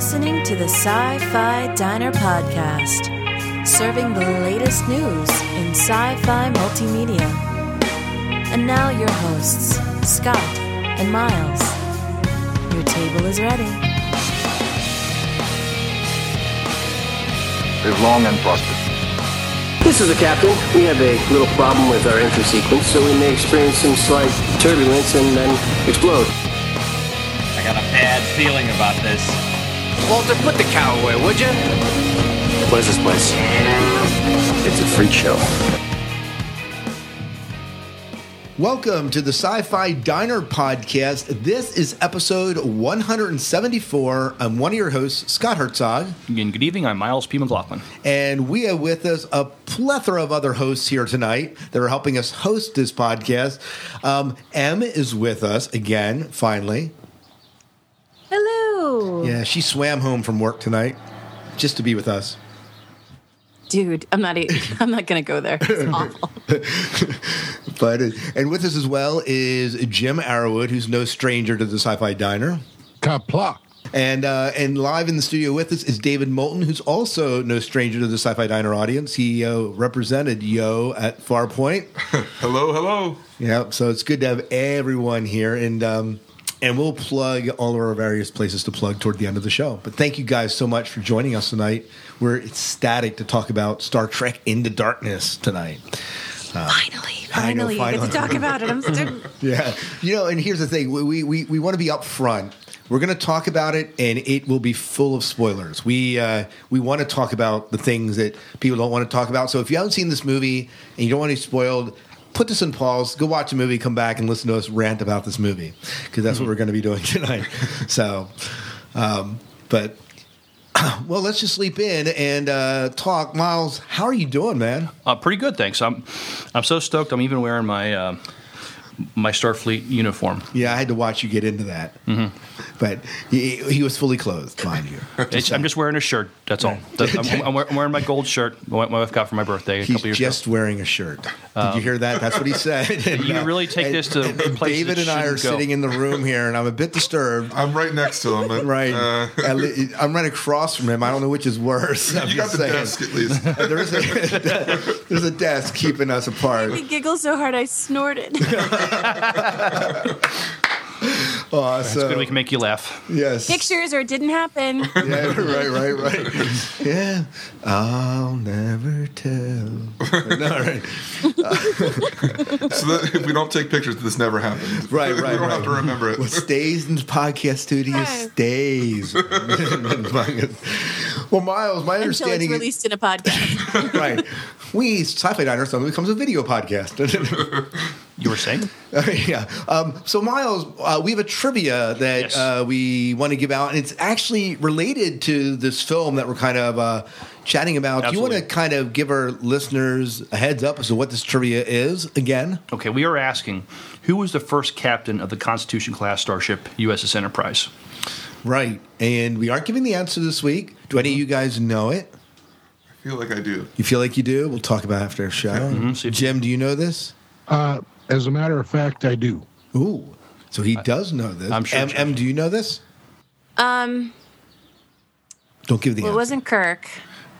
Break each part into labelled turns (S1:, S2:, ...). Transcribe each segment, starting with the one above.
S1: listening to the Sci Fi Diner Podcast, serving the latest news in sci fi multimedia. And now, your hosts, Scott and Miles. Your table is ready.
S2: Live long and prosper.
S3: This is the captain. We have a little problem with our entry sequence, so we may experience some slight turbulence and then explode.
S4: I got a bad feeling about this.
S3: Walter, put the cow away, would you? What is this place? It's a freak show.
S5: Welcome to the Sci Fi Diner Podcast. This is episode 174. I'm one of your hosts, Scott Herzog,
S6: Again, good evening. I'm Miles P. McLaughlin.
S5: and we have with us a plethora of other hosts here tonight that are helping us host this podcast. Um, M is with us again, finally.
S1: Hello!
S5: Yeah, she swam home from work tonight just to be with us.
S1: Dude, I'm not, e- I'm not gonna go there. It's awful.
S5: But and with us as well is Jim Arrowwood, who's no stranger to the Sci-Fi Diner.
S7: Kapla.
S5: And uh, and live in the studio with us is David Moulton, who's also no stranger to the Sci-Fi Diner audience. He uh, represented Yo at Farpoint.
S7: Hello, hello.
S5: yeah, so it's good to have everyone here, and um, and we'll plug all of our various places to plug toward the end of the show. But thank you guys so much for joining us tonight. We're ecstatic to talk about Star Trek Into Darkness tonight.
S1: finally,
S5: I know,
S1: finally, get to talk about it. I'm so,
S5: Yeah, you know, and here's the thing: we we we want to be upfront. We're going to talk about it, and it will be full of spoilers. We uh, we want to talk about the things that people don't want to talk about. So if you haven't seen this movie and you don't want to be spoiled, put this in pause. Go watch a movie. Come back and listen to us rant about this movie because that's what we're going to be doing tonight. so, um, but. Well, let's just sleep in and uh, talk. Miles, how are you doing, man?
S6: Uh, pretty good, thanks. I'm I'm so stoked. I'm even wearing my uh, my Starfleet uniform.
S5: Yeah, I had to watch you get into that,
S6: Mm-hmm.
S5: But he, he was fully clothed, mind you.
S6: It's, I'm just wearing a shirt. That's all. I'm, I'm wearing my gold shirt. My my wife got for my birthday a
S5: He's
S6: couple years ago.
S5: He's just wearing a shirt. Did you hear that? That's what he said. And,
S6: You
S5: uh,
S6: really take
S5: and-
S6: this to
S5: and
S6: places
S5: David and I are
S6: go.
S5: sitting in the room here, and I'm a bit disturbed.
S7: I'm right next to him. But,
S5: Right,
S7: Uh,
S5: I'm right across from him. I don't know which is worse. I'm
S7: you got
S5: just
S7: the
S5: saying.
S7: desk at least.
S5: There's a there's a desk keeping us apart.
S1: I giggled so hard I snorted.
S5: Oh,
S6: It's
S5: so,
S6: good we can make you laugh.
S5: yes,
S1: Pictures or it didn't happen.
S5: Yeah, right, right, right. Yeah, I'll never tell. no, right.
S7: so that if we don't take pictures, this never happens.
S5: Right, right.
S7: We don't
S5: right.
S7: have to remember it.
S5: What stays in the podcast studio stays. well, Miles, my
S1: Until it's
S5: understanding is
S1: released in a podcast.
S5: right. We Sci-Fi Diner suddenly becomes a video podcast.
S6: You were saying?
S5: yeah. Um, so, Miles, uh, we have a trivia that
S6: Yes.
S5: uh, we want to give out, and it's actually related to this film that we're kind of uh, chatting about. Do you want to kind of give our listeners a heads up as to what this trivia is again?
S6: Okay, we are asking who was the first captain of the Constitution class starship USS Enterprise?
S5: Right. And we aren't giving the answer this week. Do any of you guys know it?
S7: I feel like I do.
S5: You feel like you do? We'll talk about it after the show.
S6: Mm-hmm.
S5: Jim, do you know this?
S8: Uh, as a matter of fact, I do.
S5: Ooh. So he does know this.
S6: I'm sure
S5: M, M, do you know this?
S1: Um,
S5: Don't give the
S1: well, it
S5: answer.
S1: wasn't Kirk.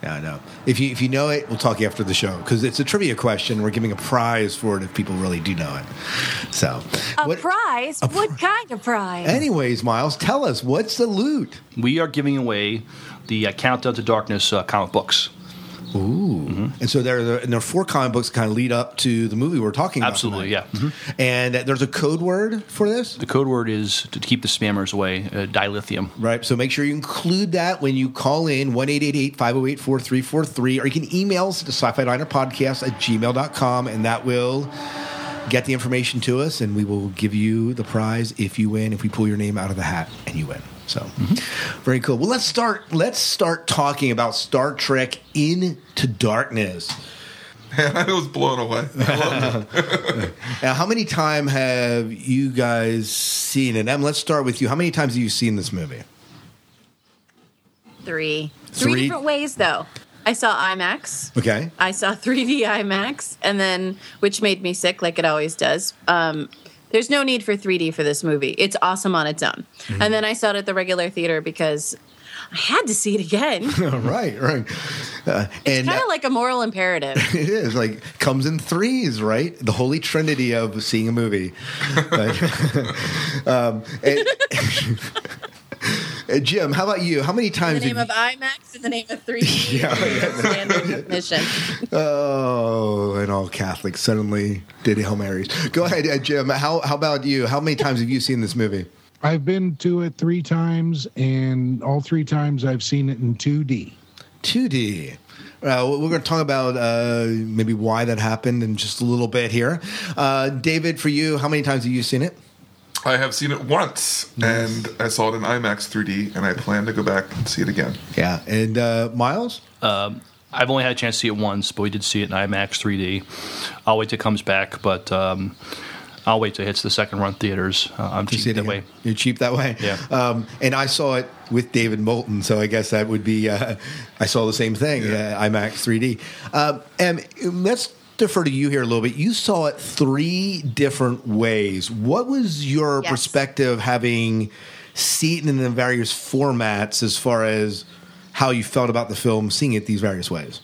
S5: Yeah, I know. If you if you know it, we'll talk you after the show because it's a trivia question. We're giving a prize for it if people really do know it. So,
S1: A
S5: what-
S1: prize?
S5: a
S1: what kind of prize?
S5: Anyways, Miles, tell us what's the loot?
S6: We are giving away the uh, Countdown to Darkness uh, comic books.
S5: And so there, are, and there are four comic books that kind of lead up to the movie we're talking about.
S6: Absolutely,
S5: tonight.
S6: yeah. Mhm.
S5: And there's a code word for this.
S6: The code word is to keep the spammers away, uh, dilithium.
S5: Right. So make sure you include that when you call in 1 508 4343, or you can email us at the sci fi diner podcast at gmail.com, and that will get the information to us, and we will give you the prize if you win, if we pull your name out of the hat and you win. So very cool. Well, let's start. Let's start talking about Star Trek Into Darkness.
S7: I was blown away. I loved it.
S5: Now, how many time have you guys seen it? Em, let's start with you. How many times have you seen this movie?
S1: Three.
S5: Three?
S1: Three different ways, though. I saw IMAX.
S5: Okay.
S1: I saw 3D IMAX, and then which made me sick, like it always does. Um, there's no need for 3D for this movie. It's awesome on its own. And then I saw it at the regular theater because
S2: I had to see it again.
S5: right, right. Uh, and
S2: kind
S5: uh,
S2: of like a moral imperative.
S5: it is like comes in threes, right? The holy trinity of seeing a movie. Um, and- Uh, Jim, how about you? How many times?
S2: In
S5: times?
S2: the name
S5: have
S2: of IMAX, in the name of 3D,
S5: Yeah, yeah.
S2: standard definition.
S5: Oh, and all Catholics suddenly did Hail Marys. Go ahead, uh, Jim. How how about you? How many times have you seen this movie?
S8: I've been to it three times, and all three times I've seen it in 2D.
S5: 2D. Uh, we're going to talk about uh, maybe why that happened in just a little bit here. Uh, David, for you, how many times have you seen it?
S7: I have seen it once, and I saw it in IMAX 3D, and I plan to go back and see it again.
S5: Yeah. And uh, Miles?
S6: I've only had a chance to see it once, but we did see it in IMAX 3D. I'll wait till it comes back, but um, I'll wait till it hits the second run theaters. Uh, I'm
S5: You
S6: cheap
S5: see it
S6: that
S5: again?
S6: way.
S5: You're cheap that way?
S6: Yeah.
S5: Um, and I saw it with David Moulton, so I guess that would be, uh, I saw the same thing,
S7: Yeah.
S5: uh, IMAX 3D. Um, and let's defer to you here a little bit. You saw it three different ways. What was your
S2: Yes.
S5: perspective having seen it in the various formats as far as how you felt about the film, seeing it these various ways?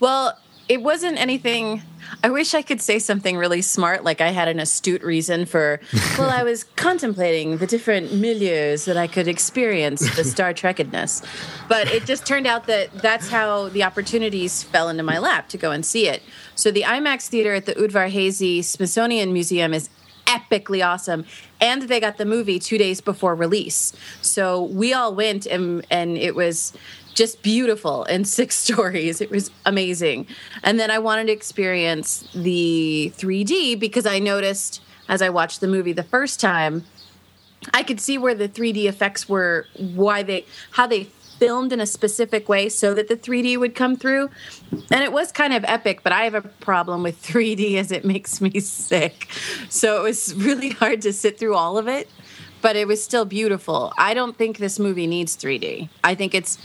S2: Well, it wasn't anything. I wish I could say something really smart, like I had an astute reason for. Well, I was contemplating the different milieus that I could experience the Star Trekedness, but it just turned out that that's how the opportunities fell into my lap to go and see it. So the IMAX theater at the Udvar Hazy Smithsonian Museum is epically awesome and they got the movie two days before release so we all went and and it was just beautiful in six stories it was amazing and then i wanted to experience the 3d because i noticed as i watched the movie the first time I could see where the 3D effects were, why they, how they filmed in a specific way so that the 3D would come through. And it was kind of epic, but I have a problem with 3D as it makes me sick. So it was really hard to sit through all of it, but it was still beautiful. I don't think this movie needs 3D. I think it's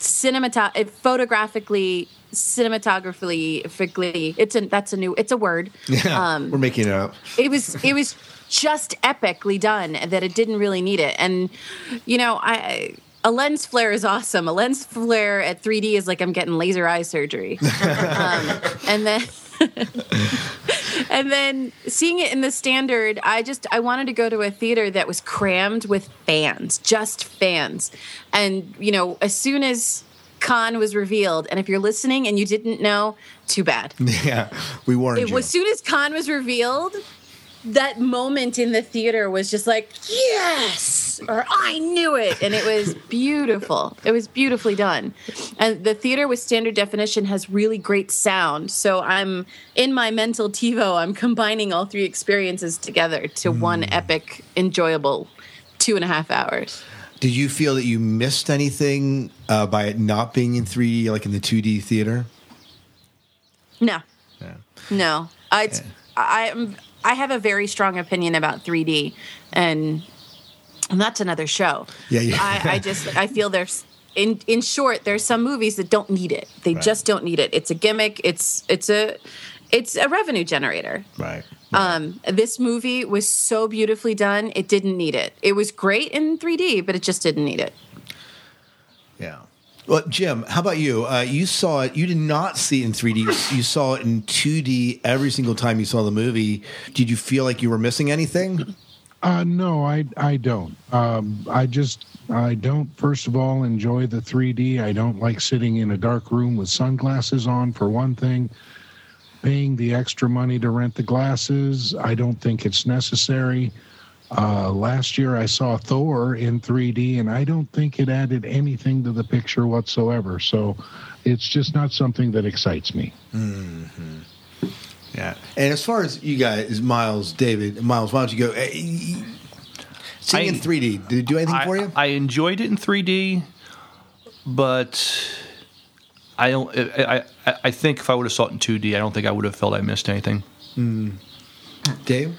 S2: cinemat it photographically cinematographically it's a that's a new it's a word.
S5: Yeah,
S2: Um,
S5: we're making it up.
S2: it was it was just epically done that it didn't really need it. And you know i a lens flare is awesome. A lens flare at 3d is like i'm getting laser eye surgery. Um, and then and then seeing it in the standard i just i wanted to go to a theater that was crammed with fans just fans and you know as soon as Khan was revealed, and if you're listening and you didn't know, too bad.
S5: Yeah, we warned
S2: It
S5: you.
S2: was soon as Khan was revealed, that moment in the theater was just like, yes, or I knew it. And it was beautiful. It was beautifully done. And the theater with standard definition has really great sound. So I'm in my mental TiVo, I'm combining all three experiences together to one epic, enjoyable two and a half hours.
S5: Did you feel that you missed anything uh, by it not being in 3D, like in the 2D theater?
S2: No.
S5: Yeah.
S2: No, I, it's, I, I'm, I have a very strong opinion about 3D, and, and that's another show.
S5: Yeah, yeah.
S2: I, I just I feel there's in in short, there's some movies that don't need it. They just don't need it. It's a gimmick. It's it's a it's a revenue generator.
S5: Right.
S2: Um, this movie was so beautifully done. It didn't need it. It was great in 3D, but it just didn't need it.
S5: Yeah. Well, Jim, how about you? Uh, you saw it. You did not see it in 3D. you saw it in 2D every single time you saw the movie. Did you feel like you were missing anything?
S8: Uh, no, I I don't. Um, I just I don't. First of all, enjoy the 3D. I don't like sitting in a dark room with sunglasses on. For one thing, paying the extra money to rent the glasses, I don't think it's necessary. Uh, last year, I saw Thor in 3D, and I don't think it added anything to the picture whatsoever. So, it's just not something that excites me.
S5: Yeah. And as far as you guys, Miles, David, Miles, why don't you go? Uh, seeing in 3D, did it do anything
S6: I,
S5: for you?
S6: I enjoyed it in 3D, but I don't. I, I, I think if I would have saw it in 2D, I don't think I would have felt I missed anything.
S5: Dave?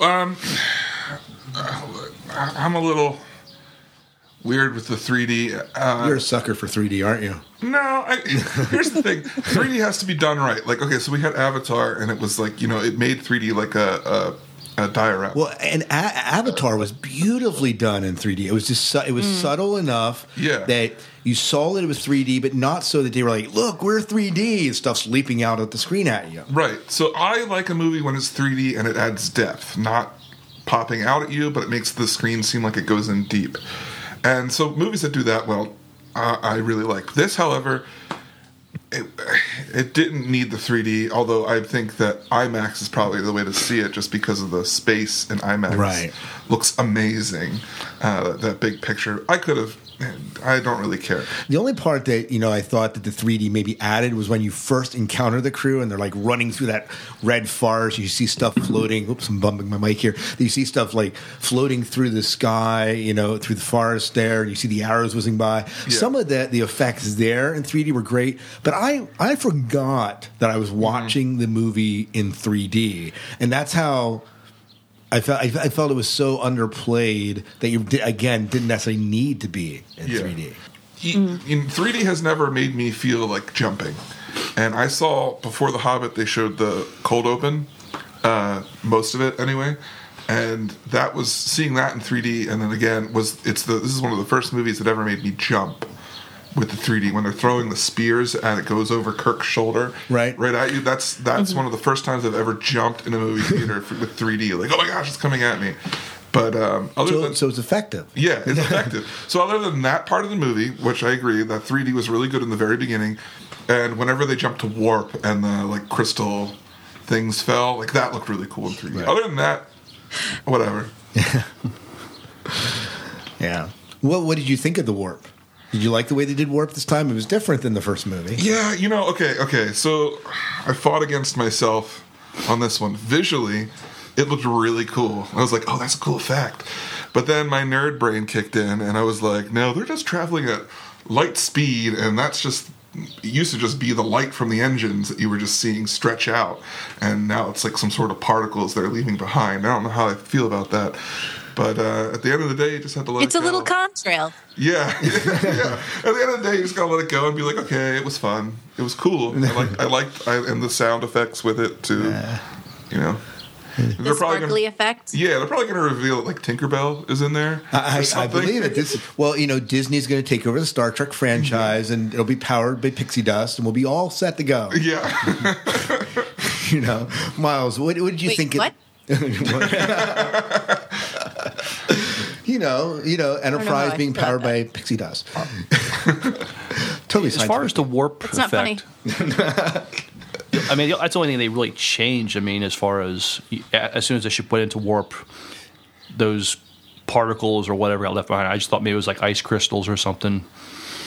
S7: Um, I'm a little weird with the 3D. Uh,
S5: You're a sucker for 3D, aren't you?
S7: No, I, here's the thing: 3D has to be done right. Like, okay, so we had Avatar, and it was like you know, it made 3D like a uh, diorama.
S5: Well, and A- Avatar was beautifully done in 3D. It was just su- it was subtle enough
S7: Yeah.
S5: that you saw that it was 3D, but not so that they were like, "Look, we're 3D." and Stuff's leaping out at the screen at you.
S7: Right. So I like a movie when it's 3D and it adds depth, not popping out at you, but it makes the screen seem like it goes in deep. And so movies that do that well, uh, I really like. This, however, it, it didn't need the 3D, although I think that IMAX is probably the way to see it just because of the space in IMAX.
S5: Right.
S7: Looks amazing. Uh, that big picture. I could have. I don't really care.
S5: The only part that you know I thought that the 3D maybe added was when you first encounter the crew and they're like running through that red forest. You see stuff floating. Oops, I'm bumping my mic here. You see stuff like floating through the sky, you know, through the forest there, and you see the arrows whizzing by. Some of the the effects there in 3D were great, but I I forgot that I was
S7: Mm-hmm.
S5: watching the movie in 3D, and that's how. I felt I, I felt it was so underplayed that you again didn't necessarily need to be in
S7: Yeah.
S5: 3D.
S7: E- in 3D has never made me feel like jumping. And I saw before The Hobbit, they showed the cold open, uh, most of it anyway. And that was seeing that in 3D, and then again was it's the this is one of the first movies that ever made me jump with the 3D when they're throwing the spears and it goes over Kirk's shoulder,
S5: Right.
S7: right at you. That's that's one of the first times I've ever jumped in a movie theater f- with 3D. Like, oh my gosh, it's coming at me. But um, other
S5: So,
S7: than
S5: so it's effective.
S7: yeah, it's effective. so other than that part of the movie, which I agree, that 3D was really good in the very beginning, and whenever they jumped to warp and the like crystal things fell, like that looked really cool in 3D.
S5: Right.
S7: Other than that, whatever.
S5: Yeah yeah. What What did you think of the warp? Did you like the way they did warp this time? It was different than the first movie.
S7: Yeah, you know, okay, okay. So I fought against myself on this one. Visually, it looked really cool. I was like, oh, that's a cool effect. But then my nerd brain kicked in, and I was like, no, they're just traveling at light speed, and that's just. It used to just be the light from the engines that you were just seeing stretch out, and now it's like some sort of particles they're leaving behind. I don't know how I feel about that, but uh, at the end of the day, you just have to let it.
S2: It's
S7: it
S2: a little contrail.
S7: Yeah, yeah. At the end of the day, you just gotta let it go and be like, okay, it was fun. It was cool. I like, I liked, I, and the sound effects with it too. You know,
S2: The sparkly
S7: gonna,
S2: effect.
S7: yeah, they're probably gonna reveal it like Tinkerbell is in there.
S5: I, I, I believe it. This, well, you know, Disney's going to take over the Star Trek franchise, and it'll be powered by pixie dust, and we'll be all set to go.
S7: Yeah,
S5: You know, Miles, what, what did you
S2: Wait,
S5: think?
S2: what?
S5: you know, you know,
S2: know
S5: Enterprise
S2: I
S5: being powered
S2: about
S5: by pixie dust. totally.
S6: As far as the warp
S2: It's not funny.
S6: effect, I mean, that's the only thing they really changed. I mean, as far as as soon as the ship went into warp, those particles or whatever got left behind. I just thought maybe it was like ice crystals or something.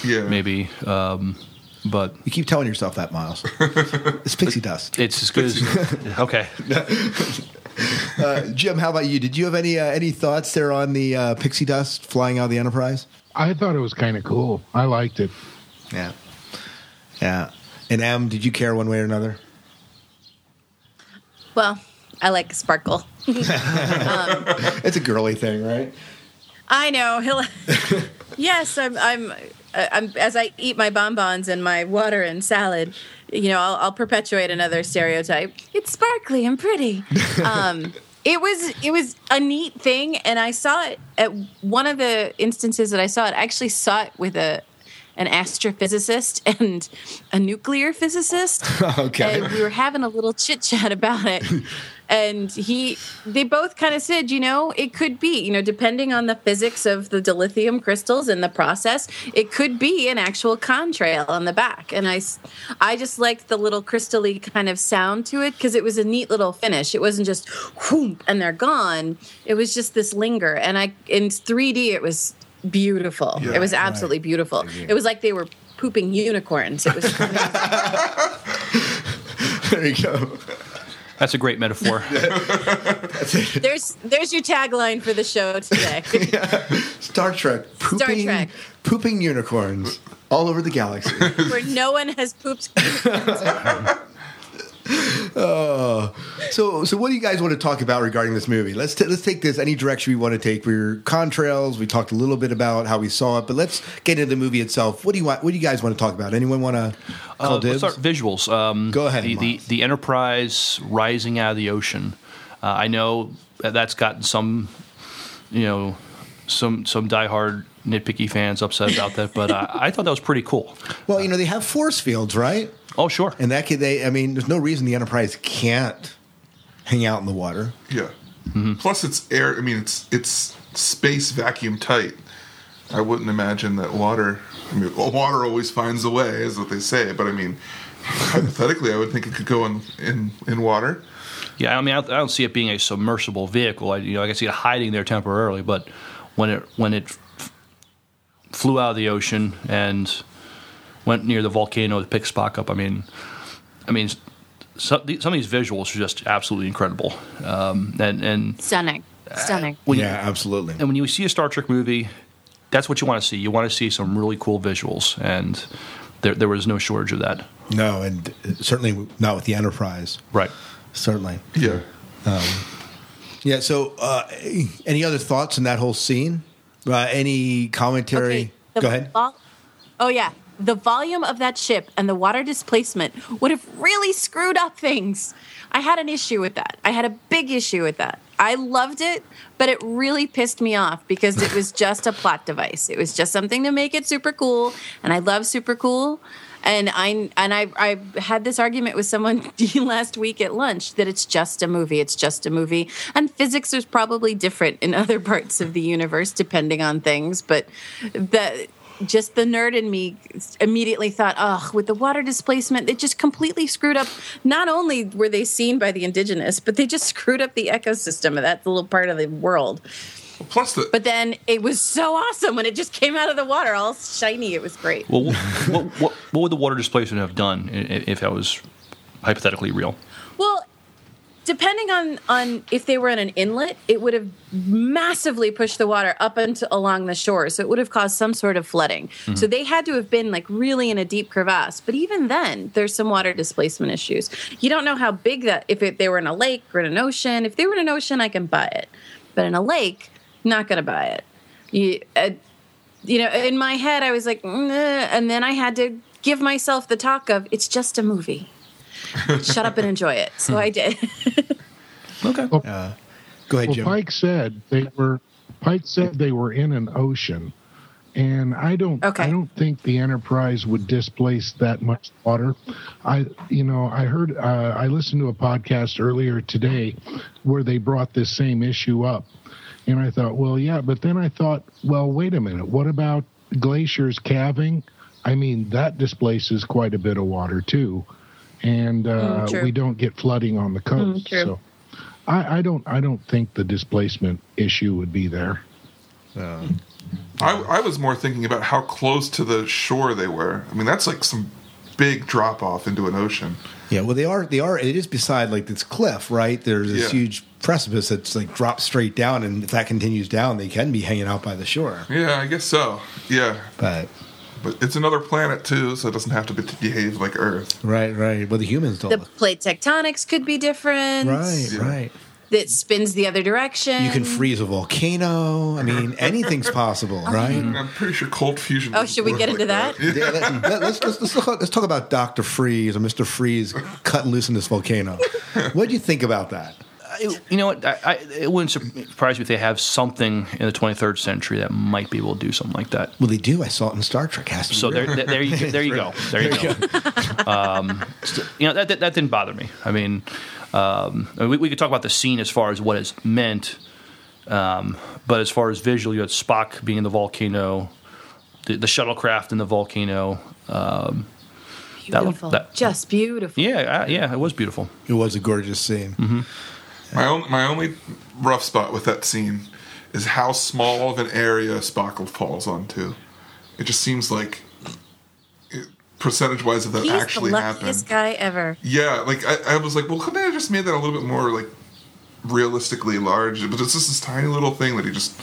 S7: yeah.
S6: Maybe, um, but
S5: you keep telling yourself that, Miles. it's pixie dust.
S6: it's as good as okay.
S5: Uh, Jim, how about you? Did you have any uh, any thoughts there on the uh, pixie dust flying out of the Enterprise?
S8: I thought it was kind of cool. I liked it.
S5: Yeah, yeah. And Em, did you care one way or another?
S2: Well, I like sparkle.
S5: It's a girly thing, right?
S2: I know. He'll. yes, I'm. I'm. I'm. As I eat my bonbons and my water and salad, you know, I'll, I'll perpetuate another stereotype. It's sparkly and pretty. Um, it was. It was a neat thing, and I saw it at one of the instances that I saw it. I actually saw it with a an astrophysicist and a nuclear physicist.
S5: Okay.
S2: And we were having a little chit chat about it. And he, they both kind of said, you know, it could be, you know, depending on the physics of the dilithium crystals and the process, it could be an actual contrail on the back. And i i just liked the little crystally kind of sound to it because it was a neat little finish. It wasn't just whoop and they're gone. It was just this linger. And I, in 3D, it was beautiful.
S7: Yeah,
S2: it was absolutely beautiful. It was like they were pooping unicorns. It was
S5: there you go.
S6: That's a great metaphor.
S2: there's there's your tagline for the show today.
S5: Star Trek. Pooping,
S2: Trek.
S5: Pooping unicorns all over the galaxy.
S2: where no one has pooped.
S5: So, so what do you guys want to talk about regarding this movie? Let's t- let's take this any direction we want to take. We're contrails. We talked a little bit about how we saw it, but let's get into the movie itself. What do you want? What do you guys want to talk about? Anyone want to call
S6: Uh,
S5: dibs?
S6: let's start visuals. Um,
S5: Go ahead,
S6: The, the the Enterprise rising out of the ocean. Uh, I know that that's gotten some, you know, some some diehard nitpicky fans upset about that, but uh, I thought that was pretty cool.
S5: Well, you know, they have force fields, right?
S6: Oh, sure.
S5: And that could they. I mean, there's no reason the Enterprise can't hang out in the water.
S7: Yeah. Plus, it's air. I mean, it's it's space vacuum tight. I wouldn't imagine that water. I mean, well, water always finds a way, is what they say. But I mean, hypothetically, I would think it could go in in, in water.
S6: Yeah, I mean, I, I don't see it being a submersible vehicle. I, you know, I can see it hiding there temporarily, but when it when it f- flew out of the ocean and went near the volcano to pick Spock up, I mean, I mean, some, some of these visuals are just absolutely incredible. Um, and and
S2: Stunning. Stunning.
S6: when you,
S5: yeah, absolutely.
S6: and when you see a Star Trek movie, that's what you want to see. You want to see some really cool visuals, and there there was no shortage of that.
S5: No, and certainly not with the Enterprise.
S6: Right.
S5: Certainly.
S7: Yeah.
S5: Yeah. So, uh, any other thoughts on that whole scene? Uh, any commentary?
S2: the
S5: Go ahead.
S2: vol- oh yeah, the volume of that ship and the water displacement would have really screwed up things. I had an issue with that. I had a big issue with that. I loved it, but it really pissed me off because it was just a plot device. It was just something to make it super cool, and I love super cool. And I and I I had this argument with someone last week at lunch that it's just a movie. It's just a movie, and physics is probably different in other parts of the universe depending on things. But the just the nerd in me immediately thought, "Ugh!" With the water displacement, it just completely screwed up. Not only were they seen by the indigenous, but they just screwed up the ecosystem of that little part of the world.
S7: Plus the
S2: But then it was so awesome when it just came out of the water, all shiny. It was great.
S6: Well, what, what, what would the water displacement have done i- i- if that was hypothetically real?
S2: Well, depending on on if they were in an inlet, it would have massively pushed the water up and along the shore, so it would have caused some sort of flooding. Mm-hmm. So they had to have been like really in a deep crevasse. But even then, there's some water displacement issues. You don't know how big that if it, they were in a lake or in an ocean. If they were in an ocean, I can buy it, but in a lake, not going to buy it. You. Uh, you know, in my head, I was like, "Nah," and then I had to give myself the talk of, it's just a movie. Shut up and enjoy it. So I did.
S6: Okay.
S5: Go ahead,
S8: Well,
S5: Jim.
S8: Pike said they were. Pike said they were in an ocean, and I don't.
S2: Okay.
S8: I don't think the Enterprise would displace that much water. I, you know, I heard. Uh, I listened to a podcast earlier today where they brought this same issue up, and I thought, well, yeah, but then I thought, well, wait a minute. What about glaciers calving? I mean, that displaces quite a bit of water too, and uh,
S2: Mm,
S8: we don't get flooding on the coast.
S2: true.
S8: so. I, I don't. I don't think the displacement issue would be there.
S7: I, I was more thinking about how close to the shore they were. I mean, that's like some big drop off into an ocean.
S5: Yeah, well, they are. They are. It is beside like this cliff, right? There's this
S7: Yeah.
S5: huge precipice that's like drops straight down, and if that continues down, they can be hanging out by the shore.
S7: Yeah, I guess so. Yeah,
S5: But
S7: but it's another planet too, so it doesn't have to be, behave like Earth.
S5: right, right. Well, the humans don't.
S2: the plate tectonics could be different.
S5: right,
S7: Yeah.
S5: right.
S2: That spins the other direction.
S5: You can freeze a volcano. I mean, anything's possible, right?
S7: I'm pretty sure cold fusion.
S2: Oh, should we
S7: work
S2: get
S7: like
S2: into that?
S7: Yeah.
S5: Yeah, let, let, us let's, let's, talk, let's talk about Doctor Freeze or Mister Freeze cutting loose in this volcano. What do you think about that?
S6: You know what? I, I, it wouldn't surprise me if they have something in the 23rd century that might be able to do something like that.
S5: Well, they do. I saw it in Star Trek. Has to
S6: So there, there, there you, there you go. There you go. Um, st- you know that, that that didn't bother me. I mean, um, I mean, we, we could talk about the scene as far as what it's meant, um, but as far as visual, you had Spock being in the volcano, the, the shuttlecraft in the volcano. Um, that looked-
S2: Beautiful.
S6: that-
S2: Just beautiful.
S6: yeah, uh, yeah, it was beautiful.
S5: It was a gorgeous scene.
S7: My only my only rough spot with that scene is how small of an area Spock falls onto. It just seems like percentage wise of that
S2: He's
S7: actually
S2: the
S7: happened.
S2: luckiest guy ever.
S7: Yeah, like I, I was like, well, couldn't they have just made that a little bit more like realistically large? But it's just this tiny little thing that he just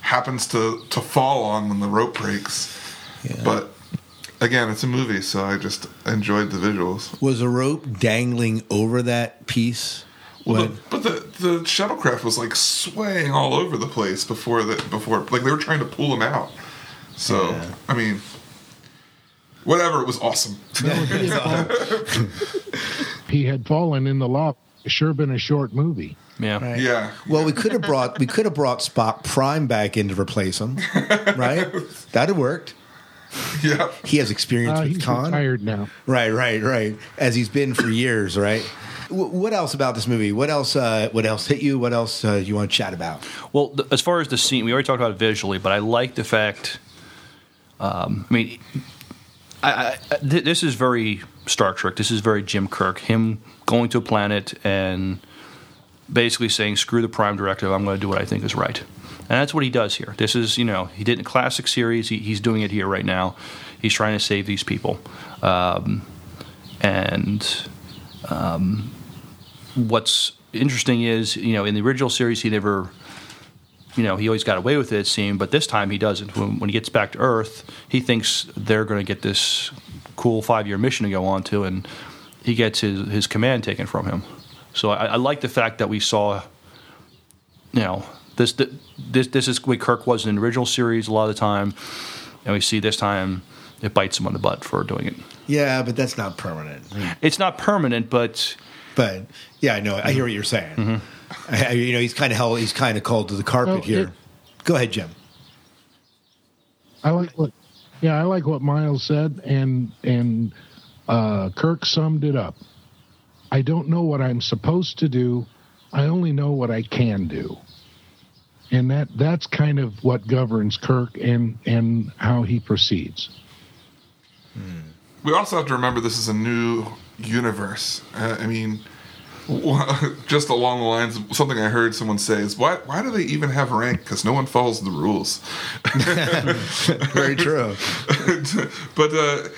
S7: happens to to fall on when the rope breaks. But again, it's a movie, so I just enjoyed the visuals.
S5: Was a rope dangling over that piece?
S7: Well, the, but the the shuttlecraft was like swaying all over the place before that before like they were trying to pull him out. So
S5: Yeah.
S7: I mean, whatever, it was awesome.
S8: He had fallen in the lava. Sure been a short movie.
S6: Yeah.
S5: Right.
S7: Yeah.
S5: Well, we could have brought we could have brought Spock Prime back in to replace him, right? That'd have worked.
S7: Yeah.
S5: He has experience
S8: Uh,
S5: with
S8: he's
S5: Khan.
S8: retired now.
S5: Right, right, right. As he's been for years, right? W- what else about this movie? What else? Uh, what else hit you? What else uh, you want to chat about?
S6: Well, th- as far as the scene, we already talked about it visually, but I like the fact. Um, I mean, I, I, th- this is very Star Trek. This is very Jim Kirk. Him going to a planet and basically saying, "Screw the Prime Directive. I'm going to do what I think is right." And that's what he does here. This is, you know, he did in classic series. He, he's doing it here right now. He's trying to save these people. Um, and um, what's interesting is, you know, in the original series, he never you know, he always got away with it, it seemed, but this time he doesn't. When, when he gets back to Earth, he thinks they're going to get this cool five year mission to go on to, and he gets his, his command taken from him. So I, I like the fact that we saw, you know, this this this is what Kirk was in the original series a lot of the time, and we see this time it bites him on the butt for doing it.
S5: Yeah, but that's not permanent.
S6: It's not permanent, but
S5: But yeah, I know. I hear what you're saying. I, you know, he's kind of held. He's kind of called to the carpet
S8: Well,
S5: here.
S8: it-
S5: Go ahead, Jim.
S8: I like what, yeah, I like what Miles said, and and uh, Kirk summed it up. I don't know what I'm supposed to do. I only know what I can do, and that that's kind of what governs Kirk and and how he proceeds.
S7: We also have to remember this is a new universe. Uh, I mean, just along the lines of something I heard someone say is, why, why do they even have rank? Because no one follows the rules.
S5: Very true.
S7: but uh,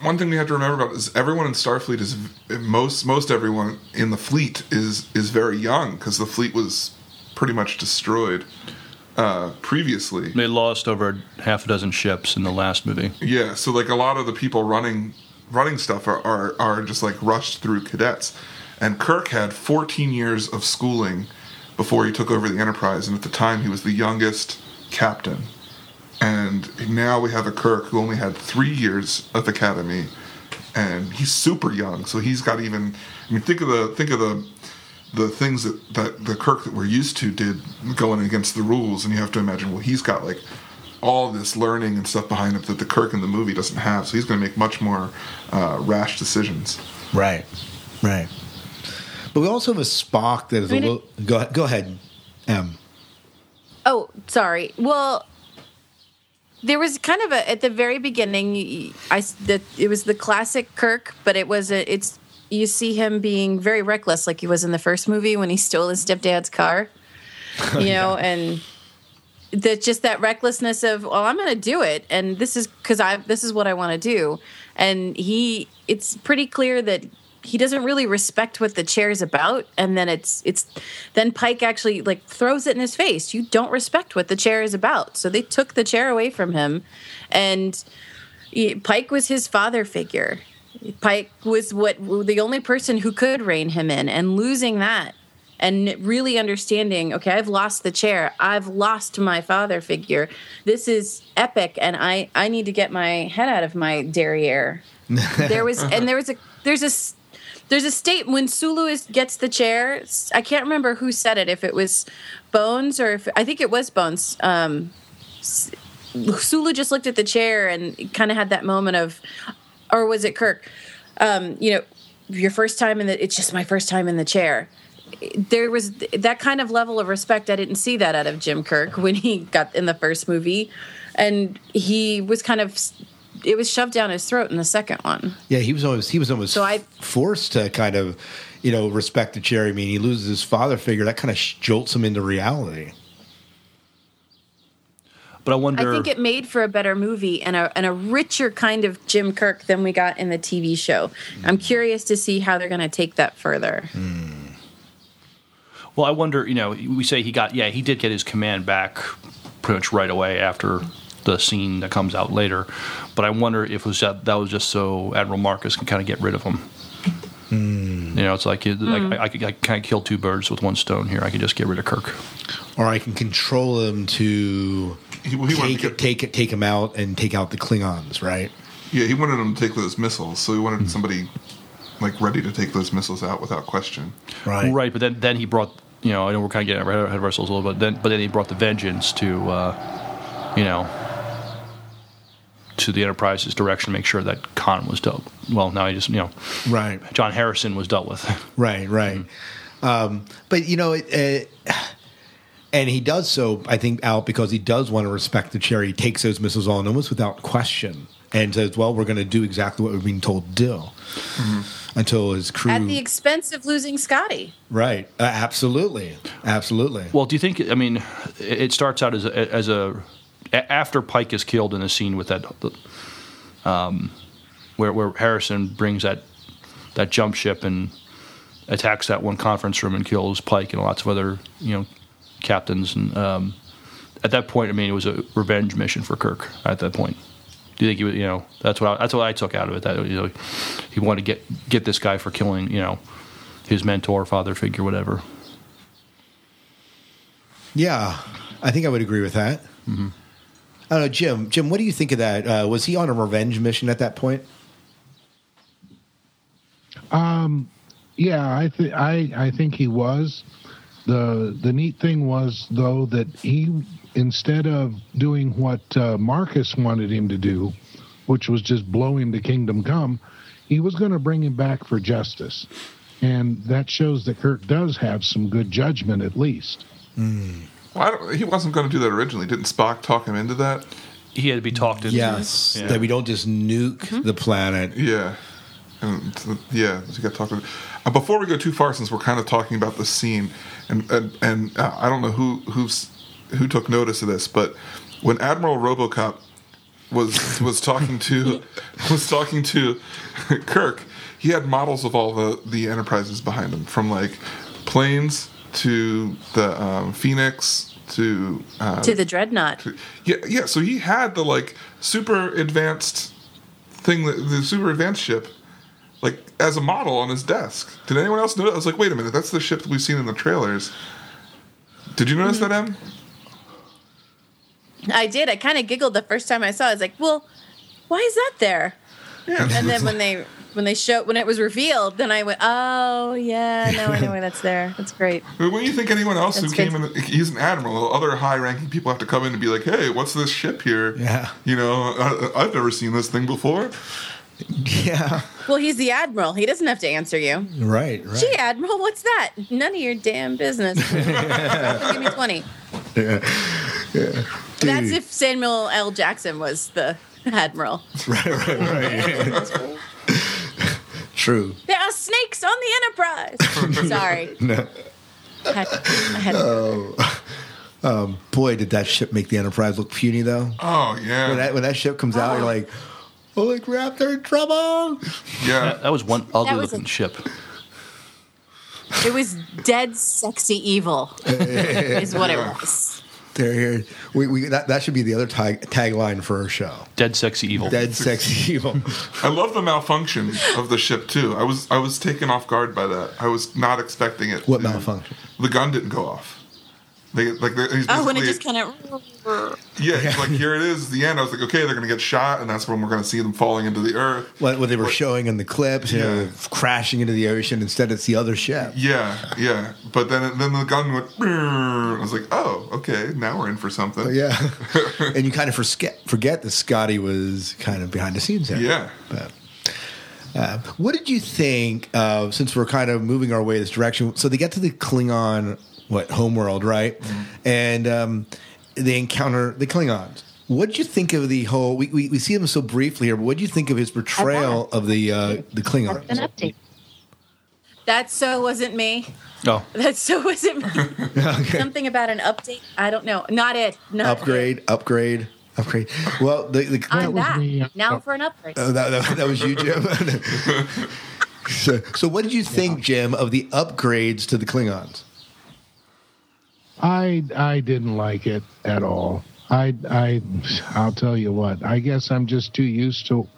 S7: one thing we have to remember about is everyone in Starfleet is most most everyone in the fleet is is very young because the fleet was pretty much destroyed uh, previously.
S6: they lost over half a dozen ships in the last movie.
S7: Yeah, so like a lot of the people running running stuff are, are are just like rushed through cadets. And Kirk had 14 years of schooling before he took over the Enterprise, and at the time he was the youngest captain. And now we have a Kirk who only had three years of academy, and he's super young. So he's got even. I mean, think of the think of the the things that, that the Kirk that we're used to did going against the rules, and you have to imagine, well, he's got like all this learning and stuff behind him that the Kirk in the movie doesn't have. So he's going to make much more uh, rash decisions.
S5: Right. Right. But we also have a Spock that is
S2: I mean,
S5: a little. Go, go ahead, M.
S2: Oh, sorry. Well, there was kind of a at the very beginning. I the, it was the classic Kirk, but it was a it's you see him being very reckless, like he was in the first movie when he stole his stepdad's car. You know, and that just that recklessness of well, I'm going to do it, and this is because I this is what I want to do, and he it's pretty clear that he doesn't really respect what the chair's about and then it's it's then pike actually like throws it in his face. You don't respect what the chair is about. So they took the chair away from him and he- pike was his father figure. Pike was what the only person who could rein him in and losing that and really understanding okay i've lost the chair. I've lost my father figure. This is epic and i i need to get my head out of my derriere. There was and there was a there's a there's a state when Sulu is, gets the chair. I can't remember who said it. If it was Bones or if I think it was Bones. Um, Sulu just looked at the chair and kind of had that moment of, or was it Kirk? Um, you know, your first time in the. It's just my first time in the chair. There was that kind of level of respect. I didn't see that out of Jim Kirk when he got in the first movie, and he was kind of. It was shoved down his throat in the second one.
S5: Yeah, he was almost he was almost
S2: So I-
S5: forced to kind of, you know, respect the chair. I mean, he loses his father figure. That kind of jolts him into reality.
S6: But I wonder.
S2: I think it made for a better movie and a and a richer kind of Jim Kirk than we got in the TV show. I'm curious to see how they're going to take that further. Hmm.
S6: Well, I wonder. You know, we say he got. Yeah, he did get his command back pretty much right away after the scene that comes out later. But I wonder if it was that that was just so Admiral Marcus can kind of get rid of him. Hmm. You know, it's like, it, like hmm. I, I could I kind of kill two birds with one stone here. I could just get rid of Kirk.
S5: Or I can control him to
S7: He, well, he
S5: take
S7: to
S5: it,
S7: get,
S5: take take him out, and take out the Klingons. Right?
S7: yeah, he wanted him to take those missiles, so he wanted hmm. somebody like ready to take those missiles out without question.
S5: Right.
S6: Right, but then then he brought you know, I know we're kind of getting ahead of ourselves a little bit. Then, but then he brought the vengeance to, uh, you know, to the Enterprise's direction to make sure that Khan was dealt. Well, now he just, you know,
S5: Right.
S6: John Harrison was dealt with.
S5: Right, right. Um, but you know, it, uh, and he does so, I think, out because he does want to respect the chair. He takes those missiles on almost without question and says, "Well, we're going to do exactly what we're being told to do." Until his crew,
S2: At the expense of losing Scotty.
S5: right? Uh, absolutely, absolutely.
S6: Well, do you think? I mean, it it starts out as a, as a a- after Pike is killed in the scene with that, um, where where Harrison brings that that jump ship and attacks that one conference room and kills Pike and lots of other you know captains and um, at that point, I mean, it was a revenge mission for Kirk. At that point, do you think he? You know, that's what I, that's what I took out of it. That you know, he wanted to get get this guy for killing you know his mentor, father figure, whatever.
S5: Yeah, I think I would agree with that.
S6: Mm-hmm.
S5: I don't know, Jim. Jim, what do you think of that? Uh, was he on a revenge mission at that point?
S8: Um, Yeah, I think I I think he was. the The neat thing was though that he instead of doing what uh, Marcus wanted him to do, which was just blow him to kingdom come, he was going to bring him back for justice, and that shows that Kirk does have some good judgment at least.
S7: Well, I don't, he wasn't going to do that originally. Didn't Spock talk him into that?
S6: He had to be talked into.
S5: Yes,
S6: Yeah.
S5: that we don't just nuke the planet.
S7: Yeah. And yeah, so you got talking. Uh, before we go too far, since we're kind of talking about the scene, and and, and uh, I don't know who who's who took notice of this, but when Admiral RoboCop was was talking to was talking to Kirk, he had models of all the the enterprises behind him, from like planes to the um, Phoenix to uh,
S2: To the dreadnought.
S7: yeah, yeah. So he had the like super advanced thing, that- the super advanced ship, like as a model on his desk. Did anyone else notice? I was like, wait a minute, that's the ship that we've seen in the trailers. Did you notice that, Em?
S2: I did. I kind of giggled the first time I saw it. I was like, well, why is that there?
S7: Yeah.
S2: And then when they when they showed when it was revealed, then I went, oh yeah, now I know why that's there. That's great.
S7: But when you think anyone else
S2: That's
S7: who came in, he's an admiral. Other high-ranking people have to come in and be like, "Hey, what's this ship here?"
S5: Yeah.
S7: you know, I, I've never seen this thing before.
S5: Yeah,
S2: Well, he's the admiral. He doesn't have to answer you.
S5: right, right.
S2: Gee, admiral, what's that? None of your damn business. Give me twenty. Yeah. That's
S5: Dude.
S2: if Samuel L. Jackson was the admiral.
S5: right, right, right. True.
S2: There are snakes on the Enterprise. Sorry.
S5: No.
S2: I had, I had
S5: Oh. Um, boy, did that ship make the Enterprise look puny, though.
S7: Oh yeah,
S5: When that when that ship comes out, you're oh. like, oh, "Holy crap, they're in trouble!"
S7: yeah.
S6: That was one ugly
S2: was
S6: looking
S2: a-
S6: ship.
S2: It was dead sexy evil, is what it was.
S5: They're here. We, we that, that should be the other tag, tagline for our show.
S6: Dead sexy evil.
S5: Dead sexy evil.
S7: I love the malfunction of the ship too. I was I was taken off guard by that. I was not expecting it.
S5: What malfunction?
S7: The gun didn't go off. They like they, he's
S2: Oh, when it just kind of.
S7: yeah, it's like here it is, the end. I was like, okay, they're gonna get shot, and that's when we're gonna see them falling into the earth.
S5: What, what they were showing in the clips, you know,
S7: Yeah.
S5: crashing into the ocean. Instead, it's the other ship.
S7: Yeah, yeah. But then then the gun went. "Brrr." I was like, oh, okay, now we're in for something.
S5: Yeah, and you kind of forget forget that Scotty was kind of behind the scenes there.
S7: Yeah.
S5: But, uh, what did you think? Uh, since we're kind of moving our way this direction, so they get to the Klingon what homeworld, right? And um, they encounter the Klingons. What did you think of the whole? We, we, we see them so briefly here, but what did you think of his portrayal of the uh, the Klingons?
S9: An update.
S2: That so wasn't me.
S6: Oh,
S2: That so wasn't me. Something about an update. I don't know. Not it. Not
S5: upgrade, upgrade, upgrade. Well, the, the
S2: I'm
S8: was
S2: back.
S8: me.
S2: Now for an upgrade.
S5: Oh, that, that, that was you, Jim. so, so, what did you think, Jim, of the upgrades to the Klingons?
S8: I I didn't like it at all. I I I'll tell you what. I guess I'm just too used to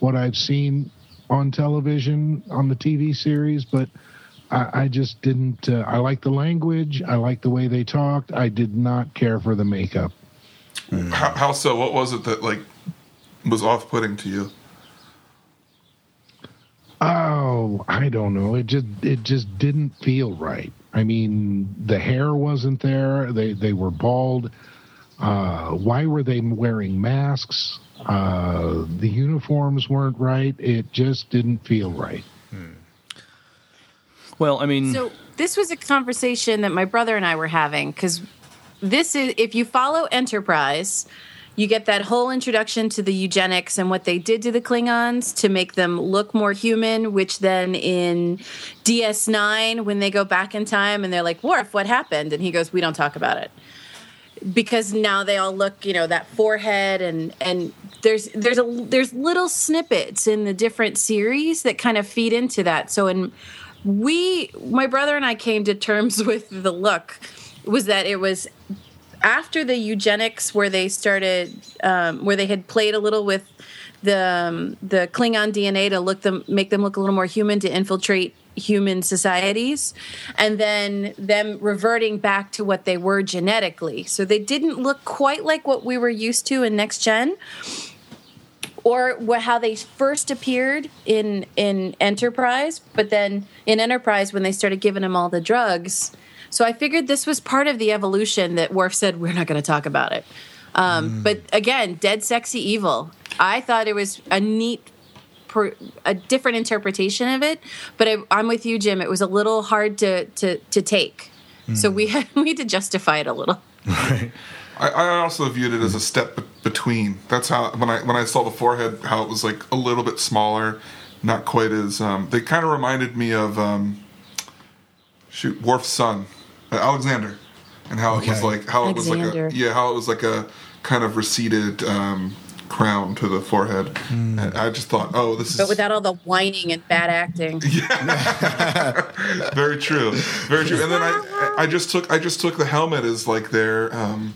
S8: what I've seen on television on the TV series, but I, I just didn't. Uh, I like the language. I like the way they talked. I did not care for the makeup.
S7: How, how so? What was it that like was off-putting to you?
S8: Oh, I don't know. It just it just didn't feel right. I mean, the hair wasn't there. They they were bald. Uh, why were they wearing masks? Uh, the uniforms weren't right. It just didn't feel right.
S6: Well, I mean,
S2: So this was a conversation that my brother and I were having because this is if you follow Enterprise, you get that whole introduction to the eugenics and what they did to the Klingons to make them look more human, which then in DS9, when they go back in time and they're like, Worf, what happened? And he goes, We don't talk about it. Because now they all look, you know, that forehead and and there's there's a there's little snippets in the different series that kind of feed into that. So in we my brother and I came to terms with the look was that it was after the eugenics where they started um, where they had played a little with the um, the Klingon DNA to look them make them look a little more human to infiltrate human societies and then them reverting back to what they were genetically so they didn't look quite like what we were used to in next gen or how they first appeared in in Enterprise, but then in Enterprise when they started giving them all the drugs. So I figured this was part of the evolution that Worf said we're not going to talk about it. Um, But again, dead sexy evil. I thought it was a neat, per, a different interpretation of it. But I, I'm with you, Jim. It was a little hard to to to take. So we had we had to justify it a little.
S7: I, I also viewed it as a step be- between. That's how when I when I saw the forehead, how it was like a little bit smaller, not quite as. Um, they kind of reminded me of um, shoot Worf's son, Alexander, and how it was like how it was like a yeah how it was like a kind of receded um, crown to the forehead. And I just thought, oh, this is
S2: But without all the whining and bad acting. Yeah.
S7: very true, very true. And then I, I just took, I just took the helmet as like their um,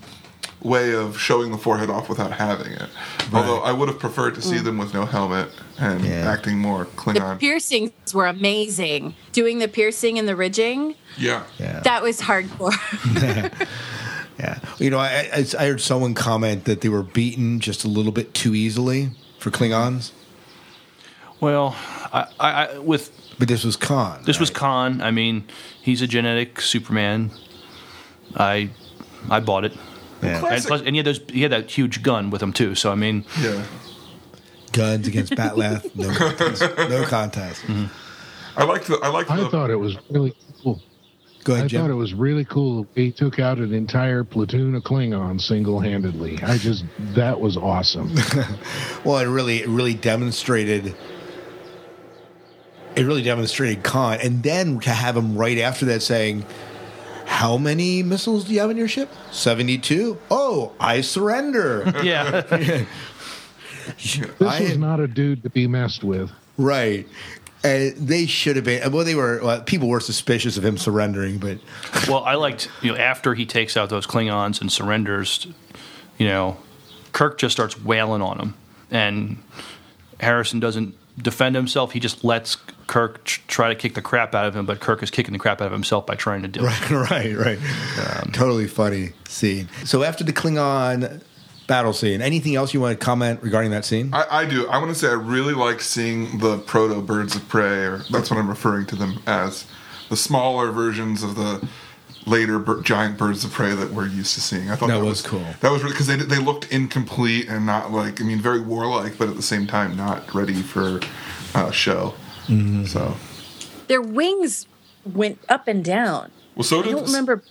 S7: way of showing the forehead off without having it. Although I would have preferred to see
S2: Mm.
S7: them with no helmet and
S5: Yeah.
S7: acting more
S2: The
S7: Klingon.
S2: piercings were amazing. Doing the piercing and the ridging,
S7: yeah,
S5: Yeah.
S2: that was hardcore.
S5: Yeah. You know, I, I, I heard someone comment that they were beaten just a little bit too easily for Klingons,
S6: well, I, I, I with
S5: but this was Khan.
S6: this was? Khan. I mean, he's a genetic Superman. I I bought it.
S5: Yeah.
S6: And, plus, and he had those. He had that huge gun with him too. So I mean,
S7: yeah.
S5: Guns against bat'leth, no contest. No contest. Mm-hmm.
S7: I liked the, I liked
S8: I
S7: the,
S8: thought it was really cool.
S5: Go ahead,
S8: I
S5: ahead,
S8: thought it was really cool. He took out an entire platoon of Klingons single handedly. I just that was awesome.
S5: Well, it really, it really demonstrated. It really demonstrated Khan, and then to have him right after that saying, "How many missiles do you have in your ship? Seventy-two. Oh, I surrender."
S6: yeah,
S8: This
S5: I-
S8: was not a dude to be messed with.
S5: right. And they should have been. Well, they were. Well, people were suspicious of him surrendering, but
S6: Well, I liked you know after he takes out those Klingons and surrenders, you know, Kirk just starts wailing on him, and Harrison doesn't defend himself. He just lets Kirk tr- try to kick the crap out of him, but Kirk is kicking the crap out of himself by trying to do it.
S5: right, right, right. totally funny scene. So after the Klingon battle scene, anything else you want to comment regarding that scene?
S7: I, I do. I want to say I really like seeing the proto birds of prey, or that's what I'm referring to them as, the smaller versions of the later bir- giant birds of prey that we're used to seeing. I thought
S5: That
S7: that,
S5: was cool.
S7: That was really because they they looked incomplete and not like I mean very warlike, but at the same time not ready for uh, show.
S5: Mm-hmm.
S7: So
S2: Their wings went up and down.
S7: well, so did I
S2: don't remember.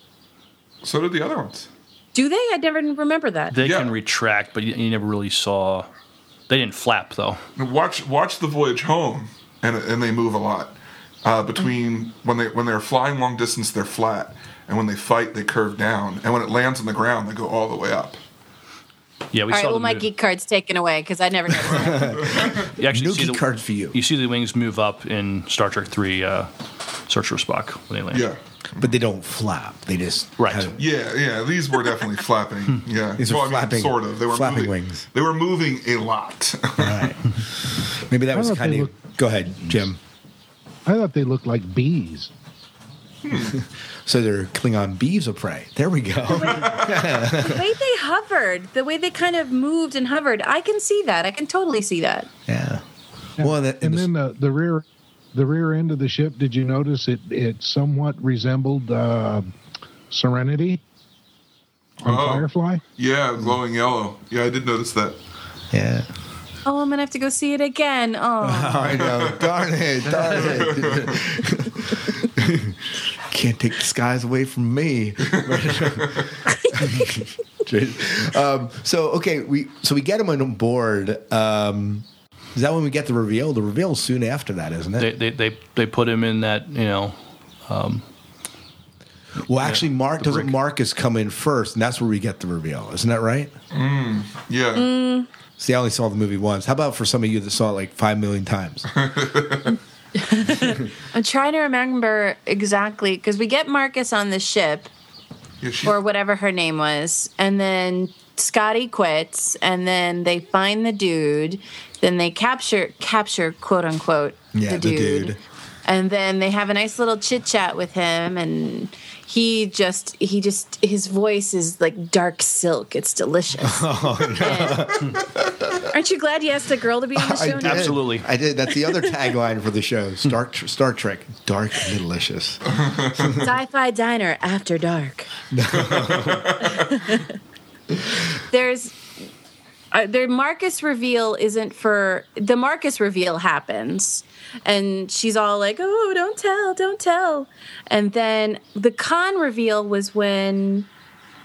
S7: so did the other ones.
S2: Do they? I never remember that.
S6: They
S7: Yeah.
S6: can retract, but you, you never really saw. They didn't flap though.
S7: Watch watch the voyage home, and and they move a lot. Uh, between when they when they're flying long distance, they're flat, and when they fight, they curve down, and when it lands on the ground, they go all the way up.
S6: Yeah, we
S2: All right,
S6: saw
S2: well, my
S6: move-
S2: geek card's taken away because I never noticed that.
S6: You actually
S5: No
S6: see
S5: key
S6: the,
S5: cards for you.
S6: You see the wings move up in Star Trek Three, uh, Search for Spock when they land.
S7: Yeah,
S5: But they don't flap. They just
S6: Right.
S5: kind of-
S7: yeah, yeah. These were definitely flapping. Yeah,
S5: These are
S7: Well, I mean,
S5: flapping-
S7: sort of. They were
S5: flapping
S7: moving,
S5: wings.
S7: They were moving a lot.
S5: right. Maybe that was kind
S8: they
S5: of. Go ahead, Jim.
S8: I thought they looked like bees.
S5: So they're Klingon bees of prey. There we go.
S2: the way they hovered, the way they kind of moved and hovered, I can see that. I can totally see that.
S5: yeah. Well, that,
S8: And then the, the rear the rear end of the ship. Did you notice it? It somewhat resembled uh, Serenity on
S7: Oh.
S8: Firefly.
S7: Yeah, glowing yellow. Yeah, I did notice that.
S5: Yeah.
S2: Oh, I'm gonna have to go see it again. Oh,
S5: I know. Darn it. Darn it. Can't take the skies away from me. um, so okay, we so we get him on board. Um, is that when we get the reveal? The reveal is soon after that, isn't it?
S6: They, they they they put him in that you know
S5: well, actually, Mark doesn't
S6: brick.
S5: Marcus come in first, and that's where we get the reveal. Isn't that right?
S7: Yeah.
S2: Mm.
S5: See, I only saw the movie once. How about for some of you that saw it like five million times?
S2: I'm trying to remember exactly because we get Marcus on the ship
S7: yeah she,
S2: or whatever her name was, and then Scotty quits, and then they find the dude. Then they capture capture quote unquote
S5: Yeah,
S2: the
S5: the
S2: dude.
S5: dude.
S2: And then they have a nice little chit chat with him, and he just he just his voice is like dark silk. It's delicious.
S5: Oh,
S2: And- aren't you glad you asked a girl to be on the
S5: I
S2: show?
S5: did.
S6: Absolutely.
S5: I did. That's the other tagline for the show. Star Star Trek, dark and delicious.
S2: Sci-fi diner after dark. There's uh, the Marcus reveal isn't for the Marcus reveal happens, and she's all like, "Oh, don't tell, don't tell," and then the Khan reveal was when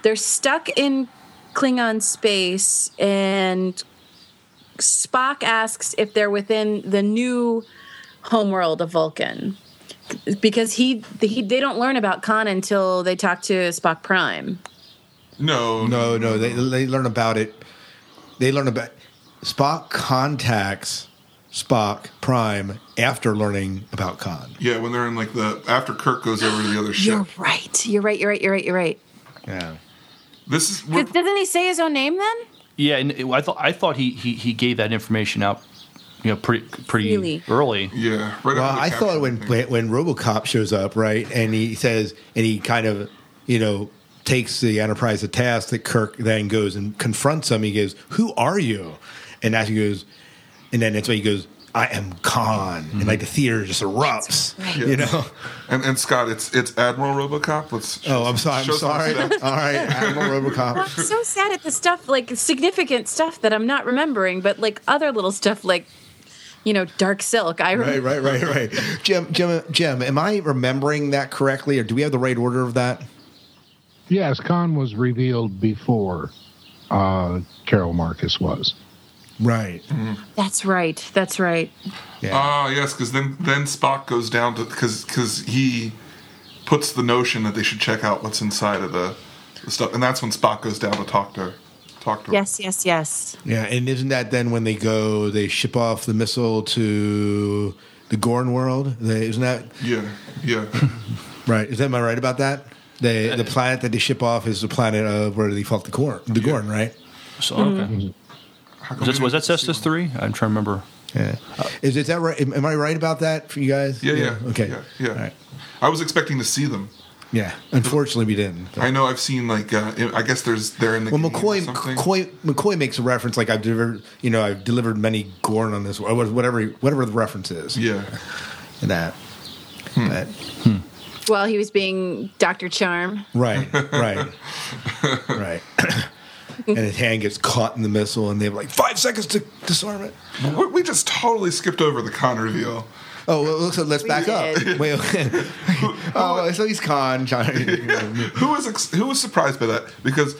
S2: they're stuck in Klingon space, and Spock asks if they're within the new homeworld of Vulcan because he, he they don't learn about Khan until they talk to Spock Prime.
S7: no,
S5: No, no, they they learn about it. They learn about Spock contacts Spock Prime after learning about Khan.
S7: Yeah, when they're in like the after Kirk goes over to the other ship.
S2: You're
S7: ship.
S2: right. You're right. You're right. You're right. You're right.
S5: Yeah.
S7: This is we're,
S2: Does- Doesn't he say his own name then?
S6: Yeah, and it- I thought I thought he, he he gave that information out, you know, pretty pretty
S2: Really?
S6: early.
S7: yeah. Right
S5: Well, I thought when
S7: thing.
S5: when RoboCop shows up, right, and he says, and he kind of, you know, takes the Enterprise to task. That Kirk then goes and confronts him. He goes, "Who are you?" And as he goes, and then that's why he goes, "I am Khan," and like the theater just erupts.
S7: Yeah.
S5: You know.
S7: and and Scott, it's it's Admiral RoboCop. Let's
S5: Oh, I'm sorry. I'm sorry. All right, Admiral
S2: I'm
S5: RoboCop.
S2: so sad at the stuff like significant stuff that I'm not remembering, but like other little stuff like you know Dark Silk. I
S5: Right, right, right, right. Jim, Jim, Jim. Am I remembering that correctly, or do we have the right order of that?
S8: Yes, Khan was revealed before uh, Carol Marcus was.
S5: Right.
S2: That's right. That's right.
S5: Yeah.
S7: Ah, yes, because then then Spock goes down to because because he puts the notion that they should check out what's inside of the, the stuff, and that's when Spock goes down to talk to talk to. her.
S2: Yes. Yes. Yes.
S5: Yeah, and isn't that then when they go, they ship off the missile to the Gorn world? They, isn't that
S7: Yeah, yeah.
S5: right? Is that am I right about that? The the planet that they ship off is the planet of where they fought the Gorn, the Gorn, right?
S6: So
S2: Mm-hmm.
S6: okay, was that, was that Cestus three? I'm trying to remember.
S5: Yeah. Is, is that right? Am, am I right about that for you guys?
S7: Yeah, yeah.
S5: Okay.
S7: Yeah, yeah.
S5: All right.
S7: I was expecting to see them.
S5: Yeah. Unfortunately, we didn't.
S7: I know I've seen like uh, I guess there's they're in the
S5: Well,
S7: game or
S5: McCoy. McCoy McCoy makes a reference like I've delivered, you know, I've delivered many Gorn on this, or whatever, whatever the reference is.
S7: Yeah,
S5: that.
S7: Hmm.
S5: But-
S2: Well, he was being Doctor Charm.
S5: right, right, right. and his hand gets caught in the missile, and they have like five seconds to disarm it.
S7: we we just totally skipped over the Khan reveal.
S5: Oh, well, let's, let's back up.
S2: did.
S5: Wait, oh, so he's Khan.
S7: who was ex- who was surprised by that? Because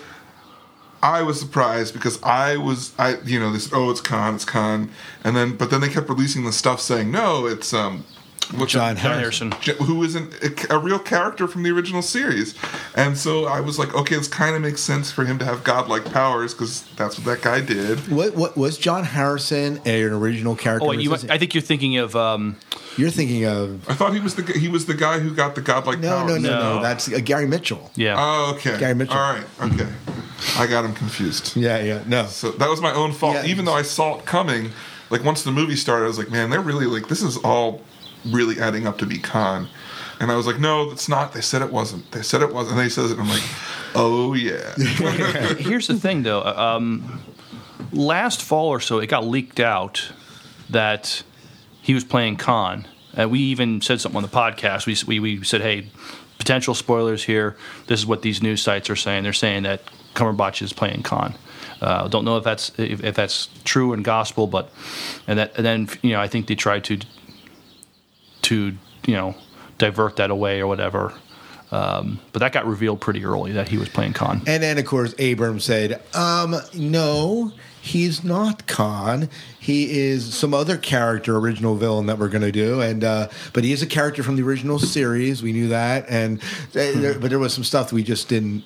S7: I was surprised because I was I you know this oh it's Khan it's Khan and then but then they kept releasing the stuff saying no it's um what's
S5: John
S6: John
S5: Harrison.
S6: Harrison.
S7: J- who isn't a, a real character from the original series, and so I was like, okay, this kind of makes sense for him to have godlike powers because that's what that guy did.
S5: What, what was John Harrison an original character?
S6: Oh, wait, you, I think you're thinking of um,
S5: You're thinking of
S7: I thought he was the he was the guy who got the godlike
S5: no,
S7: powers.
S5: no, no, no,
S6: No.
S5: That's uh, Gary Mitchell.
S6: yeah.
S7: Oh, okay.
S5: Gary Mitchell.
S7: All right. Okay. I got him confused.
S5: Yeah, yeah, no.
S7: So that was my own fault.
S5: Yeah.
S7: Even though I saw it coming, like once the movie started, I was like, man, they're really like this is all really adding up to be Khan. And I was like, no, that's not. They said it wasn't. They said it wasn't. And they says it. And I'm like, oh yeah.
S6: Here's the thing, though. Um, last fall or so, it got leaked out that he was playing Khan, Uh, we even said something on the podcast. We, we we said, hey, potential spoilers here. This is what these news sites are saying. They're saying that Cumberbatch is playing Khan. Uh, don't know if that's if, if that's true and gospel, but and that and then you know I think they tried to to you know divert that away or whatever. Um, but that got revealed pretty early that he was playing Khan.
S5: And then, of course, Abrams said, um, no, he's not Khan. He is some other character, original villain that we're going to do. And uh, But he is a character from the original series. We knew that. and there, But there was some stuff we just didn't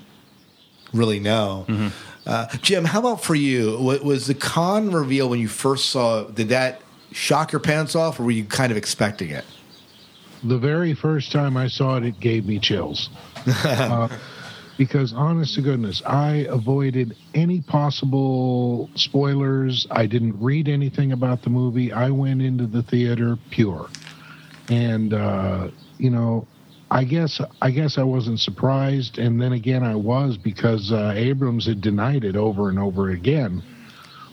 S5: really know.
S6: Mm-hmm.
S5: Uh, Jim, how about for you? Was the Khan reveal when you first saw it, did that shock your pants off, or were you kind of expecting it?
S8: The very first time I saw it, it gave me chills. uh, because, honest to goodness, I avoided any possible spoilers. I didn't read anything about the movie. I went into the theater pure, and uh, you know, I guess I guess I wasn't surprised, and then again I was because uh, Abrams had denied it over and over again.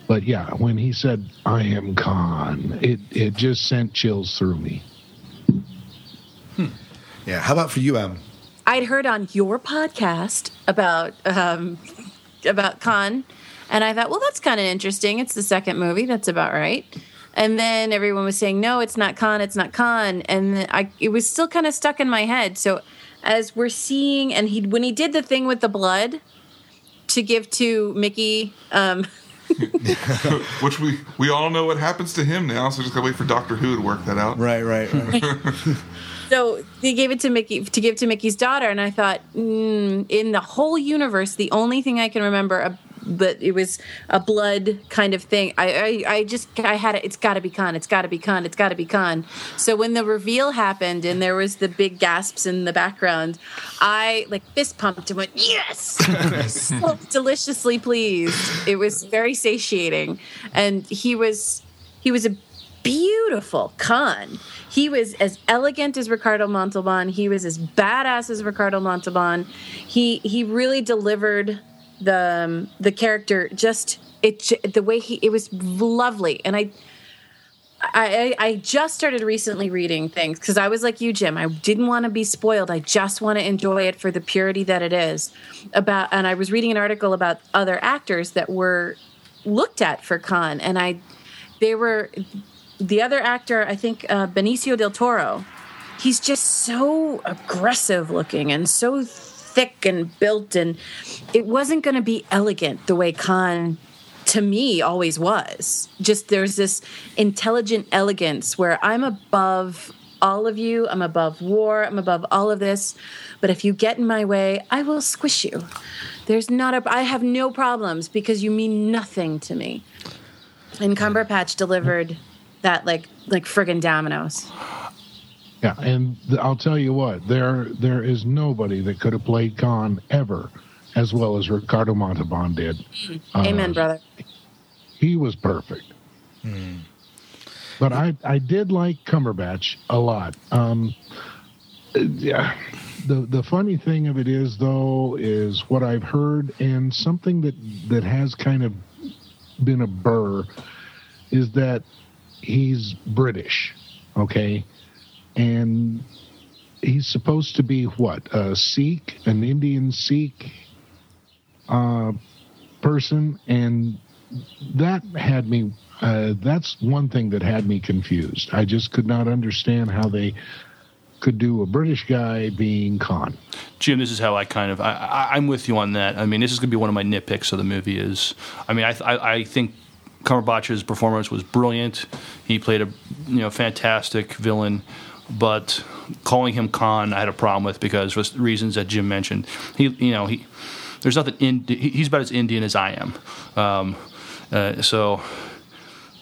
S8: But yeah, when he said "I am Khan," it it just sent chills through me.
S5: Yeah. How about for you, Em?
S2: I'd heard on your podcast about um, about Khan, and I thought, well, that's kind of interesting. It's the second movie. That's about right. And then everyone was saying, no, it's not Khan. It's not Khan. And I, it was still kind of stuck in my head. So as we're seeing, and he when he did the thing with the blood to give to Mickey. Um,
S7: Which we we all know what happens to him now, so just gotta wait for Doctor Who to work that out.
S5: Right, right, right.
S2: So he gave it to Mickey to give to Mickey's daughter, and I thought, mm, in the whole universe, the only thing I can remember, uh, but it was a blood kind of thing. I, I, I just, I had it. It's got to be Khan. It's got to be Khan. It's got to be Khan. So when the reveal happened, and there was the big gasps in the background, I like fist pumped and went, yes, so deliciously pleased. It was very satiating, and he was, he was a beautiful Khan. He was as elegant as Ricardo Montalban. He was as badass as Ricardo Montalban. He he really delivered the um, the character just it the way he it was lovely and. I, I I just started recently reading things because I was like you, Jim. I didn't want to be spoiled. I just want to enjoy it for the purity that it is. About, and I was reading an article about other actors that were looked at for Khan, and I, they were the other actor, I think uh, Benicio del Toro, he's just so aggressive looking and so thick and built, and it wasn't going to be elegant the way Khan, to me, always was. Just there's this intelligent elegance where I'm above all of you, I'm above war, I'm above all of this, but if you get in my way, I will squish you. There's not a, I have no problems because you mean nothing to me. And Cumberbatch delivered that like like friggin' dominoes.
S8: Yeah, and I'll tell you what, there there is nobody that could have played Khan ever as well as Ricardo Montalban did.
S2: Amen, brother.
S8: He was perfect. But I I did like Cumberbatch a lot. Um, uh, yeah. The the funny thing of it is though is what I've heard and something that that has kind of been a burr is that he's British, okay, and he's supposed to be what a Sikh, an Indian Sikh uh, person, and that had me. Uh, that's one thing that had me confused. I just could not understand how they could do a British guy being Khan.
S6: Jim, this is how I kind of I, I'm with you on that. I mean, this is going to be one of my nitpicks of the movie. Is I mean, I I, I think Cumberbatch's performance was brilliant. He played a you know fantastic villain, but calling him Khan, I had a problem with because for reasons that Jim mentioned. He you know he there's nothing in he's about as Indian as I am. Um, uh, so.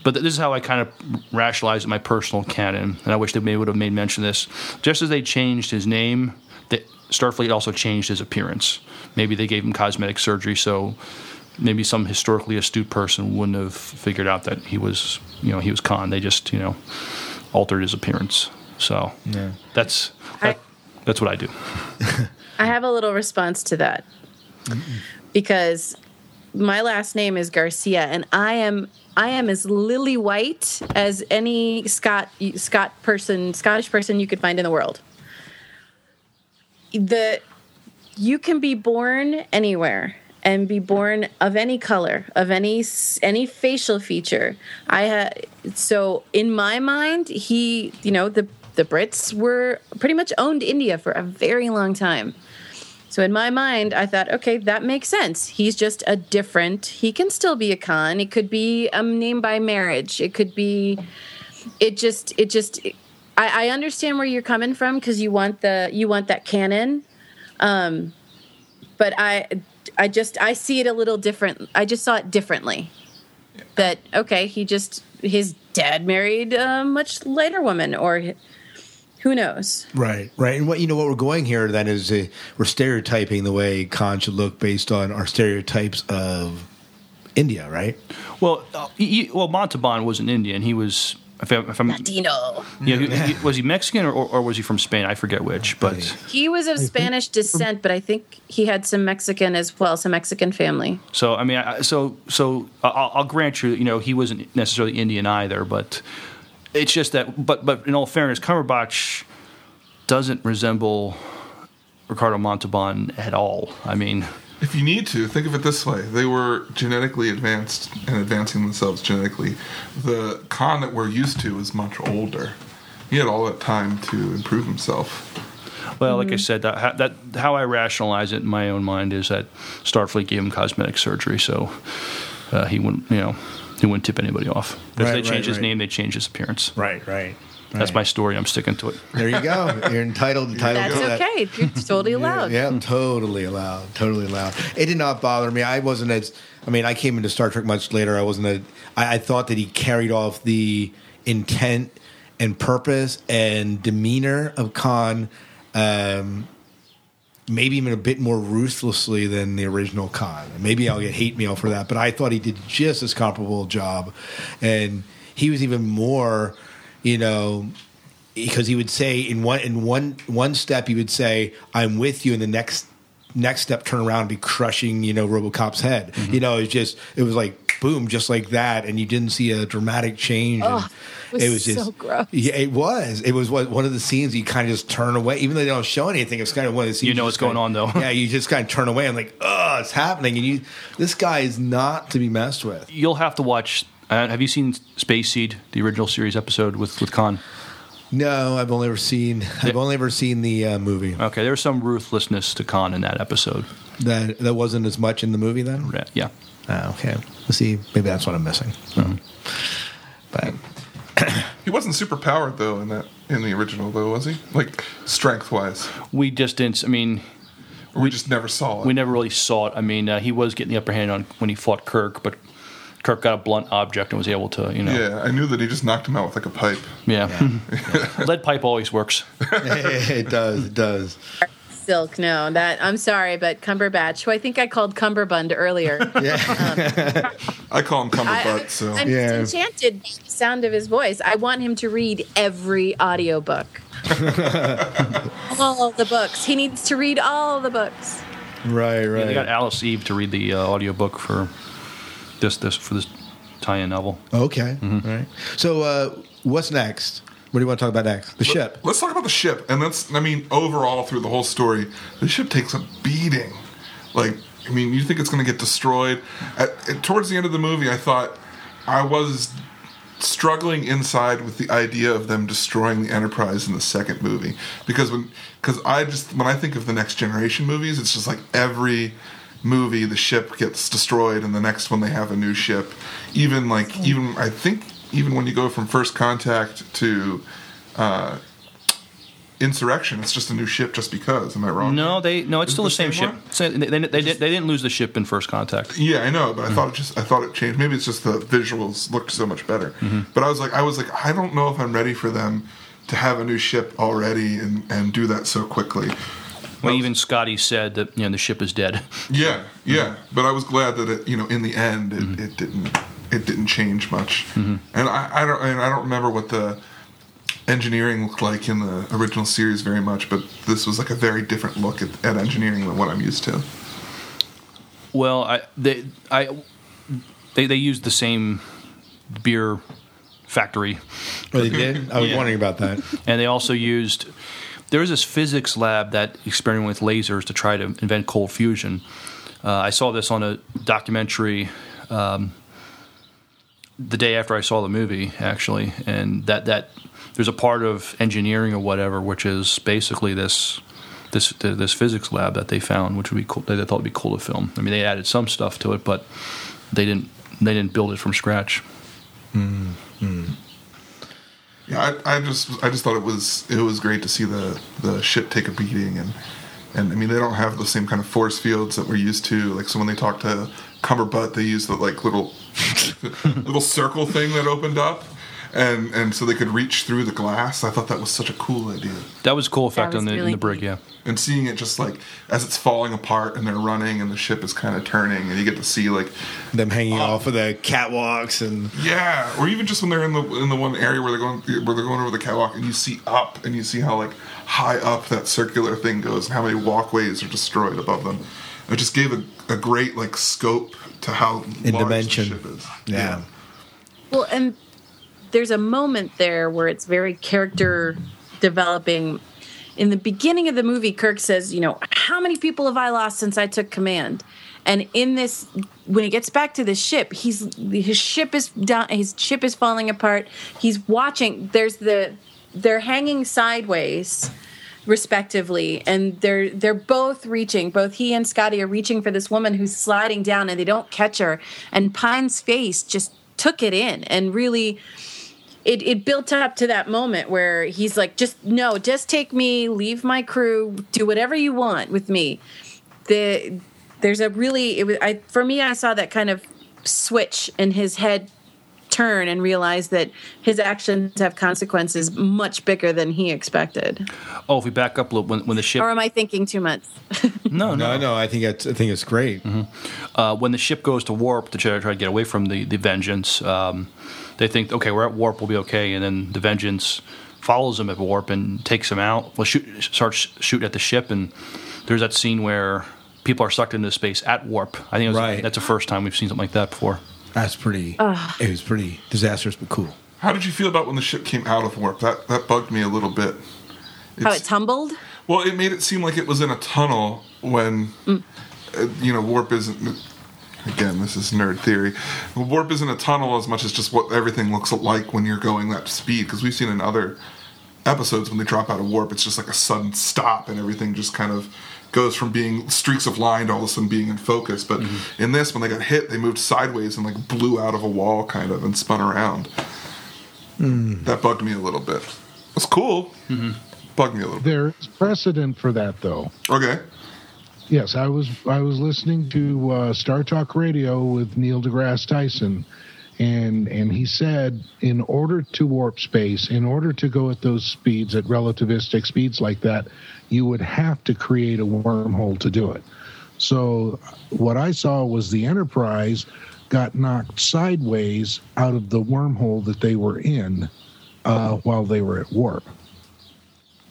S6: But this is how I kind of rationalize my personal canon, and I wish they would have made mention of this. Just as they changed his name, Starfleet also changed his appearance. Maybe they gave him cosmetic surgery, so maybe some historically astute person wouldn't have figured out that he was, you know, he was Khan. They just, you know, altered his appearance. So yeah. that's that, that's what I do.
S2: I have a little response to that because my last name is Garcia, and I am I am as lily white as any Scot Scot person Scottish person you could find in the world. The you can be born anywhere and be born of any color, of any any facial feature. I had so in my mind, he, you know, the the Brits were pretty much owned India for a very long time. So in my mind, I thought, okay, that makes sense. He's just a different. He can still be a Khan. It could be a name by marriage. It could be. It just. It just. I, I understand where you're coming from because you want the you want that canon, um, but I I just I see it a little different. I just saw it differently. That okay, he just his dad married a much lighter woman, or who knows?
S5: Right, right. And what you know, what we're going here then is uh, we're stereotyping the way Khan should look based on our stereotypes of India, right?
S6: Well, uh, he, well, Montalban was an Indian. He was. If, I, if I'm,
S2: Latino.
S6: yeah, he- he- was he Mexican or, or was he from Spain? I forget which, but
S2: He was of Spanish descent, but I think he had some Mexican as well, some Mexican family.
S6: So I mean, I, so so I'll, I'll grant you, you know, he wasn't necessarily Indian either, but it's just that. But but in all fairness, Cumberbatch doesn't resemble Ricardo Montalban at all. I mean,
S7: If you need to, think of it this way: they were genetically advanced and advancing themselves genetically. The Khan that we're used to is much older. He had all that time to improve himself.
S6: well, like I said, that, that how I rationalize it in my own mind is that Starfleet gave him cosmetic surgery, so uh, he wouldn't, you know, he wouldn't tip anybody off. If
S5: Right,
S6: they
S5: right,
S6: change his
S5: right.
S6: name, they change his appearance.
S5: Right, right.
S6: That's my story. I'm sticking to it.
S5: There you go. You're entitled. entitled
S2: That's
S5: to that.
S2: okay. You're totally allowed.
S5: Yeah, totally allowed. Totally allowed. It did not bother me. I wasn't as. I mean, I came into Star Trek much later. I wasn't a. I, I thought that he carried off the intent and purpose and demeanor of Khan, um, maybe even a bit more ruthlessly than the original Khan. Maybe I'll get hate mail for that, but I thought he did just as comparable a job, and he was even more, you know, because he would say in one in one one step he would say I'm with you, in the next next step turn around and be crushing you know RoboCop's head. Mm-hmm. You know, it was just it was like boom, just like that, and you didn't see a dramatic change. and
S2: Oh, it was so gross.
S5: Yeah, it was. It was what one of the scenes you kind of just turn away, even though they don't show anything. It's kind of one of the scenes
S6: You know
S5: just
S6: what's going
S5: kinda-
S6: on, though.
S5: yeah, you just kind of turn away. I'm like, oh, it's happening, and you. This guy is not to be messed with.
S6: You'll have to watch. Uh, have you seen Space Seed, the original series episode with with Khan?
S5: No, I've only ever seen. I've only ever seen the uh, movie.
S6: Okay, there's some ruthlessness to Khan in that episode.
S5: That that wasn't as much in the movie then.
S6: Yeah, Yeah.
S5: Oh, okay. Let's see. Maybe that's what I'm missing.
S6: Mm-hmm.
S5: But
S7: He wasn't super powered though in that in the original though, was he? Like strength wise,
S6: We just didn't. I mean,
S7: we just never saw it.
S6: we never really saw it. I mean, uh, he was getting the upper hand on when he fought Kirk, but Kirk got a blunt object and was able to, you know,
S7: yeah, I knew that he just knocked him out with like a pipe.
S6: yeah. Lead pipe always works.
S5: it does. It does.
S2: Silk, no, that I'm sorry, but Cumberbatch, who I think I called Cumberbund earlier.
S5: Yeah.
S7: I call him Cumberbutt.
S2: I,
S7: so
S2: I'm
S5: Yeah.
S2: enchanted by the sound of his voice. I want him to read every audiobook. all the books. He needs to read all the books.
S5: right.
S6: Yeah, they got Alice Eve to read the uh, audiobook for this this for this tie-in novel.
S5: Okay.
S6: Mm-hmm.
S5: All right. So, uh, what's next? What do you want to talk about next? The ship.
S7: Let's talk about the ship, and that's I mean overall through the whole story, the ship takes a beating. Like I mean, you think it's going to get destroyed? At, at- towards the end of the movie, I thought I was struggling inside with the idea of them destroying the Enterprise in the second movie because when because I just when I think of the next generation movies, it's just like every movie the ship gets destroyed and the next one they have a new ship. Even like even I think even when you go from First Contact to uh, Insurrection, it's just a new ship just because. Am I wrong?
S6: No, they no, it's
S7: Is
S6: still the same,
S7: same
S6: ship. So they, they, they, did, they didn't lose the ship in First Contact.
S7: Yeah, I know, but I thought it just I thought it changed. Maybe it's just the visuals looked so much better.
S6: Mm-hmm.
S7: But I was like I was like I don't know if I'm ready for them to have a new ship already and and do that so quickly.
S6: Well, even Scotty said that you know the ship is dead.
S7: Yeah, yeah. But I was glad that it you know in the end it, mm-hmm. it didn't it didn't change much. Mm-hmm. And I, I don't and I don't remember what the engineering looked like in the original series very much, but this was like a very different look at, at engineering than what I'm used to.
S6: Well, I they I they they used the same beer factory,
S5: Oh, they did. I was
S6: Yeah.
S5: wondering about that.
S6: and they also used. There was this physics lab that experimented with lasers to try to invent cold fusion. Uh, I saw this on a documentary um, the day after I saw the movie, actually, and that that there's a part of engineering or whatever, which is basically this this this physics lab that they found, which would be cool. They thought would be cool to film. I mean, they added some stuff to it, but they didn't they didn't build it from scratch.
S7: Yeah, I, I just I just thought it was it was great to see the the ship take a beating and and I mean they don't have the same kind of force fields that we're used to. Like so when they talk to Cumberbutt, they use the like little little circle thing that opened up. And, and so they could reach through the glass. I thought that was such a cool idea.
S6: That was a cool effect
S2: was
S6: on the, in the brig, yeah.
S7: And seeing it just like as it's falling apart and they're running and the ship is kind of turning and you get to see like
S5: Them hanging oh. off of the catwalks and
S7: Yeah, or even just when they're in the in the one area where they're going where they're going over the catwalk and you see up and you see how like high up that circular thing goes and how many walkways are destroyed above them. It just gave a, a great like scope to how
S5: In
S7: large
S5: dimension.
S7: the ship is.
S5: yeah.
S2: Well, and there's a moment there where it's very character developing. In the beginning of the movie, Kirk says, "You know, how many people have I lost since I took command?" And in this, when he gets back to the ship, he's his ship is down. His ship is falling apart. He's watching. There's the they're hanging sideways respectively and they're they're both reaching both he and Scotty are reaching for this woman who's sliding down and they don't catch her and Pine's face just took it in and really it, it built up to that moment where he's like just no just take me leave my crew do whatever you want with me. The there's a really it was I for me I saw that kind of switch in his head turn and realize that his actions have consequences much bigger than he expected.
S6: Oh, if we back up a little, when, when the ship
S2: or am I thinking too much?
S6: no
S5: No, no, I think it's I think it's great.
S6: uh, when the ship goes to warp to try, try to get away from the the Vengeance, um, they think, okay, we're at warp, we'll be okay, and then the Vengeance follows them at warp and takes them out. Well, shoot, starts shooting at the ship, and there's that scene where people are sucked into space at warp. I think it was,
S5: Right.
S6: that's the first time we've seen something like that before.
S5: That's pretty. It was pretty disastrous, but cool.
S7: How did you feel about when the ship came out of warp? That that bugged me a little bit.
S2: How it tumbled?
S7: Well, it made it seem like it was in a tunnel when,
S2: Mm.
S7: uh, you know, warp isn't. Again, this is nerd theory. Warp isn't a tunnel as much as just what everything looks like when you're going that speed. Because we've seen in other episodes when they drop out of warp, it's just like a sudden stop and everything just kind of goes from being streaks of line to all of a sudden being in focus. But
S2: Mm-hmm.
S7: in this, when they got hit, they moved sideways and like blew out of a wall kind of and spun around.
S2: Hmm.
S7: That bugged me a little bit. It's cool. Bugged me a little bit.
S8: There is precedent for that, though.
S7: Okay.
S8: Yes, I was I was listening to uh, Star Talk Radio with Neil deGrasse Tyson, and and he said in order to warp space, in order to go at those speeds, at relativistic speeds like that, you would have to create a wormhole to do it. So what I saw was the Enterprise got knocked sideways out of the wormhole that they were in uh, while they were at warp.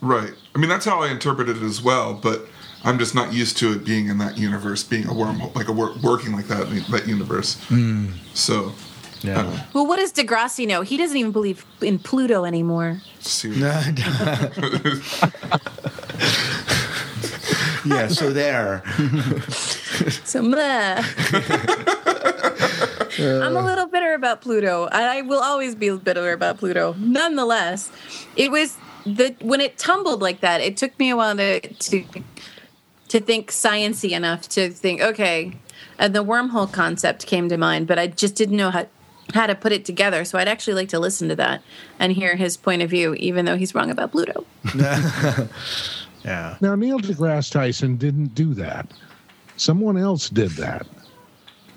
S7: Right. I mean, that's how I interpreted it as well, but I'm just not used to it being in that universe, being a wormhole, like a wor- working like that in that universe. Hmm. So,
S5: Yeah.
S2: Uh, well, what does Degrassi know? He doesn't even believe in Pluto anymore.
S7: see,
S5: yeah. So there.
S2: So, meh. I'm a little bitter about Pluto. I will always be bitter about Pluto. Nonetheless, it was the when it tumbled like that. It took me a while to to to think sciency enough to think, okay. And the wormhole concept came to mind, but I just didn't know how how to put it together. So I'd actually like to listen to that and hear his point of view, even though he's wrong about Pluto.
S5: Yeah.
S8: Now, Neil deGrasse Tyson didn't do that. Someone else did that.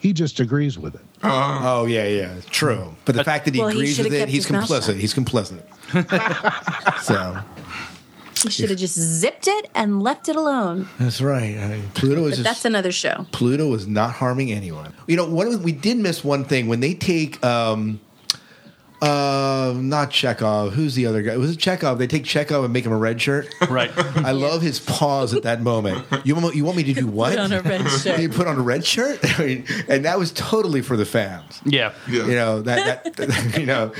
S8: He just agrees with it. Uh-huh.
S5: Oh yeah, yeah. True. But the fact that he
S2: Well,
S5: agrees
S2: should've
S5: with it, he's
S2: his mouth
S5: complicit. He's complicit. so
S2: He should have just zipped it and left it alone.
S5: that's right. I mean, Pluto is just
S2: that's another show.
S5: Pluto is not harming anyone. You know, one of- we did miss one thing when they take um, Uh, not Chekhov. Who's the other guy? Was it Chekhov? They take Chekhov and make him a red shirt.
S6: Right.
S5: I love his pause at that moment. You want, you want me to do what?
S2: Put on a red shirt.
S5: You put on a red shirt, I mean, and that was totally for the fans.
S6: yeah.
S7: Yeah.
S5: You know that, that you know.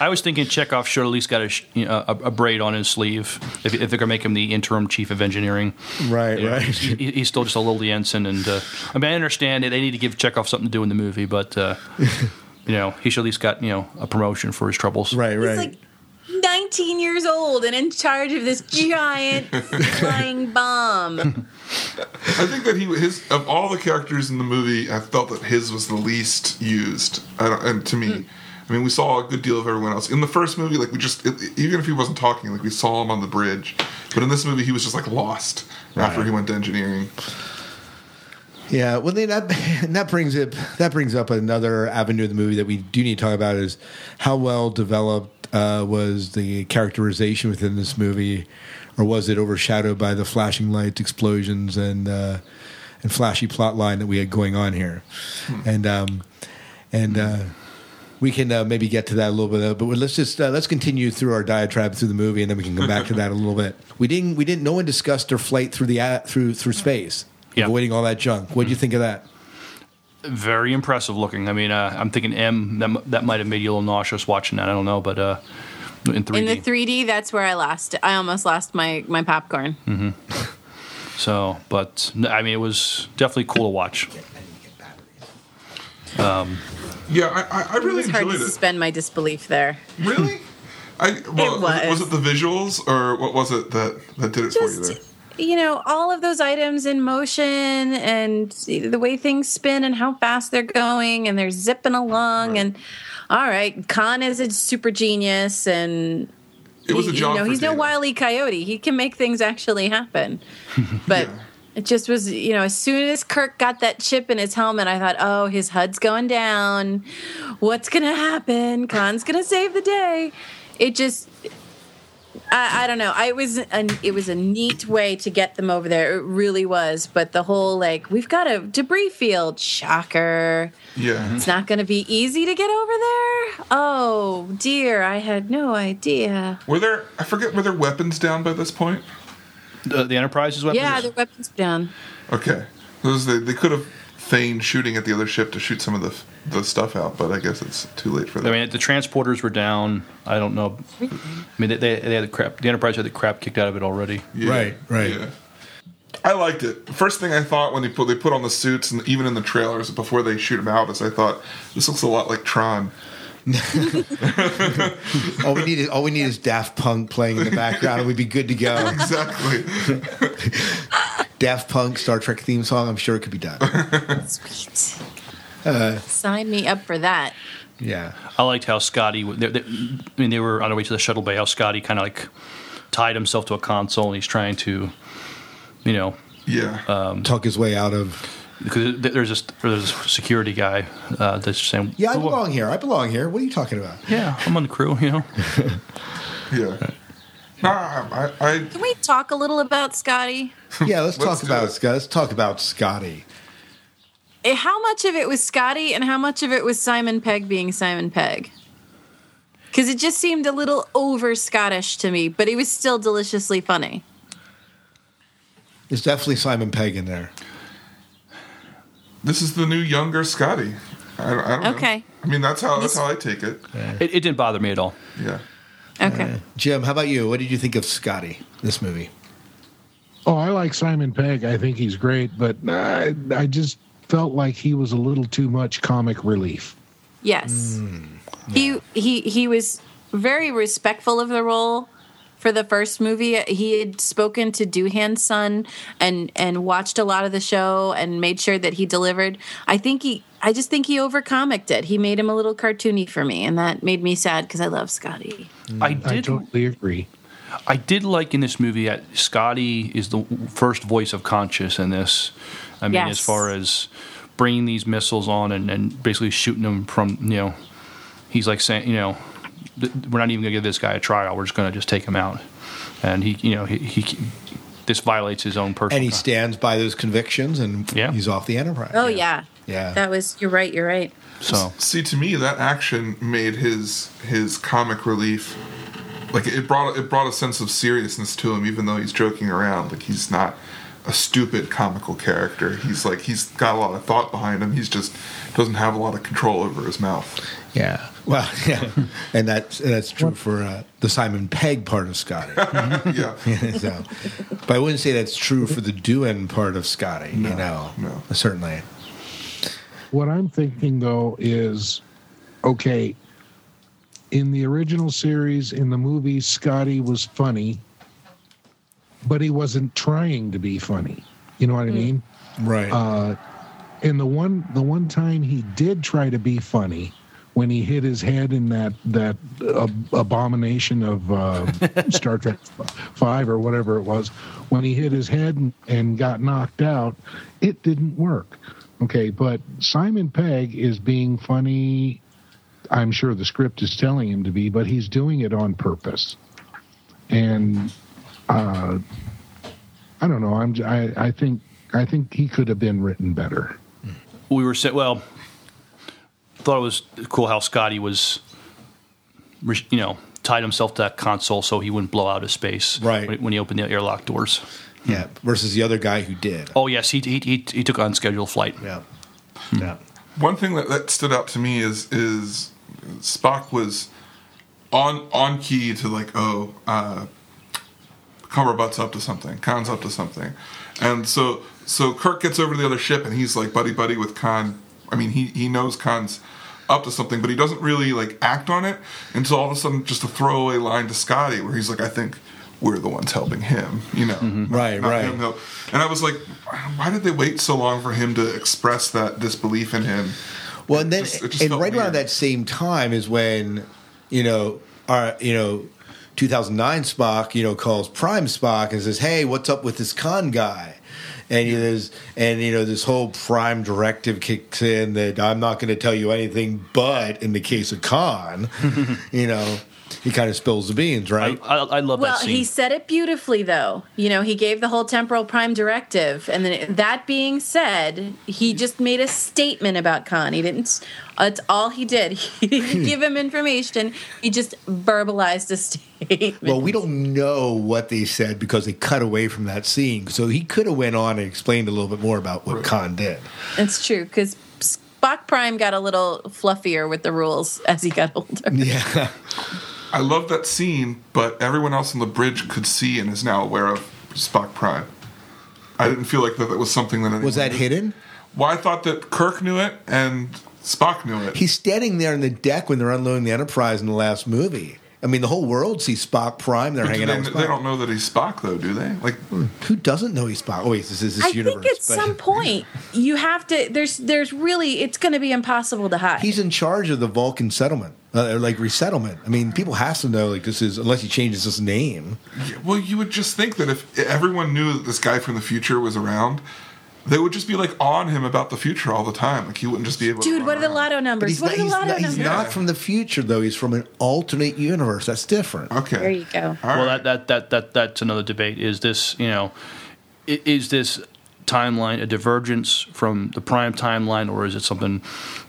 S6: I was thinking Chekhov should at least got a, you know, a, a braid on his sleeve if, if they're going to make him the interim chief of engineering.
S5: Right,
S6: You know,
S5: right.
S6: he, he's still just a little ensign, and uh, I mean I understand it. They need to give Chekhov something to do in the movie, but uh, you know he should at least got you know a promotion for his troubles.
S5: Right, right.
S2: He's
S5: right.
S2: like 19 years old and in charge of this giant flying bomb.
S7: I think that he his of all the characters in the movie, I felt that his was the least used. I don't, and to me, hmm. I mean, we saw a good deal of everyone else in the first movie. Like we just, it, even if he wasn't talking, like we saw him on the bridge. But in this movie, he was just like lost after he went to engineering.
S5: Yeah, well, then that and that brings it that brings up another avenue of the movie that we do need to talk about is how well developed uh, was the characterization within this movie, or was it overshadowed by the flashing lights, explosions, and uh, and flashy plot line that we had going on here, and um, and. Uh, we can uh, maybe get to that a little bit, but let's just uh, let's continue through our diatribe through the movie, and then we can come back to that a little bit. We didn't, we didn't. No one discussed their flight through the a- through through space,
S6: Yeah.
S5: avoiding all that junk. What do you think of that?
S6: Very impressive looking. I mean, uh, I'm thinking M that that might have made you a little nauseous watching that. I don't know, but uh, in 3D.
S2: In the 3D, that's where I lost. I almost lost my my popcorn.
S6: so, but I mean, it was definitely cool to watch.
S7: Yeah, I, I, I
S2: It
S7: really
S2: was hard to
S7: enjoyed it.
S2: suspend my disbelief there.
S7: Really? I well, was. It,
S2: was.
S7: was it the visuals or what was it that that did it for you there?
S2: You know, all of those items in motion and the way things spin and how fast they're going and they're zipping along and all right, Khan is a super genius and
S7: It was
S2: he-
S7: a job.
S2: You know, he's no
S7: Dana.
S2: wily coyote. He can make things actually happen. But
S7: Yeah.
S2: it just was, you know, as soon as Kirk got that chip in his helmet, I thought, oh, his HUD's going down. What's going to happen? Khan's going to save the day. It just. I, I don't know. I was an, it was a neat way to get them over there. It really was. But the whole like we've got a debris field. Shocker.
S7: Yeah.
S2: It's not going to be easy to get over there. Oh dear, I had no idea.
S7: Were there? I forget. Were there weapons down by this point?
S6: The, the Enterprise's weapons.
S2: Yeah, the weapons were down.
S7: Okay. Those they, they could have feigned shooting at the other ship to shoot some of the the stuff out, but I guess it's too late for that.
S6: I mean, the transporters were down. I don't know. I mean, they, they, they had the crap. The Enterprise had the crap kicked out of it already.
S7: Yeah,
S5: Right, right.
S7: Yeah. I liked it. First thing I thought when they put they put on the suits and even in the trailers before they shoot them out is I thought this looks a lot like Tron.
S5: All we need is all we need is Daft Punk playing in the background, and we'd be good to go.
S7: Exactly.
S5: Daft Punk Star Trek theme song. I'm sure it could be done.
S2: Sweet.
S5: Uh,
S2: Sign me up for that.
S5: Yeah,
S6: I liked how Scotty. They, they, I mean, they were on their way to the shuttle bay. How Scotty kind of like tied himself to a console and he's trying to, you know,
S7: Yeah.
S5: talk his way out of.
S6: because there's this there's a security guy uh, that's saying,
S5: Yeah, I
S6: "Oh,
S5: belong here. I belong here. What are you talking about?
S6: Yeah, I'm on the crew. You know,
S7: yeah. Nah, I, I
S2: Can we talk a little about Scotty?
S5: Yeah, let's,
S7: Let's
S5: talk about
S7: it.
S5: Scott. Let's talk about Scotty.
S2: Eh, How much of it was Scotty and how much of it was Simon Pegg being Simon Pegg? Because it just seemed a little over Scottish to me, but he was still deliciously funny.
S5: There's definitely Simon Pegg in there.
S7: this is the new younger Scotty. I, don't- I don't know.
S2: Okay.
S7: I mean that's how that's how I take it.
S6: it, it didn't bother me at all.
S7: Yeah.
S2: Uh, okay.
S5: Jim, how about you? What did you think of Scotty? This movie.
S8: Oh, I like Simon Pegg. I think he's great, but I, I just felt like he was a little too much comic relief.
S2: Yes. Hmm. He he he was very respectful of the role for the first movie. He had spoken to Doohan's son and and watched a lot of the show and made sure that he delivered. I think he I just think he over comicked it. He made him a little cartoony for me and that made me sad because I love Scotty.
S6: Mm, I
S8: I
S6: did.
S8: totally agree.
S6: I did like in this movie that Scotty is the first voice of conscience in this. I mean,
S2: Yes.
S6: as far as bringing these missiles on and, and basically shooting them from, you know, he's like saying, you know, th- we're not even going to give this guy a trial. We're just going to just take him out. And he, you know, he, he this violates his own personal.
S5: and he stands by those convictions, and
S6: Yeah.
S5: he's off the Enterprise.
S2: Oh yeah.
S5: Yeah.
S2: That was. You're right. You're right.
S6: so
S7: See, to me, that action made his his comic relief like it brought it brought a sense of seriousness to him, even though he's joking around. Like he's not a stupid comical character. He's like he's got a lot of thought behind him. He's just doesn't have a lot of control over his mouth.
S5: Yeah. Well, yeah, and that's that's true for uh, the Simon Pegg part of Scotty.
S7: yeah.
S5: so, but I wouldn't say that's true for the Doohan part of Scotty. you know,
S7: no.
S5: certainly.
S8: What I'm thinking though is, okay, in the original series, in the movie, Scotty was funny, but he wasn't trying to be funny. You know what I mean?
S5: Right.
S8: Uh, and the one the one time he did try to be funny when he hit his head in that that uh, abomination of uh, Star Trek Five or whatever it was, when he hit his head and, and got knocked out, it didn't work. Okay, but Simon Pegg is being funny. I'm sure the script is telling him to be, but he's doing it on purpose. And uh, I don't know. I'm. I, I think. I think he could have been written better.
S6: we were saying, well, thought it was cool how Scotty was, you know, tied himself to that console so he wouldn't blow out his space
S5: Right.
S6: when, when he opened the airlock doors.
S5: yeah. Versus the other guy who did.
S6: Oh yes, he he he, he took an unscheduled flight.
S5: Yeah. Yeah.
S7: One thing that, that stood out to me is is Spock was on on key to like oh uh, Cumberbatch's up to something, Khan's up to something, and so so Kirk gets over to the other ship and he's like buddy buddy with Khan. I mean he he knows Khan's up to something, but he doesn't really like act on it until all of a sudden just a throwaway line to Scotty where he's like I think we're the ones helping him, you know, mm-hmm. Not-
S5: Right,
S7: not
S5: right.
S7: And I was like, why did they wait so long for him to express that disbelief in him?
S5: Well, and then
S7: just- it just
S5: and right around that same time is when you know our you know 2009 Spock you know calls Prime Spock and says, "Hey, what's up with this Khan guy?" And you know, there's and you know this whole Prime directive kicks in that I'm not going to tell you anything, but in the case of Khan, you know, he kind of spills the beans, right?
S6: I, I love
S2: Well,
S6: that scene.
S2: he said it beautifully, though. You know, he gave the whole temporal prime directive, and then that being said, he just made a statement about Khan. He didn't. That's all he did. He didn't give him information. He just verbalized a statement.
S5: Well, we don't know what they said because they cut away from that scene. So he could have went on and explained a little bit more about what Khan did.
S2: It's true because Spock Prime got a little fluffier with the rules as he got older.
S5: Yeah.
S7: I love that scene, but everyone else on the bridge could see and is now aware of Spock Prime. I didn't feel like that, that was something that anyone
S5: Was that
S7: knew.
S5: hidden?
S7: Well, I thought that Kirk knew it and Spock knew it.
S5: He's standing there on the deck when they're unloading the Enterprise in the last movie. I mean, the whole world sees Spock Prime. They're
S7: But
S5: hanging
S7: they,
S5: out with
S7: they don't know that he's Spock, though, do they? Like,
S5: Who doesn't know he's Spock? Oh, wait, this is this
S2: I
S5: universe.
S2: think at
S5: but
S2: some point you have to. There's there's really it's going to be impossible to hide.
S5: he's in charge of the Vulcan settlement, uh, or like resettlement. I mean, people have to know like this is unless he changes his name.
S7: well, you would just think that if everyone knew that this guy from the future was around, they would just be like on him about the future all the time. Like he wouldn't just be able. to
S2: Dude, what are the lotto numbers?
S5: he's,
S2: What
S5: not,
S2: are the lotto
S5: not, he's not from the future though. He's from an alternate universe. That's different.
S7: Okay.
S2: There you go.
S7: All
S6: well,
S7: right.
S6: that, that that that that's another debate. Is this you know, is this timeline a divergence from the prime timeline, or is it something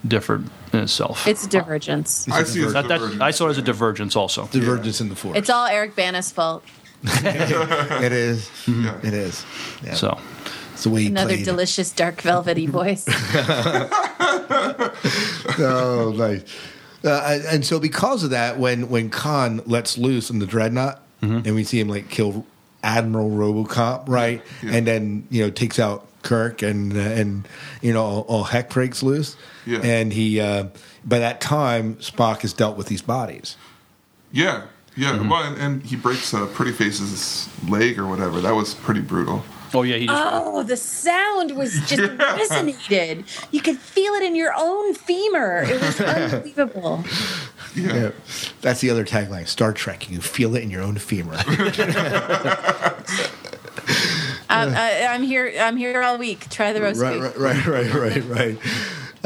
S6: different in itself?
S2: It's a divergence.
S7: I see it as
S6: that, that,
S7: divergence.
S6: I saw it as a divergence also.
S5: Divergence in the force.
S2: It's all Eric Bana's fault.
S5: it is.
S7: Yeah.
S5: It is. Yeah.
S6: So
S5: it's the way he
S2: Another
S5: played
S2: delicious dark velvety voice.
S5: Oh, nice. Uh, and so, because of that, when when Khan lets loose in the dreadnought,
S7: Mm-hmm.
S5: and we see him like kill Admiral RoboCop, right,
S7: Yeah.
S5: and then you know takes out Kirk, and uh, and you know all, all heck breaks loose,
S7: Yeah.
S5: and he uh, by that time Spock has dealt with these bodies.
S7: Yeah, yeah.
S5: Mm-hmm.
S7: Well, and, and he breaks uh, Pretty Face's leg or whatever. That was pretty brutal.
S6: Oh yeah, he just
S2: Oh, the sound was just resonated. You could feel it in your own femur. It was unbelievable.
S7: Yeah.
S5: Yeah. That's the other tagline: Star Trek. You feel it in your own femur.
S2: Um, I, I'm here. I'm here all week. Try the roast
S5: right,
S2: beef.
S5: right, right, right, right,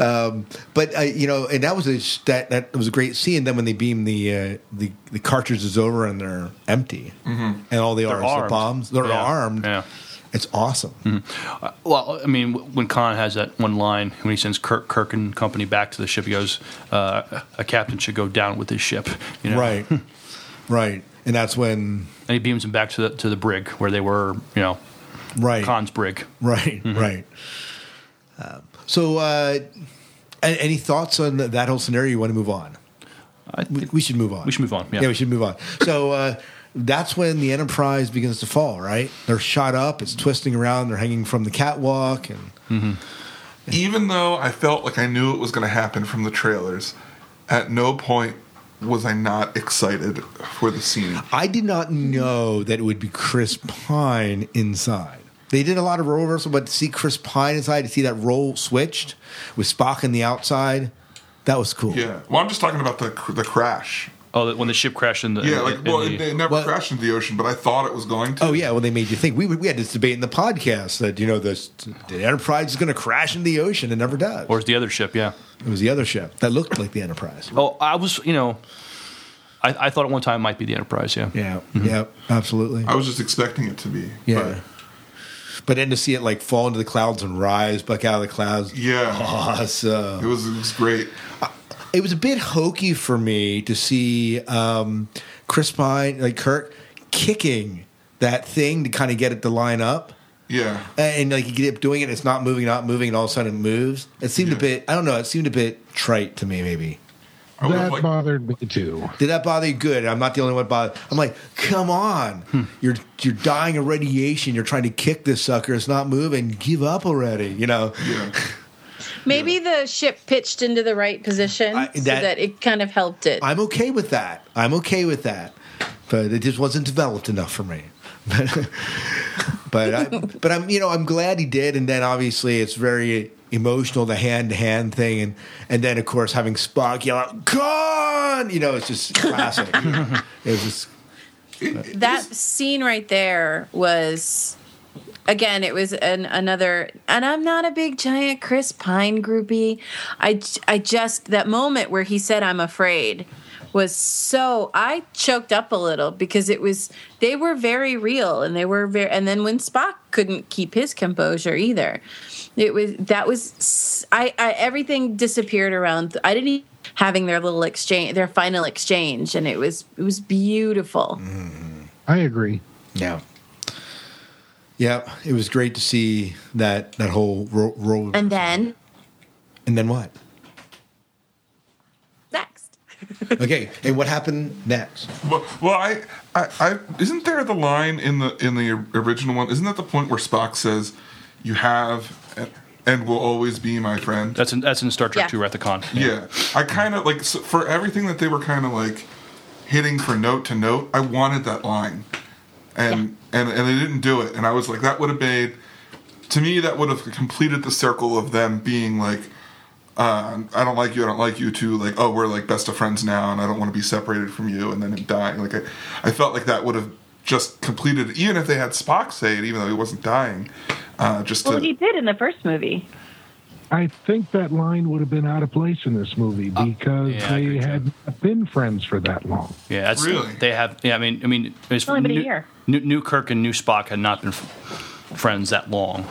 S5: right. Um, but uh, you know, and that was a that that was a great scene. Then when they beam the uh, the the cartridges over and they're empty, and all they are is the bombs. They're
S6: Yeah.
S5: armed.
S6: Yeah.
S5: It's awesome.
S6: Well, I mean, when Khan has that one line when he sends Kirk, Kirk and company back to the ship, he goes, uh, "A captain should go down with his ship." You know?
S5: Right, right, and that's when
S6: And he beams him back to the to the brig where they were. You know,
S5: right,
S6: Khan's brig.
S5: right, right. Um, so, uh, any thoughts on that whole scenario? You want to move on?
S6: I
S5: We,
S6: think
S5: we should move on.
S6: we should move on. Yeah.
S5: Yeah, we should move on. So uh, that's when the Enterprise begins to fall. Right, they're shot up. It's twisting around. They're hanging from the catwalk, and mm-hmm.
S7: Even though I felt like I knew it was going to happen from the trailers, at no point was I not excited for the scene.
S5: I did not know that it would be Chris Pine inside. They did a lot of role reversal, but to see Chris Pine inside, to see that role switched with Spock on the outside, that was cool.
S7: Yeah. Well, I'm just talking about the the crash.
S6: Oh, that- when the ship crashed in the
S7: Yeah, like
S6: in
S7: well,
S6: the-
S7: it, it never
S5: Well-
S7: crashed into the ocean, but I thought it was going to.
S5: Oh yeah, well they made you think. We we had this debate in the podcast that you know the, the Enterprise is going to crash in the ocean. and never does.
S6: or the other ship. Yeah.
S5: it was the other ship that looked like the Enterprise.
S6: Oh, I was. You know, I, I thought at one time it might be the Enterprise. Yeah.
S5: Yeah, mm-hmm. yeah, absolutely.
S7: I was just expecting it to be.
S5: Yeah. But then to see it like fall into the clouds and rise back out of the clouds,
S7: yeah.
S5: awesome.
S7: It was it was great.
S5: It was a bit hokey for me to see um, Chris Pine, like Kirk, kicking that thing to kind of get it to line up.
S7: Yeah.
S5: And like you get up doing it, it's not moving, not moving, and all of a sudden it moves. It seemed a bit, I don't know, it seemed a bit trite to me, maybe.
S7: I would
S8: That
S7: have liked,
S8: bothered me too.
S5: Did that bother you? Good. I'm not the only one bothered. I'm like, come on,
S7: Hmm.
S5: you're you're dying of radiation. You're trying to kick this sucker. It's not moving. Give up already. You know.
S7: yeah.
S2: Maybe the ship pitched into the right position
S5: I-
S2: so
S5: that-
S2: that it kind of helped it.
S5: I'm okay with that. I'm okay with that, but it just wasn't developed enough for me. but I, but I'm you know I'm glad he did, and then obviously it's very emotional the hand to hand thing, and and then of course having Spock yell out "Khan," you know it's just classic. it was just
S2: that scene right there was again it was an, another and i'm not a big giant chris pine groupie I, I just that moment where he said i'm afraid was so i choked up a little because it was they were very real and they were very and then when spock couldn't keep his composure either it was that was I everything disappeared around i didn't even having their little exchange their final exchange and it was it was beautiful mm-hmm.
S8: I agree.
S5: yeah. Yeah, it was great to see that that whole ro- role.
S2: and then
S5: and then what?
S2: next
S5: Okay, and what happened next?
S7: Well, well I, I, I, isn't there the line in the in the original one? Isn't that the point where Spock says, "You have and- and will always be my friend"?
S6: That's in that's in Star Trek
S2: Yeah.
S6: Two, Wrath of Khan.
S7: Yeah, I kind of like so for everything that they were kind of like hitting for note to note. I wanted that line, and and and they didn't do it. And I was like, that would have made to me that would have completed the circle of them being like. Uh, I don't like you. I don't like you. To like, oh, we're like best of friends now, and I don't want to be separated from you. And then him dying. Like, I, I felt like that would have just completed, even if they had Spock say it, even though he wasn't dying. Uh, just to
S2: well he did in the first movie
S8: I think that line would have been out of place in this movie because
S6: yeah,
S8: they
S6: agree, too.
S8: had not been friends for that long.
S6: Yeah, that's
S7: Really?
S6: They have. Yeah, I mean, I mean, it's
S2: Only been a year.
S6: New, new Kirk and New Spock had not been f- friends that long.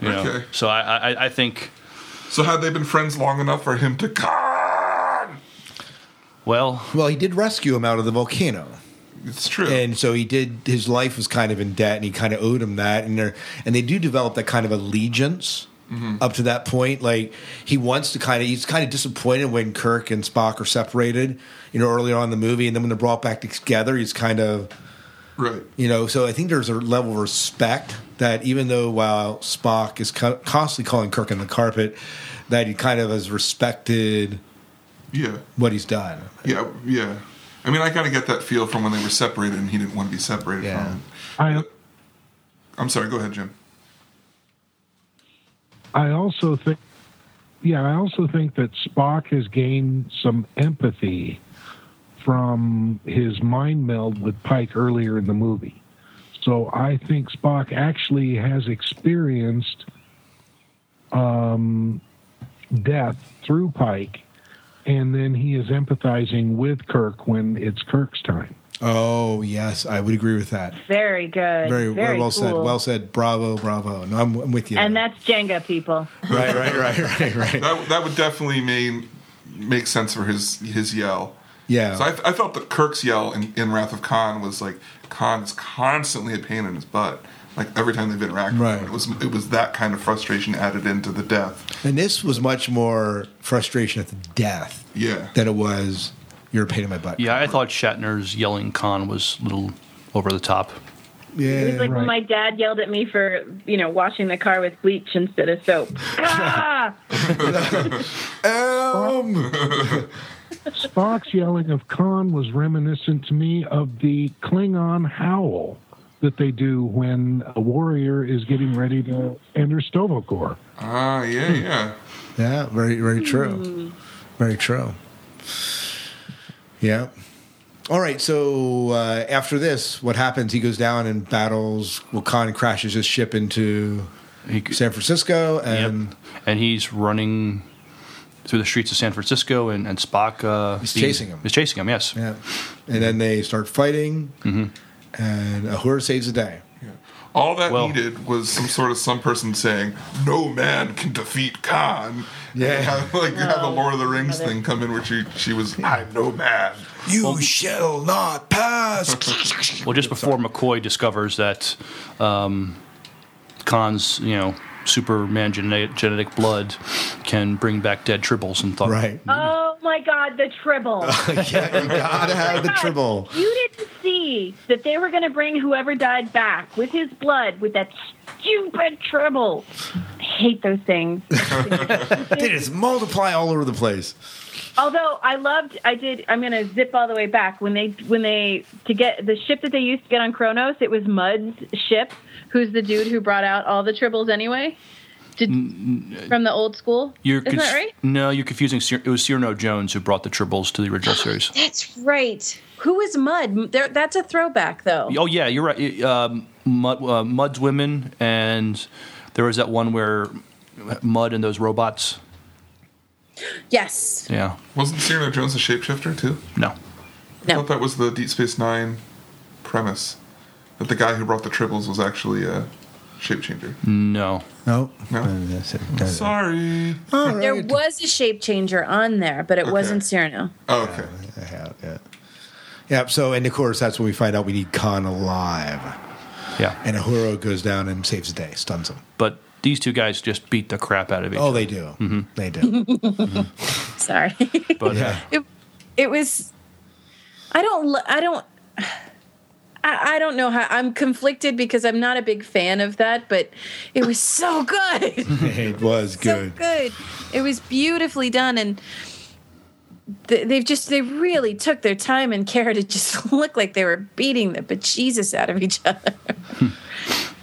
S6: You know,
S7: Okay.
S6: so I, I, I think.
S7: so had they been friends long enough for him to con?
S6: Well,
S5: Well, he did rescue him out of the volcano.
S7: It's true.
S5: and so he did his life was kind of in debt and he kind of owed him that and they and they do develop that kind of allegiance mm-hmm. up to that point like he wants to kind of he's kind of disappointed when kirk and spock are separated you know earlier on in the movie and then when they're brought back together he's kind of
S7: right.
S5: you know so i think there's a level of respect that even though while spock is co- constantly calling kirk on the carpet that he kind of has respected
S7: Yeah.
S5: what he's done
S7: Yeah, yeah. I mean, I kind of get that feel from when they were separated and he didn't want to be separated
S5: Yeah.
S7: from him.
S8: I
S7: I'm sorry, go ahead, Jim.
S8: I also think, yeah, I also think that Spock has gained some empathy from his mind meld with Pike earlier in the movie. So I think Spock actually has experienced um, death through Pike, and then he is empathizing with Kirk when it's Kirk's time.
S5: Oh yes, I would agree with that.
S9: Very good.
S5: Very,
S9: Very
S5: well said. Well said. Bravo, bravo. No, I'm, I'm with you.
S9: And
S5: there.
S9: that's Jenga, people.
S5: right, right, right, right, right.
S7: That that would definitely mean make sense for his his yell.
S5: Yeah.
S7: So I, I felt that Kirk's yell in, in Wrath of Khan was like Khan is constantly a pain in his butt. Like every time they've interacted,
S5: Right.
S7: it was it was that kind of frustration added into the death.
S5: And this was much more frustration at the death
S7: Yeah,
S5: than it was you're a pain in my butt.
S6: Yeah, I thought Shatner's yelling Khan was a little over the top.
S5: Yeah.
S9: It was like
S8: Right.
S9: when my dad yelled at me for, you know, washing the car with bleach instead of soap. ah!
S5: um,
S8: Spock's yelling of Khan was reminiscent to me of the Klingon howl that they do when a warrior is getting ready to enter Sto-Vo-Kor.
S7: ah, yeah, yeah.
S5: yeah, very, very true. Very true. Yeah. All right. So uh, after this, what happens? He goes down and battles. Well, Khan crashes his ship into
S6: He,
S5: San Francisco, and
S6: Yep. And he's running through the streets of San Francisco, and, and Spock uh,
S5: He's chasing him.
S6: Is chasing him, yes.
S5: yeah, and then they start fighting,
S6: Mm-hmm.
S5: and Uhura saves the day. Yeah.
S7: All that
S6: Well-
S7: needed was some sort of some person saying, "No man can defeat Khan."
S5: Yeah.
S7: Have, like you have the Lord of the Rings thing come in, where she she was, "I'm no man."
S5: You shall not pass.
S6: Well, just before McCoy discovers that um, Khan's, you know, Superman genetic, genetic blood can bring back dead tribbles, and thought,
S5: right.
S9: Oh my God, the tribble.
S5: yeah, you gotta oh have the
S9: God,
S5: tribble.
S9: You didn't see that they were going to bring whoever died back with his blood with that stupid tribble. I hate those things.
S5: They just multiply all over the place.
S9: Although I loved, I did. I'm going to zip all the way back when they when they to get the ship that they used to get on Kronos. It was Mudd's ship. Who's the dude who brought out all the tribbles anyway? Did from the old school?
S6: You're
S9: Isn't
S6: conf-
S9: that right?
S6: No, you're confusing. It was Cyrano Jones who brought the tribbles to the original series.
S2: That's right. Who is Mudd? There, that's a throwback, though.
S6: Oh yeah, you're right. Um, Mudd, uh, Mudd's women, and there was that one where Mudd and those robots.
S2: Yes.
S6: Yeah,
S7: Wasn't Cyrano Jones a shapeshifter too?
S6: no,
S7: I
S2: No.
S7: thought that was the Deep Space Nine premise. That the guy who brought the tribbles was actually a shape changer.
S6: no.
S5: No,
S7: No.
S5: Uh,
S7: Sorry.
S5: All
S2: There was a shape changer on there, but it
S7: Okay.
S2: wasn't Cyrano.
S7: Oh, okay.
S5: I have, yeah. Yeah, so, and of course, that's when we find out we need Khan alive.
S6: Yeah,
S5: And Uhura goes down and saves the day, stuns him.
S6: but these two guys just beat the crap out of each
S5: oh,
S6: other.
S5: Oh, they do. Mm-hmm. They do.
S2: Sorry.
S6: But
S5: yeah.
S2: it, it was. I don't. I don't. I, I don't know how. I'm conflicted because I'm not a big fan of that, but it was so good.
S5: it was
S2: so
S5: good.
S2: good. It was beautifully done, and th- they've just they really took their time and care to just look like they were beating the bejesus out of each other.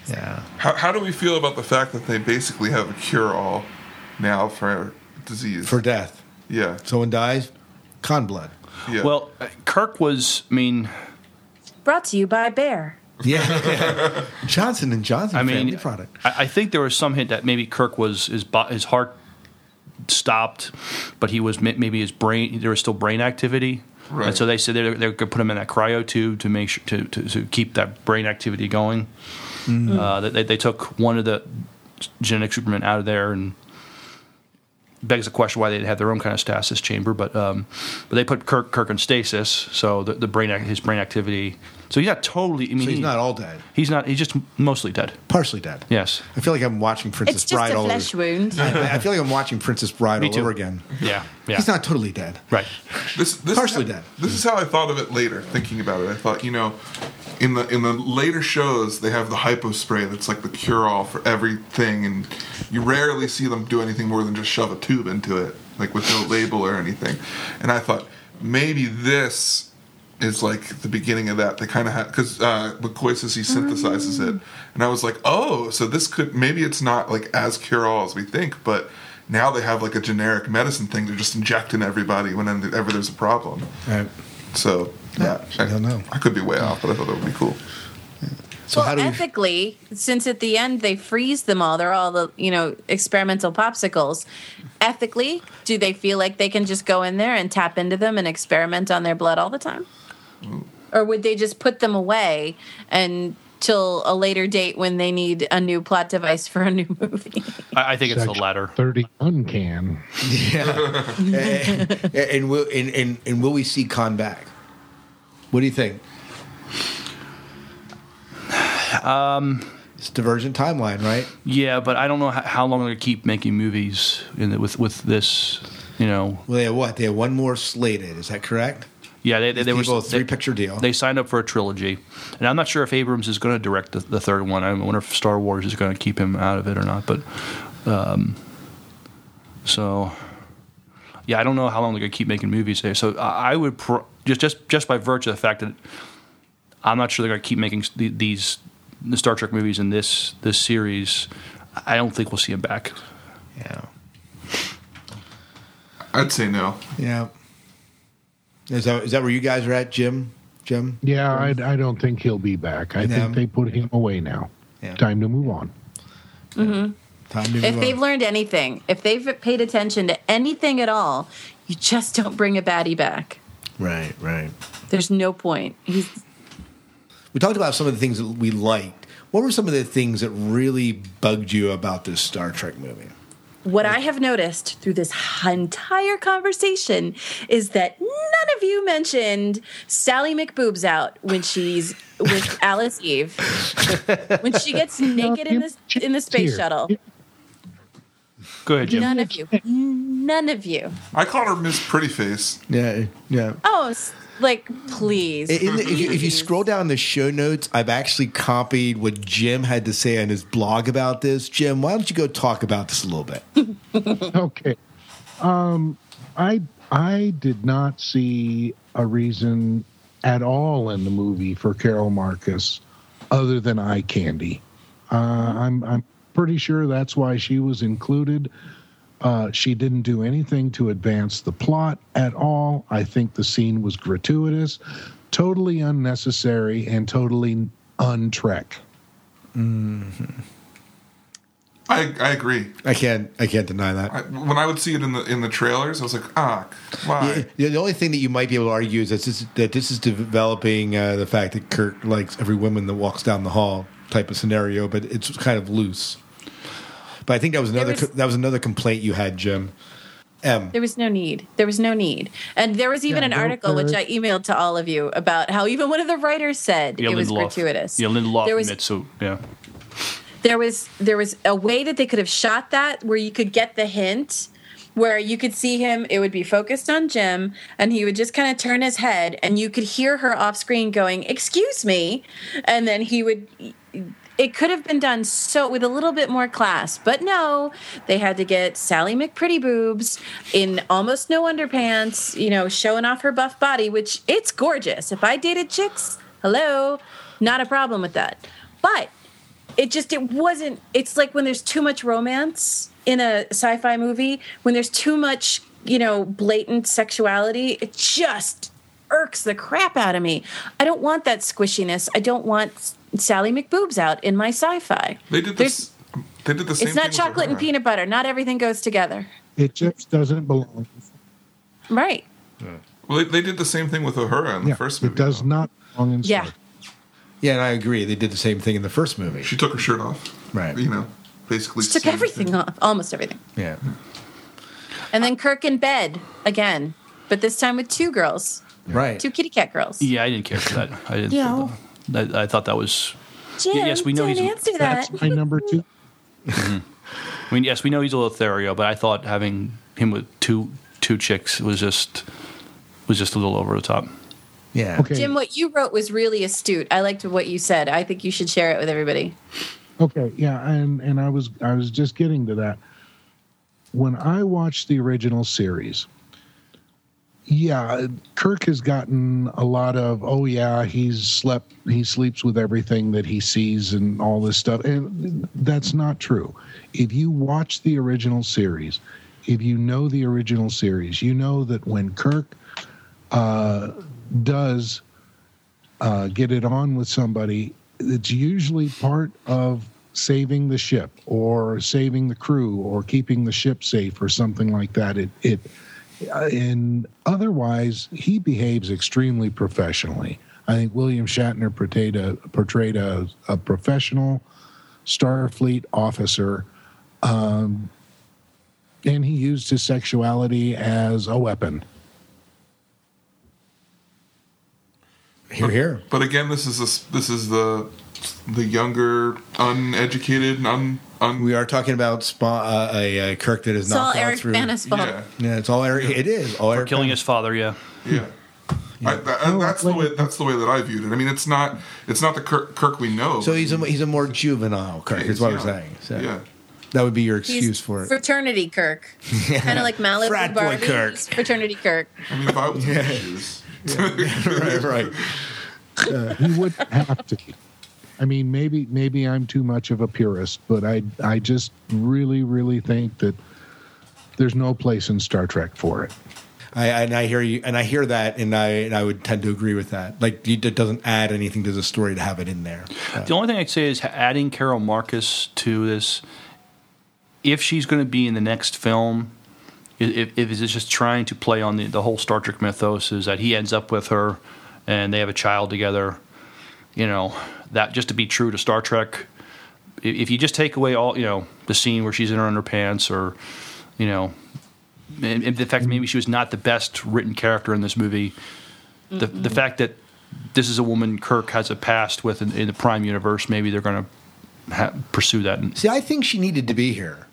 S5: Yeah.
S7: How, how do we feel about the fact that they basically have a cure all now for disease?
S5: For death.
S7: yeah.
S5: Someone dies, Khan blood.
S7: Yeah.
S6: well, uh, Kirk was. I mean,
S2: Brought to you by Bayer.
S5: Yeah. Johnson and Johnson
S6: I
S5: family
S6: mean,
S5: product.
S6: I, I think there was some hint that maybe Kirk was his his heart stopped, but he was maybe his brain there was still brain activity.
S7: Right.
S6: And so they said they're, they're going to put him in that cryo tube to make sure to, to, to keep that brain activity going. Uh, they, they took one of the genetic Supermen out of there and begs the question why they had their own kind of stasis chamber, but um, but they put Kirk Kirk in stasis, so the, the brain his brain activity. So he's not totally. I mean,
S5: So he's
S6: he-
S5: not all dead.
S6: He's not. He's just mostly dead.
S5: Partially dead.
S6: Yes.
S5: I feel like I'm watching Princess
S2: It's just
S5: Bride
S2: a
S5: all
S2: flesh
S5: over.
S2: wound.
S5: I, I feel like I'm watching Princess Bride
S6: Me
S5: all
S6: too.
S5: over again.
S6: Yeah. Yeah.
S5: He's not totally dead.
S6: right.
S7: this, this
S5: partially
S7: how,
S5: dead.
S7: This is how I thought of it later, thinking about it. I thought, you know, in the in the later shows, they have the hypo spray that's like the cure all for everything, and you rarely see them do anything more than just shove a tube into it, like with no label or anything. And I thought maybe this is like the beginning of that. They kind of had because uh, McCoy says he synthesizes it, and I was like, oh, so this could maybe it's not like as cure all as we think, but. Now they have like a generic medicine thing to just inject in everybody whenever there's a problem.
S5: Right.
S7: So yeah,
S5: I don't know.
S7: I could be way off, but I thought that would be cool.
S5: So
S2: well,
S5: how do we?
S2: ethically, since at the end they freeze them all, they're all the you know experimental popsicles. Ethically, do they feel like they can just go in there and tap into them and experiment on their blood all the time, or would they just put them away until a later date when they need a new plot device for a new movie?
S6: I, I think it's the
S8: Section
S6: latter.
S8: 31 can.
S5: and, and will and, and and will we see Khan back? What do you think? Um, it's Divergent timeline, right?
S6: Yeah, but I don't know how, how long they're going to keep making movies in the, with with this. You know,
S5: Well, they have what? They have one more slated. Is that correct?
S6: Yeah, they they, they were
S5: a three picture deal.
S6: They signed up for a trilogy, and I'm not sure if Abrams is going to direct the, the third one. I wonder if Star Wars is going to keep him out of it or not. But, um, so yeah, I don't know how long they're going to keep making movies there. So I I would pro- just just just by virtue of the fact that I'm not sure they're going to keep making the- these the Star Trek movies in this this series. I don't think we'll see him back.
S5: yeah.
S7: I'd say no.
S5: Yeah. Is that is that where you guys are at, Jim? Jim?
S8: Yeah, I, I don't think he'll be back. I
S5: No.
S8: think they put him away now.
S5: Yeah.
S8: Time to move on. Mm-hmm.
S5: Time to
S2: if
S5: move
S2: they've learned anything, if they've paid attention to anything at all, you just don't bring a baddie back.
S5: Right, right.
S2: There's no point. He's
S5: We talked about some of the things that we liked. What were some of the things that really bugged you about this Star Trek movie?
S2: What I have noticed through this entire conversation is that none of you mentioned Sally McBoobs out when she's with Alice Eve. When she gets naked in the in the space shuttle.
S6: Go ahead, Jim.
S2: None of you. None of you.
S7: I call her Miss Pretty Face.
S5: Yeah, yeah.
S2: Oh, s- like please.
S5: In the, if, you, if you scroll down the show notes, I've actually copied what Jim had to say on his blog about this. Jim, why don't you go talk about this a little bit?
S8: Okay. Um, I I did not see a reason at all in the movie for Carol Marcus other than eye candy. Uh, I'm I'm pretty sure that's why she was included. Uh, she didn't do anything to advance the plot at all. I think the scene was gratuitous, totally unnecessary, and totally untrek.
S7: I, I agree.
S5: I can't I can't deny that.
S7: I, when I would see it in the in the trailers, I was like, ah, why?
S5: Yeah, the only thing that you might be able to argue is that this, that this is developing uh, the fact that Kirk likes every woman that walks down the hall type of scenario, but it's kind of loose. But I think that was another
S2: was-
S5: that was another complaint you had, Jim. M.
S2: There was no need. There was no need. And there was even
S8: Yeah,
S2: an article which I emailed to all of you about how even one of the writers said
S6: Yeah,
S2: it was
S6: Lindelof.
S2: gratuitous.
S6: Yeah, Lindelof
S2: There was
S6: admits so. Yeah.
S2: there was there was a way that they could have shot that where you could get the hint where you could see him it would be focused on Jim and he would just kind of turn his head and you could hear her off screen going excuse me and then he would it could have been done so with a little bit more class but no they had to get Sally McPretty boobs in almost no underpants you know showing off her buff body which it's gorgeous. If I dated chicks hello not a problem with that. But it just it wasn't it's like when there's too much romance in a sci-fi movie when there's too much you know blatant sexuality it just irks the crap out of me. I don't want that squishiness. I don't want sally mcboobs out in my sci-fi
S7: They did
S2: There's-
S7: this. They did the same. Thing.
S2: It's not
S7: thing
S2: chocolate and peanut butter not everything goes together
S8: It just doesn't belong.
S2: right
S7: Well, they, they did the same thing with Uhura in the
S8: Yeah,
S7: first movie.
S8: it does
S7: though.
S8: not belong in
S2: yeah
S8: Star
S5: Yeah, and I agree. They did the same thing in the first movie.
S7: She took her shirt off.
S5: Right.
S7: You know, basically
S2: She took
S7: seen-
S2: everything off almost everything
S5: Yeah.
S2: and then kirk in bed again but this time with two girls
S5: Right.
S2: two kitty cat girls
S6: Yeah, I didn't care for that. I didn't.
S2: Yeah.
S6: I, I thought that was.
S2: Jim,
S6: yes, we know
S2: don't
S6: he's-
S2: answer that
S8: That's my number two. Mm-hmm.
S6: I mean, yes, we know he's a Lothario, but I thought having him with two two chicks was just was just a little over the top.
S5: Yeah.
S8: Okay.
S2: Jim, what you wrote was really astute. I liked what you said. I think you should share it with everybody.
S8: Okay, yeah, and and I was I was just getting to that. When I watched the original series, yeah, Kirk has gotten a lot of oh yeah, he's slept he sleeps with everything that he sees and all this stuff. And that's not true. If you watch the original series, if you know the original series, you know that when Kirk uh, does uh, get it on with somebody, it's usually part of saving the ship or saving the crew or keeping the ship safe or something like that. It it and otherwise he behaves extremely professionally. I think William Shatner portrayed a portrayed a, a professional Starfleet officer, um, and he used his sexuality as a weapon.
S5: Here, here.
S7: But again, this is a, this is the the younger, uneducated, un, un
S5: We are talking about spa, uh, a, uh Kirk that is
S2: It's all
S5: not
S2: Eric
S5: through.
S2: Bana's fault.
S7: yeah,
S5: Yeah, it's all Eric. It is all
S6: For
S5: Eric
S6: killing
S5: Bana.
S6: his father, yeah.
S7: yeah. I, that, and that's the way. That's the way that I viewed it. I mean, it's not. It's not the Kirk, Kirk we know.
S5: So he's a he's a more juvenile Kirk. Is what we're
S7: Yeah.
S5: saying. So
S7: yeah.
S5: that would be your
S2: He's
S5: excuse for it.
S2: Fraternity Kirk. Kind of like Malibu
S5: Frat boy
S2: Barbie.
S5: Kirk.
S2: He's Fraternity Kirk.
S7: I mean, if I was in his shoes,
S5: right, right.
S8: he would have to. I mean, maybe maybe I'm too much of a purist, but I I just really really think that there's no place in Star Trek for it.
S5: I and I hear you, and I hear that, and I and I would tend to agree with that. Like it doesn't add anything to the story to have it in there. Uh,
S6: The only thing I'd say is adding Carol Marcus to this, if she's going to be in the next film, if, if it's just trying to play on the, the whole Star Trek mythos, is that he ends up with her and they have a child together, you know, that just to be true to Star Trek. If you just take away all, you know, the scene where she's in her underpants or, you know, and, and the fact that maybe she was not the best written character in this movie, the the fact that this is a woman Kirk has a past with in, in the Prime universe, maybe they're going to ha- pursue that. And
S5: See, I think she needed to be here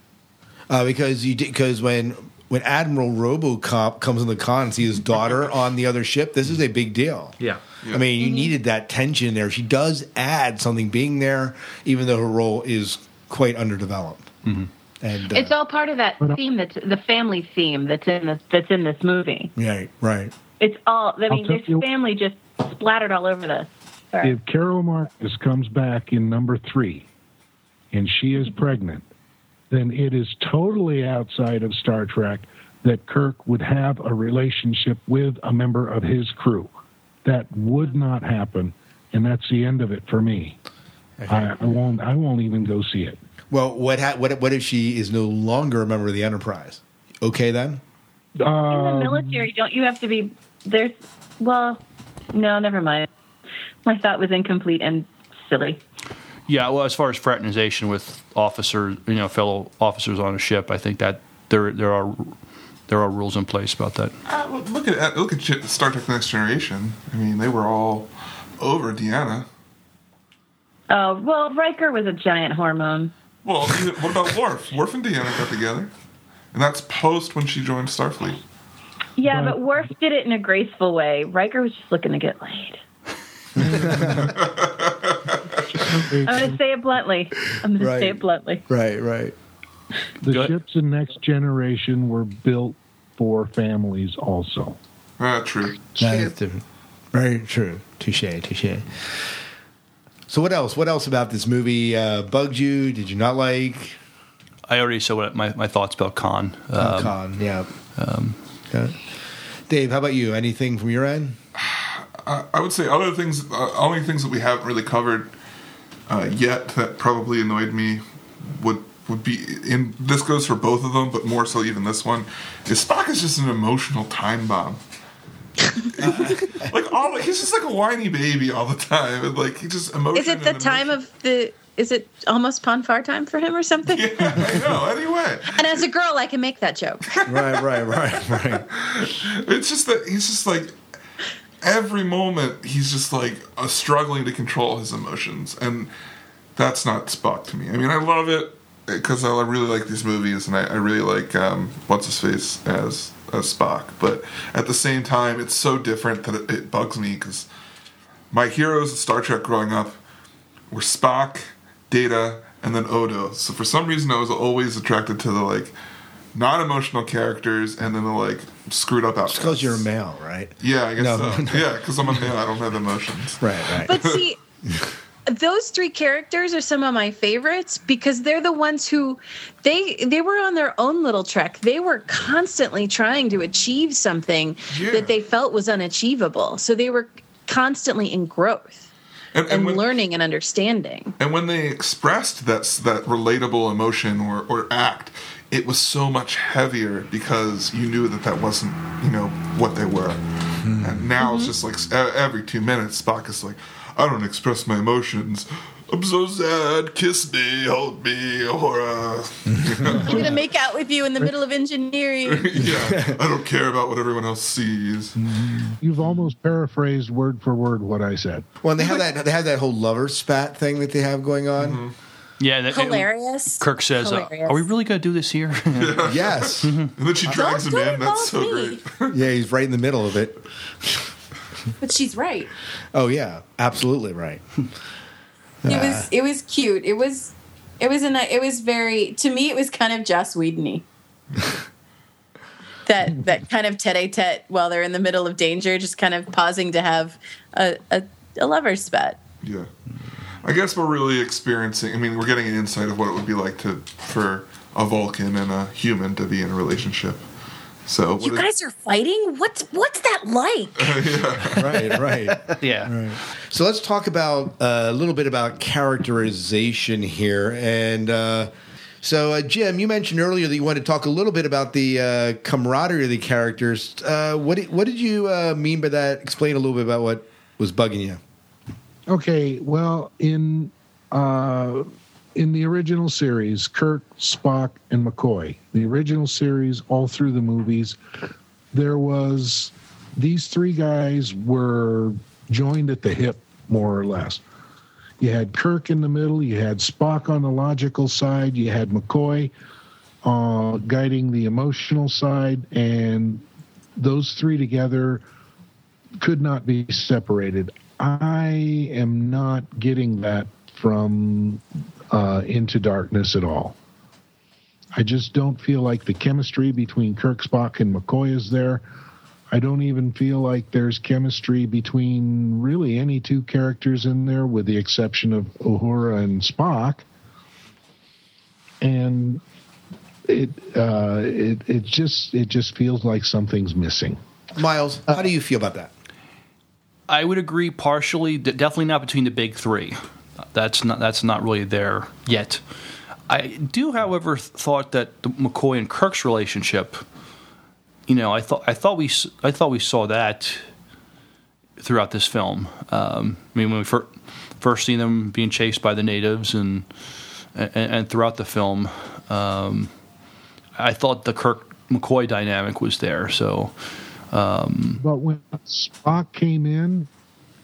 S5: uh, because you because when when Admiral RoboCop comes in the con and sees his daughter on the other ship, this is a big deal.
S6: yeah,
S5: I mean, you needed that tension there. She does add something being there, even though her role is quite underdeveloped. Mm-hmm. And uh,
S9: It's all part of that theme that's the family theme that's in this that's in this movie.
S5: right, right.
S9: It's all. I mean,
S8: tell
S9: there's
S8: you-
S9: family just splattered all over this. Sorry.
S8: If Carol Marcus comes back in number three, and she is pregnant, then it is totally outside of Star Trek that Kirk would have a relationship with a member of his crew. That would not happen, and that's the end of it for me. I, I won't. I won't even go see it.
S5: Well, what ha- what what if she is no longer a member of the Enterprise? Okay, then.
S9: in the
S8: Um,
S9: military, don't you have to be there's? Well, no, never mind. My thought was incomplete and silly.
S6: yeah. Well, as far as fraternization with officers, you know, fellow officers on a ship, I think that there there are there are rules in place about that.
S7: Uh, look at look at Star Trek: Next Generation. I mean, they were all over Deanna.
S9: Oh well, Riker was a giant hormone.
S7: Well, what about Worf? Worf and Deanna got together, and that's post when she joined Starfleet.
S9: Yeah,
S8: But-
S9: but Worf did it in a graceful way. Riker was just looking to get laid. I'm going to say it bluntly. I'm going
S5: Right.
S9: to say it bluntly.
S5: Right, right.
S8: The
S6: Go ahead.
S8: ships in Next Generation were built for families, also.
S7: Ah, true.
S5: That is different. Very true. Touche, touche. So, what else? What else about this movie uh, bugged you? Did you not like?
S6: I already said what my, my thoughts about Khan.
S5: Oh,
S6: Um,
S5: Khan, yeah. Okay. Dave, how about you? Anything from your end?
S7: Uh, I would say other things, uh, only things that we haven't really covered uh, yet that probably annoyed me would would be in. This goes for both of them, but more so even this one. Is Spock is just an emotional time bomb. like all, he's just like a whiny baby all the time, and like he just emotion.
S2: Is it the
S7: and
S2: time of the? Is it almost Pon farr time for him or something?
S7: Yeah, I know. Anyway,
S2: And as a girl, I can make that joke.
S5: right, right, right, right.
S7: it's just that he's just like every moment he's just like uh, struggling to control his emotions, and that's not Spock to me. I mean, I love it because I really like these movies, and I, I really like um, what's his face as as Spock. But at the same time, it's so different that it, it bugs me because my heroes in Star Trek growing up were Spock, Data, and then Odo. So for some reason, I was always attracted to the like non-emotional characters and then the like screwed up outcasts.
S5: Because you're a male, right?
S7: Yeah, I guess
S5: No,
S7: so.
S5: no.
S7: Yeah, because I'm a male, I don't have emotions.
S5: Right, right.
S2: But see, those three characters are some of my favorites because they're the ones who they they were on their own little trek. They were constantly trying to achieve something
S7: Yeah.
S2: that they felt was unachievable. So they were constantly in growth.
S7: And- and
S9: and,
S7: when-
S9: learning and understanding.
S7: And when they expressed that that relatable emotion or, or act, it was so much heavier because you knew that that wasn't you know what they were. Hmm. And now it's mm-hmm. just like s- every two minutes, Spock is like, "I don't express my emotions. I'm so sad. Kiss me, hold me, or uh,
S2: I'm gonna make out with you in the middle of engineering.
S7: yeah, I don't care about what everyone else sees."
S8: You've almost paraphrased word for word what I said.
S5: Well, and they have that they have that whole lover spat thing that they have going on.
S6: Yeah, that,
S2: Hilarious.
S6: Kirk says, uh, "Are we really going to do this here?"
S5: Yes,
S7: And then she drags him
S2: don't
S7: in. That's so
S2: me.
S7: great.
S5: yeah, he's right in the middle of it.
S2: But she's right.
S5: Oh yeah, absolutely right.
S2: It was uh. it was cute. It was it was a it was very to me it was kind of Joss Whedon-y. that that kind of tete-a-tete while they're in the middle of danger, just kind of pausing to have a, a, a lover's spat.
S7: Yeah. I guess we're really experiencing. I mean, we're getting an insight of what it would be like to for a Vulcan and a human to be in a relationship. So what
S2: You
S7: is-
S2: guys are fighting? What's what's that like?
S5: Right, right.
S6: yeah.
S5: So let's talk about uh, a little bit about characterization here. And uh, so, uh, Jim, you mentioned earlier that you wanted to talk a little bit about the uh, camaraderie of the characters. Uh, what did, what did you uh, mean by that? Explain a little bit about what was bugging you.
S8: Okay, well, in uh, in the original series, Kirk, Spock, and McCoy, the original series, all through the movies, there was these three guys were joined at the hip, more or less. You had Kirk in the middle, you had Spock on the logical side, you had McCoy uh, guiding the emotional side, and those three together could not be separated. I am not getting that from uh, Into Darkness at all. I just don't feel like the chemistry between Kirk, Spock, and McCoy is there. I don't even feel like there's chemistry between really any two characters in there, with the exception of Uhura and Spock. And it uh, it it just it just feels like something's missing.
S5: Miles, how do you feel about that?
S6: I would agree partially. d- Definitely not between the big three. That's not that's not really there yet. I do, however, th- thought that the McCoy and Kirk's relationship. You know, I thought I thought we I thought we saw that throughout this film. Um, I mean, when we fir- first see them being chased by the natives, and and, and throughout the film, um, I thought the Kirk McCoy dynamic was there. So.
S8: But when Spock came in,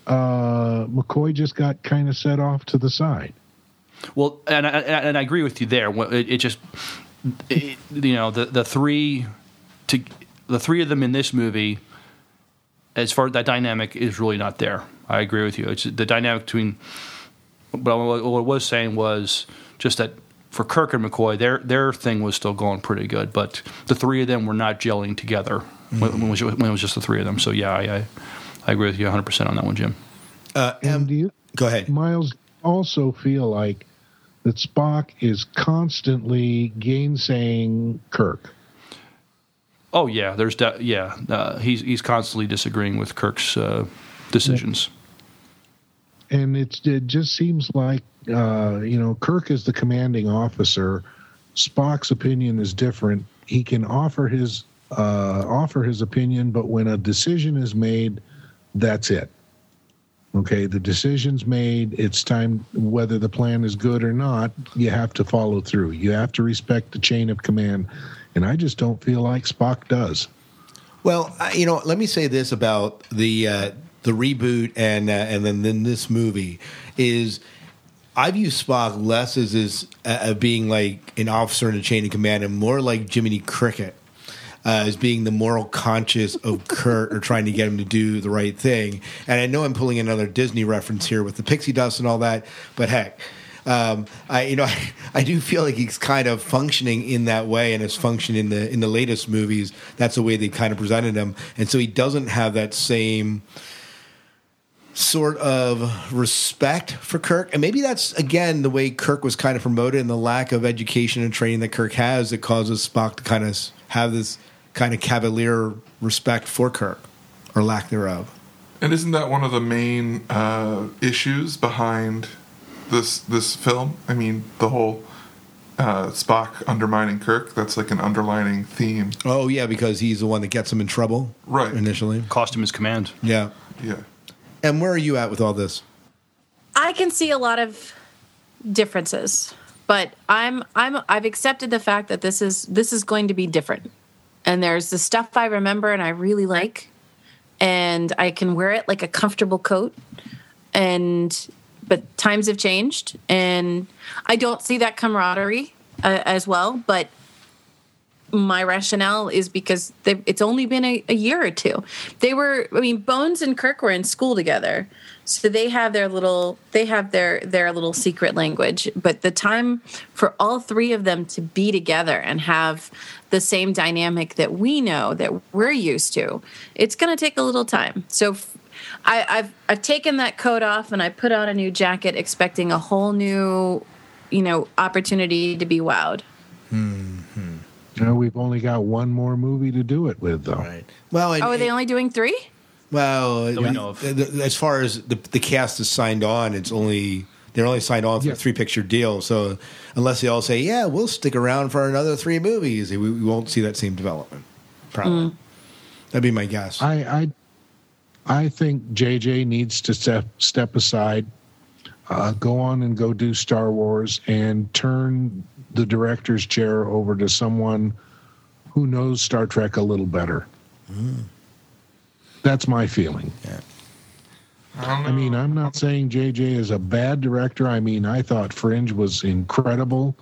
S8: uh, McCoy just got kind of set off to the side.
S6: Well, and I, and I agree with you there. It, it just, it, you know, the the three, to the three of them in this movie, as far as that dynamic is really not there. I agree with you. It's the dynamic between. But what I was saying was just that for Kirk and McCoy, their their thing was still going pretty good, but the three of them were not gelling together when, when, it was, when it was just the three of them. So yeah, I I, I agree with you 100 percent on that one, Jim.
S5: Uh,
S8: And do you,
S5: go ahead.
S8: Miles, also feel like that Spock is constantly gainsaying Kirk.
S6: Oh yeah, there's de- yeah. Uh, he's he's constantly disagreeing with Kirk's uh, decisions.
S8: and it's, it just seems like uh, you know Kirk is the commanding officer. Spock's opinion is different. He can offer his uh, offer his opinion, but when a decision is made, that's it. Okay, the decision's made. It's time. Whether the plan is good or not, you have to follow through. You have to respect the chain of command, and I just don't feel like Spock does.
S5: Well, you know, let me say this about the uh, the reboot and uh, and then, then this movie is I view Spock less as as uh, being like an officer in the chain of command and more like Jiminy Cricket. Uh, as being the moral conscience of Kirk or trying to get him to do the right thing. And I know I'm pulling another Disney reference here with the pixie dust and all that, but heck, um, I you know I, I do feel like he's kind of functioning in that way, and has functioned in the in the latest movies. That's the way they kind of presented him, and so he doesn't have that same sort of respect for Kirk. And maybe that's again the way Kirk was kind of promoted, and the lack of education and training that Kirk has that causes Spock to kind of have this kind of cavalier respect for Kirk or lack thereof.
S7: And isn't that one of the main uh, issues behind this this film? I mean, the whole uh, Spock undermining Kirk. That's like an underlining theme.
S5: Oh yeah, because he's the one that gets him in trouble.
S7: Right.
S5: Initially.
S6: Cost him his command.
S5: Yeah.
S7: Yeah.
S5: And where are you at with all this?
S2: I can see a lot of differences, but I'm I'm I've accepted the fact that this is this is going to be different. And there's the stuff I remember and I really like. And I can wear it like a comfortable coat. And but times have changed. And I don't see that camaraderie uh, as well, but my rationale is because it's only been a, a year or two. They were, I mean, Bones and Kirk were in school together, so they have their little, they have their their little secret language. But the time for all three of them to be together and have the same dynamic that we know that we're used to, it's going to take a little time. So. f- I, I've I've taken that coat off and I put on a new jacket, expecting a whole new, you know, opportunity to be wowed. Hmm, hmm.
S8: You know, we've only got one more movie to do it with, though.
S5: Right. Well, and,
S2: Oh, are they only doing three?
S5: Well,
S6: we know of.
S5: th- th- as far as the, the cast is signed on, it's only they're only signed on for
S8: Yeah.
S5: a three picture deal. So unless they all say, "Yeah, we'll stick around for another three movies," we, we won't see that same development. Probably. That'd be my guess.
S8: I, I, I think JJ needs to step step aside, uh, go on and go do Star Wars, and turn the director's chair over to someone who knows Star Trek a little better. That's my feeling.
S7: I don't know.
S8: I mean, I'm not saying JJ is a bad director. I mean, I thought Fringe was incredible.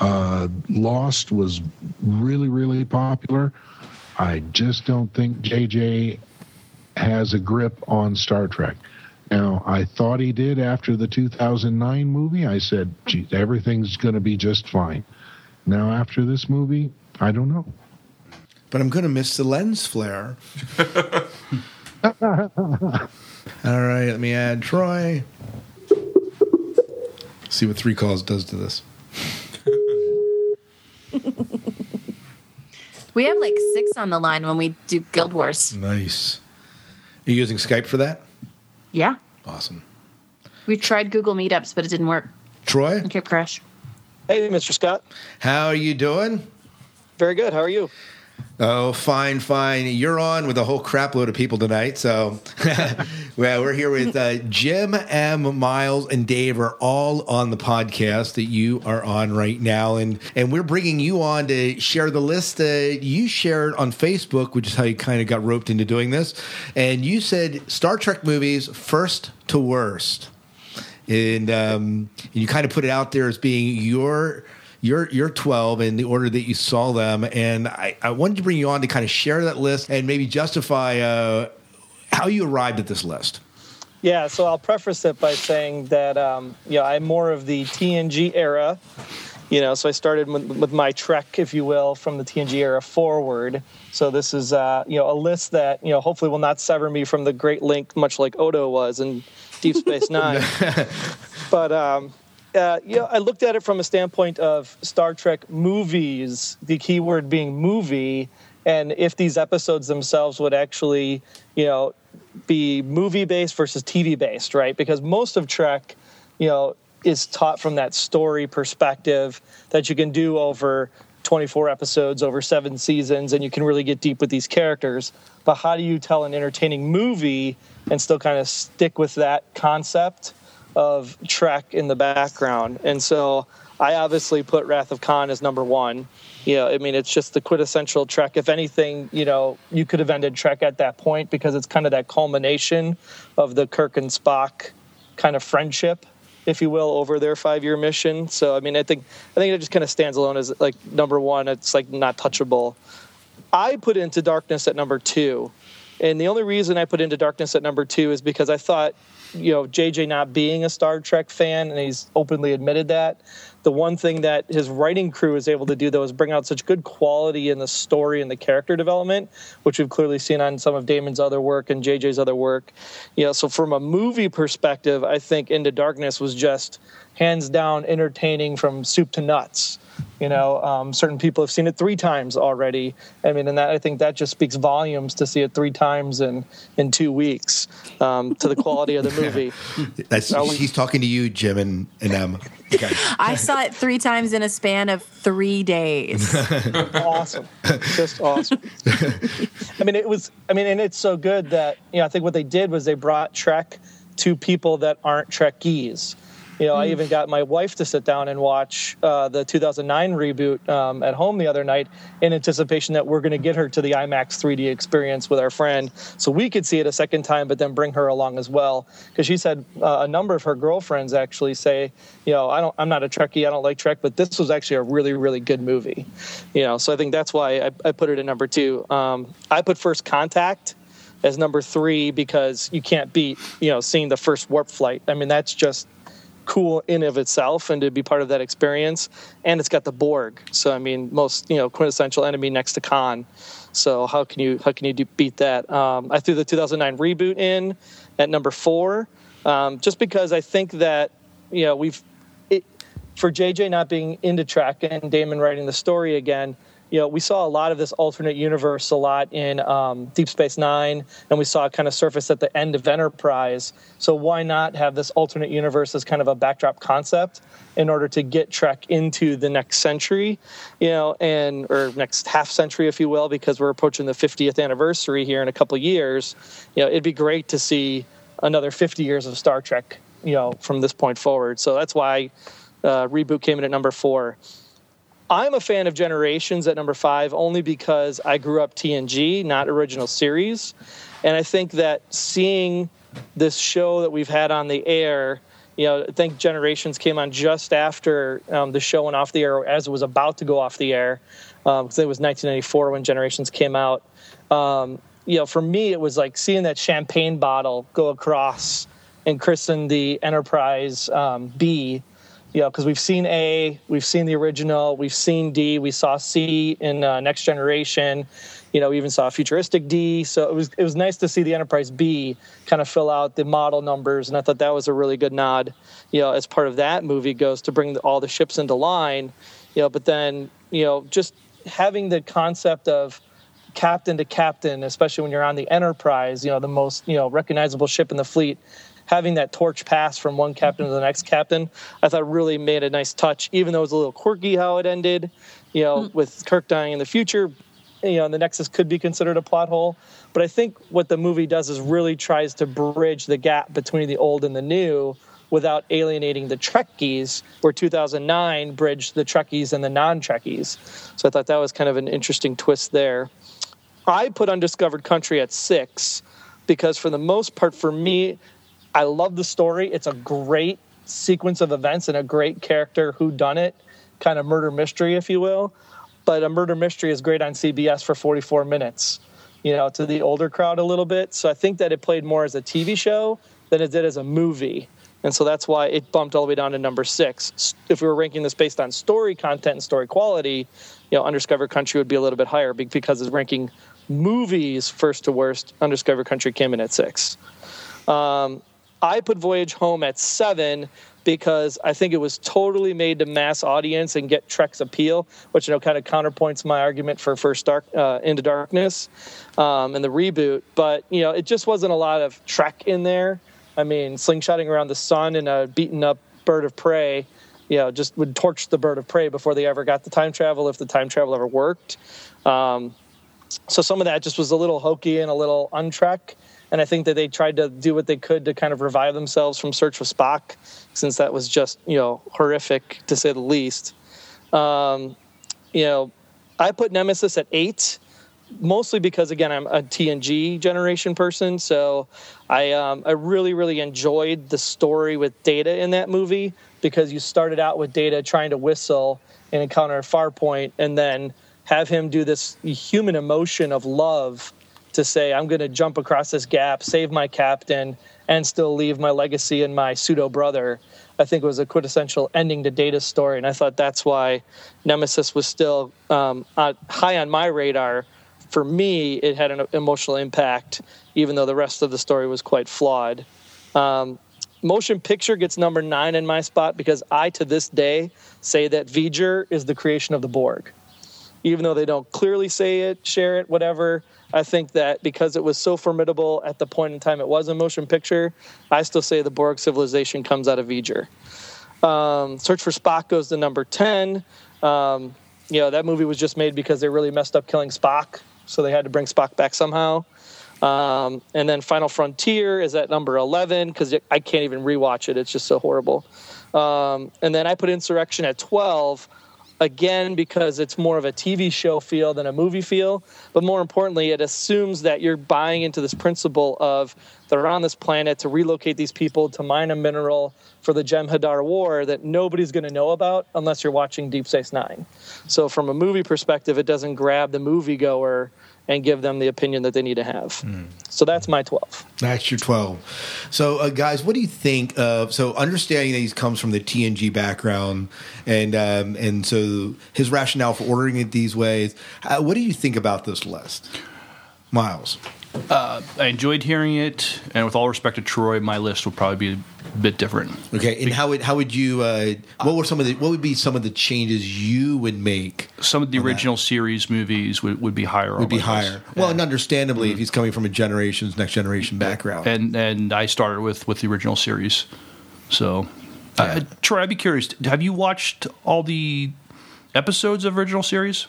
S8: Uh, Lost was really, really popular. I just don't think JJ has a grip on Star Trek. Now, I thought he did after the 2009 movie. I said, gee, everything's going to be just fine. Now, after this movie, I don't know.
S5: But I'm going to miss the lens flare. All right, let me add Troy. See what three calls does to this.
S2: We have like six on the line when we do Guild Wars.
S5: Nice. You using Skype for that?
S2: Yeah.
S5: Awesome.
S2: We tried Google Meetups, but it didn't work.
S5: Troy,
S2: Okay, crash.
S10: Hey, Mr. Scott.
S5: how are you doing?
S10: Very good. How are you?
S5: Oh, fine, fine. You're on with a whole crap load of people tonight. So, well, we're here with uh, Jim, M, Miles, and Dave are all on the podcast that you are on right now, and and we're bringing you on to share the list that you shared on Facebook, which is how you kind of got roped into doing this. And you said Star Trek movies first to worst, and um, you kind of put it out there as being your you're you're 12 in the order that you saw them, and I, I wanted to bring you on to kind of share that list and maybe justify uh, how you arrived at this list.
S10: Yeah, so I'll preface it by saying that um, you know I'm more of the TNG era. You know, so I started with, with my trek, if you will, from the TNG era forward. So this is uh, you know a list that you know hopefully will not sever me from the Great Link, much like Odo was in Deep Space Nine. but um, uh, I looked at it from a standpoint of Star Trek movies, the key word being movie, and if these episodes themselves would actually, you know, be movie based versus TV based, right? Because most of Trek, you know, is taught from that story perspective that you can do over 24 episodes over seven seasons and you can really get deep with these characters. But how do you tell an entertaining movie and still kind of stick with that concept of Trek in the background? And so I obviously put Wrath of Khan as number one. You know, I mean, it's just the quintessential Trek. If anything, you know, you could have ended Trek at that point because it's kind of that culmination of the Kirk and Spock kind of friendship, if you will, over their five-year mission. So, I mean, I think I think it just kind of stands alone as like number one. It's like not touchable. I put Into Darkness at number two, and the only reason I put Into Darkness at number two is because I thought you know JJ not being a Star Trek fan, and he's openly admitted that. The one thing that his writing crew is able to do though is bring out such good quality in the story and the character development, which we've clearly seen on some of Damon's other work and JJ's other work. You know, so from a movie perspective, I think Into Darkness was just hands down entertaining from soup to nuts. You know, um, certain people have seen it three times already. I mean, and that I think that just speaks volumes to see it three times in in two weeks um, to the quality of the movie.
S5: That's, he's talking to you, Jim and, and Em. Okay.
S2: I saw it three times in a span of three days.
S10: awesome, just awesome. I mean, it was. I mean, and it's so good that you know. I think what they did was they brought Trek to people that aren't Trekkies. You know, I even got my wife to sit down and watch uh, the 2009 reboot um, at home the other night in anticipation that we're going to get her to the IMAX 3D experience with our friend so we could see it a second time, but then bring her along as well. Because she said uh, a number of her girlfriends actually say, you know, I don't, I'm not a Trekkie, I don't like Trek, but this was actually a really, really good movie. You know, so I think that's why I, I put it at number two. Um, I put First Contact as number three because you can't beat, you know, seeing the first warp flight. I mean, that's just cool in of itself and to be part of that experience. And it's got the Borg, so I mean, most you know quintessential enemy next to Khan. So how can you how can you do, beat that? Um, I threw the 2009 reboot in at number four, um, just because I think that you know we've it, for JJ not being into Trek and Damon writing the story again you know, we saw a lot of this alternate universe a lot in um, Deep Space Nine, and we saw it kind of surface at the end of Enterprise. So why not have this alternate universe as kind of a backdrop concept in order to get Trek into the next century, you know, and or next half century, if you will, because we're approaching the 50th anniversary here in a couple years. You know, it'd be great to see another 50 years of Star Trek, you know, from this point forward. So that's why uh, reboot came in at number four. I'm a fan of Generations at number five only because I grew up TNG, not original series. And I think that seeing this show that we've had on the air, you know, I think Generations came on just after um, the show went off the air, as it was about to go off the air, because um, it was 1994 when Generations came out. Um, you know, for me, it was like seeing that champagne bottle go across and christen the Enterprise um, B you know, because we've seen A, we've seen the original, we've seen D, we saw C in uh, Next Generation, you know, we even saw a futuristic D. So it was it was nice to see the Enterprise B kind of fill out the model numbers, and I thought that was a really good nod. You know, as part of that movie goes to bring all the ships into line, you know, but then you know just having the concept of captain to captain, especially when you're on the Enterprise, you know, the most you know recognizable ship in the fleet having that torch pass from one captain to the next captain, I thought really made a nice touch, even though it was a little quirky how it ended. You know, mm. with Kirk dying in the future, you know, the Nexus could be considered a plot hole. But I think what the movie does is really tries to bridge the gap between the old and the new without alienating the Trekkies, where 2009 bridged the Trekkies and the non Trekkies. So I thought that was kind of an interesting twist there. I put Undiscovered Country at six because, for the most part, for me, I love the story. It's a great sequence of events and a great character who done it, kind of murder mystery, if you will. But a murder mystery is great on CBS for 44 minutes, you know, to the older crowd a little bit. So I think that it played more as a TV show than it did as a movie. And so that's why it bumped all the way down to number six. If we were ranking this based on story content and story quality, you know, Undiscovered Country would be a little bit higher because it's ranking movies first to worst. Undiscovered Country came in at six. Um, I put Voyage Home at seven because I think it was totally made to mass audience and get Trek's appeal, which you know kind of counterpoints my argument for First Dark uh, Into Darkness um, and the reboot. But you know, it just wasn't a lot of Trek in there. I mean, slingshotting around the sun in a beaten up bird of prey, you know, just would torch the bird of prey before they ever got the time travel, if the time travel ever worked. Um, so some of that just was a little hokey and a little untrek and I think that they tried to do what they could to kind of revive themselves from Search for Spock, since that was just you know horrific to say the least. Um, you know, I put Nemesis at eight, mostly because again I'm a TNG generation person, so I um, I really really enjoyed the story with Data in that movie because you started out with Data trying to whistle and Encounter at Farpoint, and then have him do this human emotion of love to say I'm going to jump across this gap, save my captain, and still leave my legacy and my pseudo brother. I think was a quintessential ending to Data's story, and I thought that's why Nemesis was still um, high on my radar. For me, it had an emotional impact, even though the rest of the story was quite flawed. Um, motion picture gets number nine in my spot because I, to this day, say that V'ger is the creation of the Borg. Even though they don't clearly say it, share it, whatever, I think that because it was so formidable at the point in time it was a motion picture, I still say the Borg civilization comes out of V'ger. Um, Search for Spock goes to number 10. Um, you know, that movie was just made because they really messed up killing Spock, so they had to bring Spock back somehow. Um, and then Final Frontier is at number 11 because I can't even rewatch it. It's just so horrible. Um, and then I put Insurrection at 12 again because it's more of a TV show feel than a movie feel. But more importantly, it assumes that you're buying into this principle of they're on this planet to relocate these people to mine a mineral for the Jem'Hadar War that nobody's going to know about unless you're watching Deep Space Nine. So from a movie perspective, it doesn't grab the moviegoer and give them the opinion that they need to have. Mm. So that's my 12.
S5: That's your 12. So, uh, guys, what do you think of? So, understanding that he comes from the TNG background, and um, and so his rationale for ordering it these ways. Uh, what do you think about this list, Miles?
S6: Uh, I enjoyed hearing it, and with all respect to Troy, my list would probably be a bit different.
S5: Okay, and how would how would you? Uh, what were some of the what would be some of the changes you would make?
S6: Some of the original that? series movies would, would be higher.
S5: Would be higher. Well, yeah. and understandably, mm-hmm. if he's coming from a generation's next generation background,
S6: and and I started with with the original series, so. Yeah. Uh, Troy, I'd be curious. Have you watched all the episodes of original series?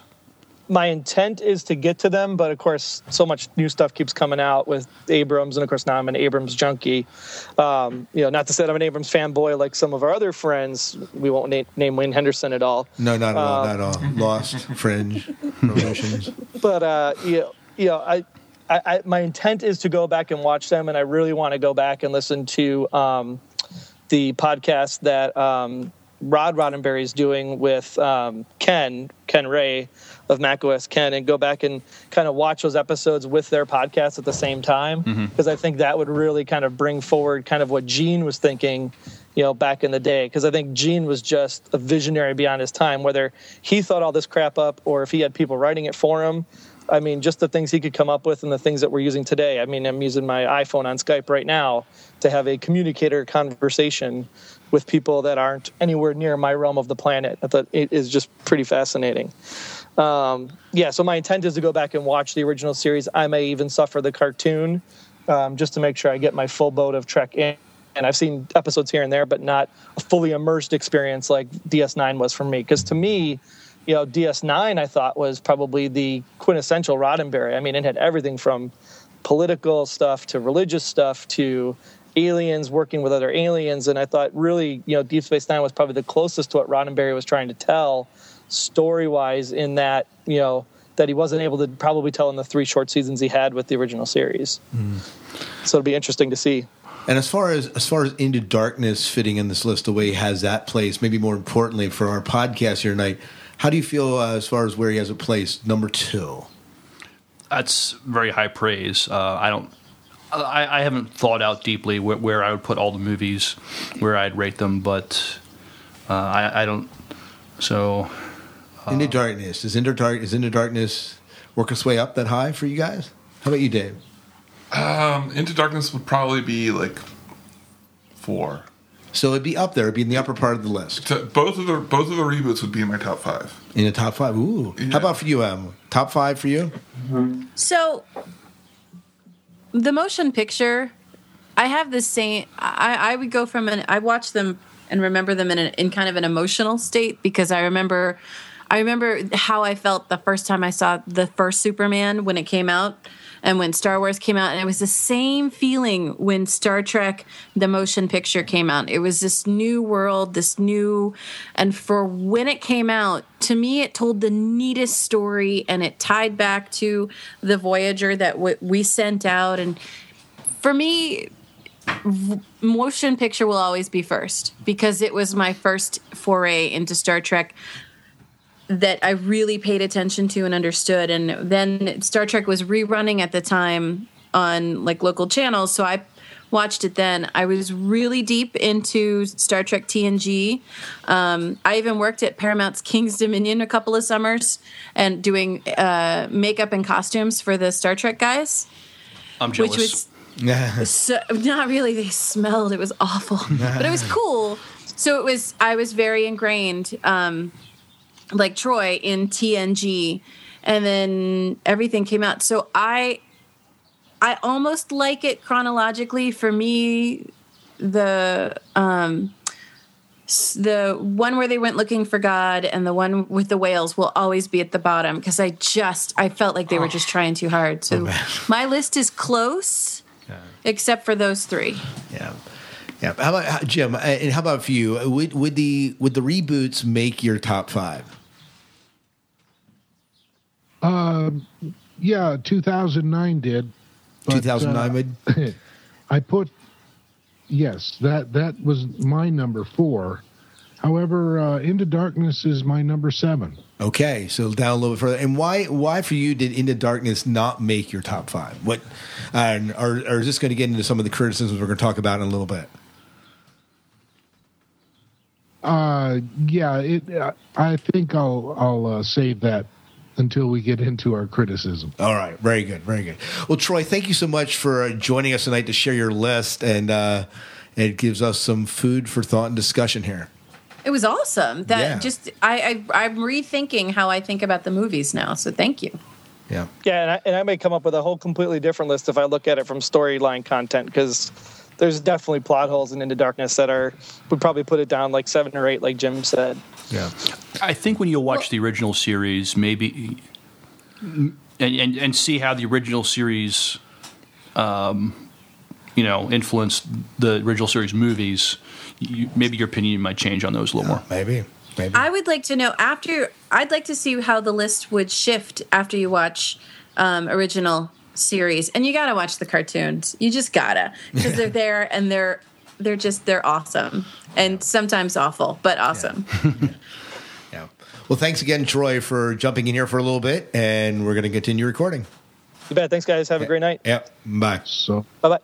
S10: My intent is to get to them, but of course, so much new stuff keeps coming out with Abrams, and of course, now I'm an Abrams junkie. Um, you know, not to say I'm an Abrams fanboy like some of our other friends. We won't name, name Wayne Henderson at all.
S5: No, not at um, all. Not at all. Lost, Fringe, Promotions.
S10: But uh, you know, you know, I, I, I, my intent is to go back and watch them, and I really want to go back and listen to um, the podcast that um, Rod Roddenberry is doing with um, Ken Ken Ray of Mac OS Ken and go back and kind of watch those episodes with their podcast at the same time because mm-hmm. I think that would really kind of bring forward kind of what Gene was thinking, you know, back in the day. Because I think Gene was just a visionary beyond his time, whether he thought all this crap up or if he had people writing it for him. I mean, just the things he could come up with and the things that we're using today. I mean, I'm using my iPhone on Skype right now to have a communicator conversation with people that aren't anywhere near my realm of the planet. I thought it is just pretty fascinating. Um, yeah, so my intent is to go back and watch the original series. I may even suffer the cartoon um, just to make sure I get my full boat of Trek in. And I've seen episodes here and there, but not a fully immersed experience like DS9 was for me. Because to me, you know, DS9 I thought was probably the quintessential Roddenberry. I mean, it had everything from political stuff to religious stuff to aliens working with other aliens. And I thought really, you know, Deep Space Nine was probably the closest to what Roddenberry was trying to tell story wise in that you know that he wasn't able to probably tell in the three short seasons he had with the original series. Mm. So it'll be interesting to see.
S5: And as far as as far as Into Darkness fitting in this list, the way he has that place, maybe more importantly for our podcast here tonight, how do you feel uh, as far as where he has a place? Number two.
S6: That's very high praise. Uh, I don't. I, I, haven't thought out deeply where, where, I would put all the movies, where I'd rate them, but uh, I, I don't. So
S5: into Darkness. Is Into Dark is Into Darkness work its way up that high for you guys? How about you, Dave?
S7: Um, Into Darkness would probably be like four.
S5: So it'd be up there. It'd be in the upper part of the list.
S7: To, both of the both of the reboots would be in my top five.
S5: In the top five. Ooh. Yeah. How about for you, Em? Top five for you?
S2: So the motion picture, I have the same. I, I would go from an. I watch them and remember them in an, in kind of an emotional state because I remember I remember how I felt the first time I saw the first Superman when it came out and when Star Wars came out. And it was the same feeling when Star Trek, the motion picture, came out. It was this new world, this new, and for when it came out, to me, it told the neatest story and it tied back to the Voyager that w- we sent out. And for me, motion picture will always be first because it was my first foray into Star Trek that I really paid attention to and understood. And then Star Trek was rerunning at the time on like local channels, so I watched it then. I was really deep into Star Trek TNG. Um, I even worked at Paramount's King's Dominion a couple of summers and doing uh, makeup and costumes for the Star Trek guys,
S6: I'm jealous.
S2: which was so, not really. They smelled. It was awful, but it was cool. So it was. I was very ingrained, um, like Troy in TNG, and then everything came out. So I, I almost like it chronologically. For me, the um, the one where they went looking for God and the one with the whales will always be at the bottom because I just I felt like they were just trying too hard. So my list is close, except for those three.
S5: Yeah. Yeah. How about Jim? uh, And how about for you? Would would the would the reboots make your top five?
S8: Um, yeah, 2009 did. but,
S5: 2009
S8: uh. I put yes, that that was my number four. However, uh, Into Darkness is my number seven.
S5: Okay, so down a little bit further. And why why for you did Into Darkness not make your top five? What? And or, or is this going to get into some of the criticisms we're going to talk about in a little bit?
S8: Uh, yeah, it. Uh, I think I'll I'll uh, save that until we get into our criticism.
S5: All right, very good, very good. Well, Troy, thank you so much for uh, joining us tonight to share your list, and uh, it gives us some food for thought and discussion here.
S2: It was awesome. That
S5: Yeah.
S2: just I, I I'm rethinking how I think about the movies now. So thank you.
S5: Yeah.
S10: Yeah, and I, and I may come up with a whole completely different list if I look at it from storyline content because there's definitely plot holes in Into Darkness that are would probably put it down like seven or eight, like Jim said.
S5: Yeah.
S6: I think when you watch the original series, maybe and, and and see how the original series, um, you know, influenced the original series movies, you, maybe your opinion might change on those a little more.
S5: Maybe, maybe.
S2: I would like to know after. I'd like to see how the list would shift after you watch um, original series, and you got to watch the cartoons. You just gotta because they're there and they're they're just they're awesome and sometimes awful, but awesome.
S5: Yeah. Well, thanks again, Troy, for jumping in here for a little bit, and we're going to continue recording.
S10: You bet. Thanks, guys. Have a great night.
S5: Yep. Bye.
S8: So
S10: Bye bye.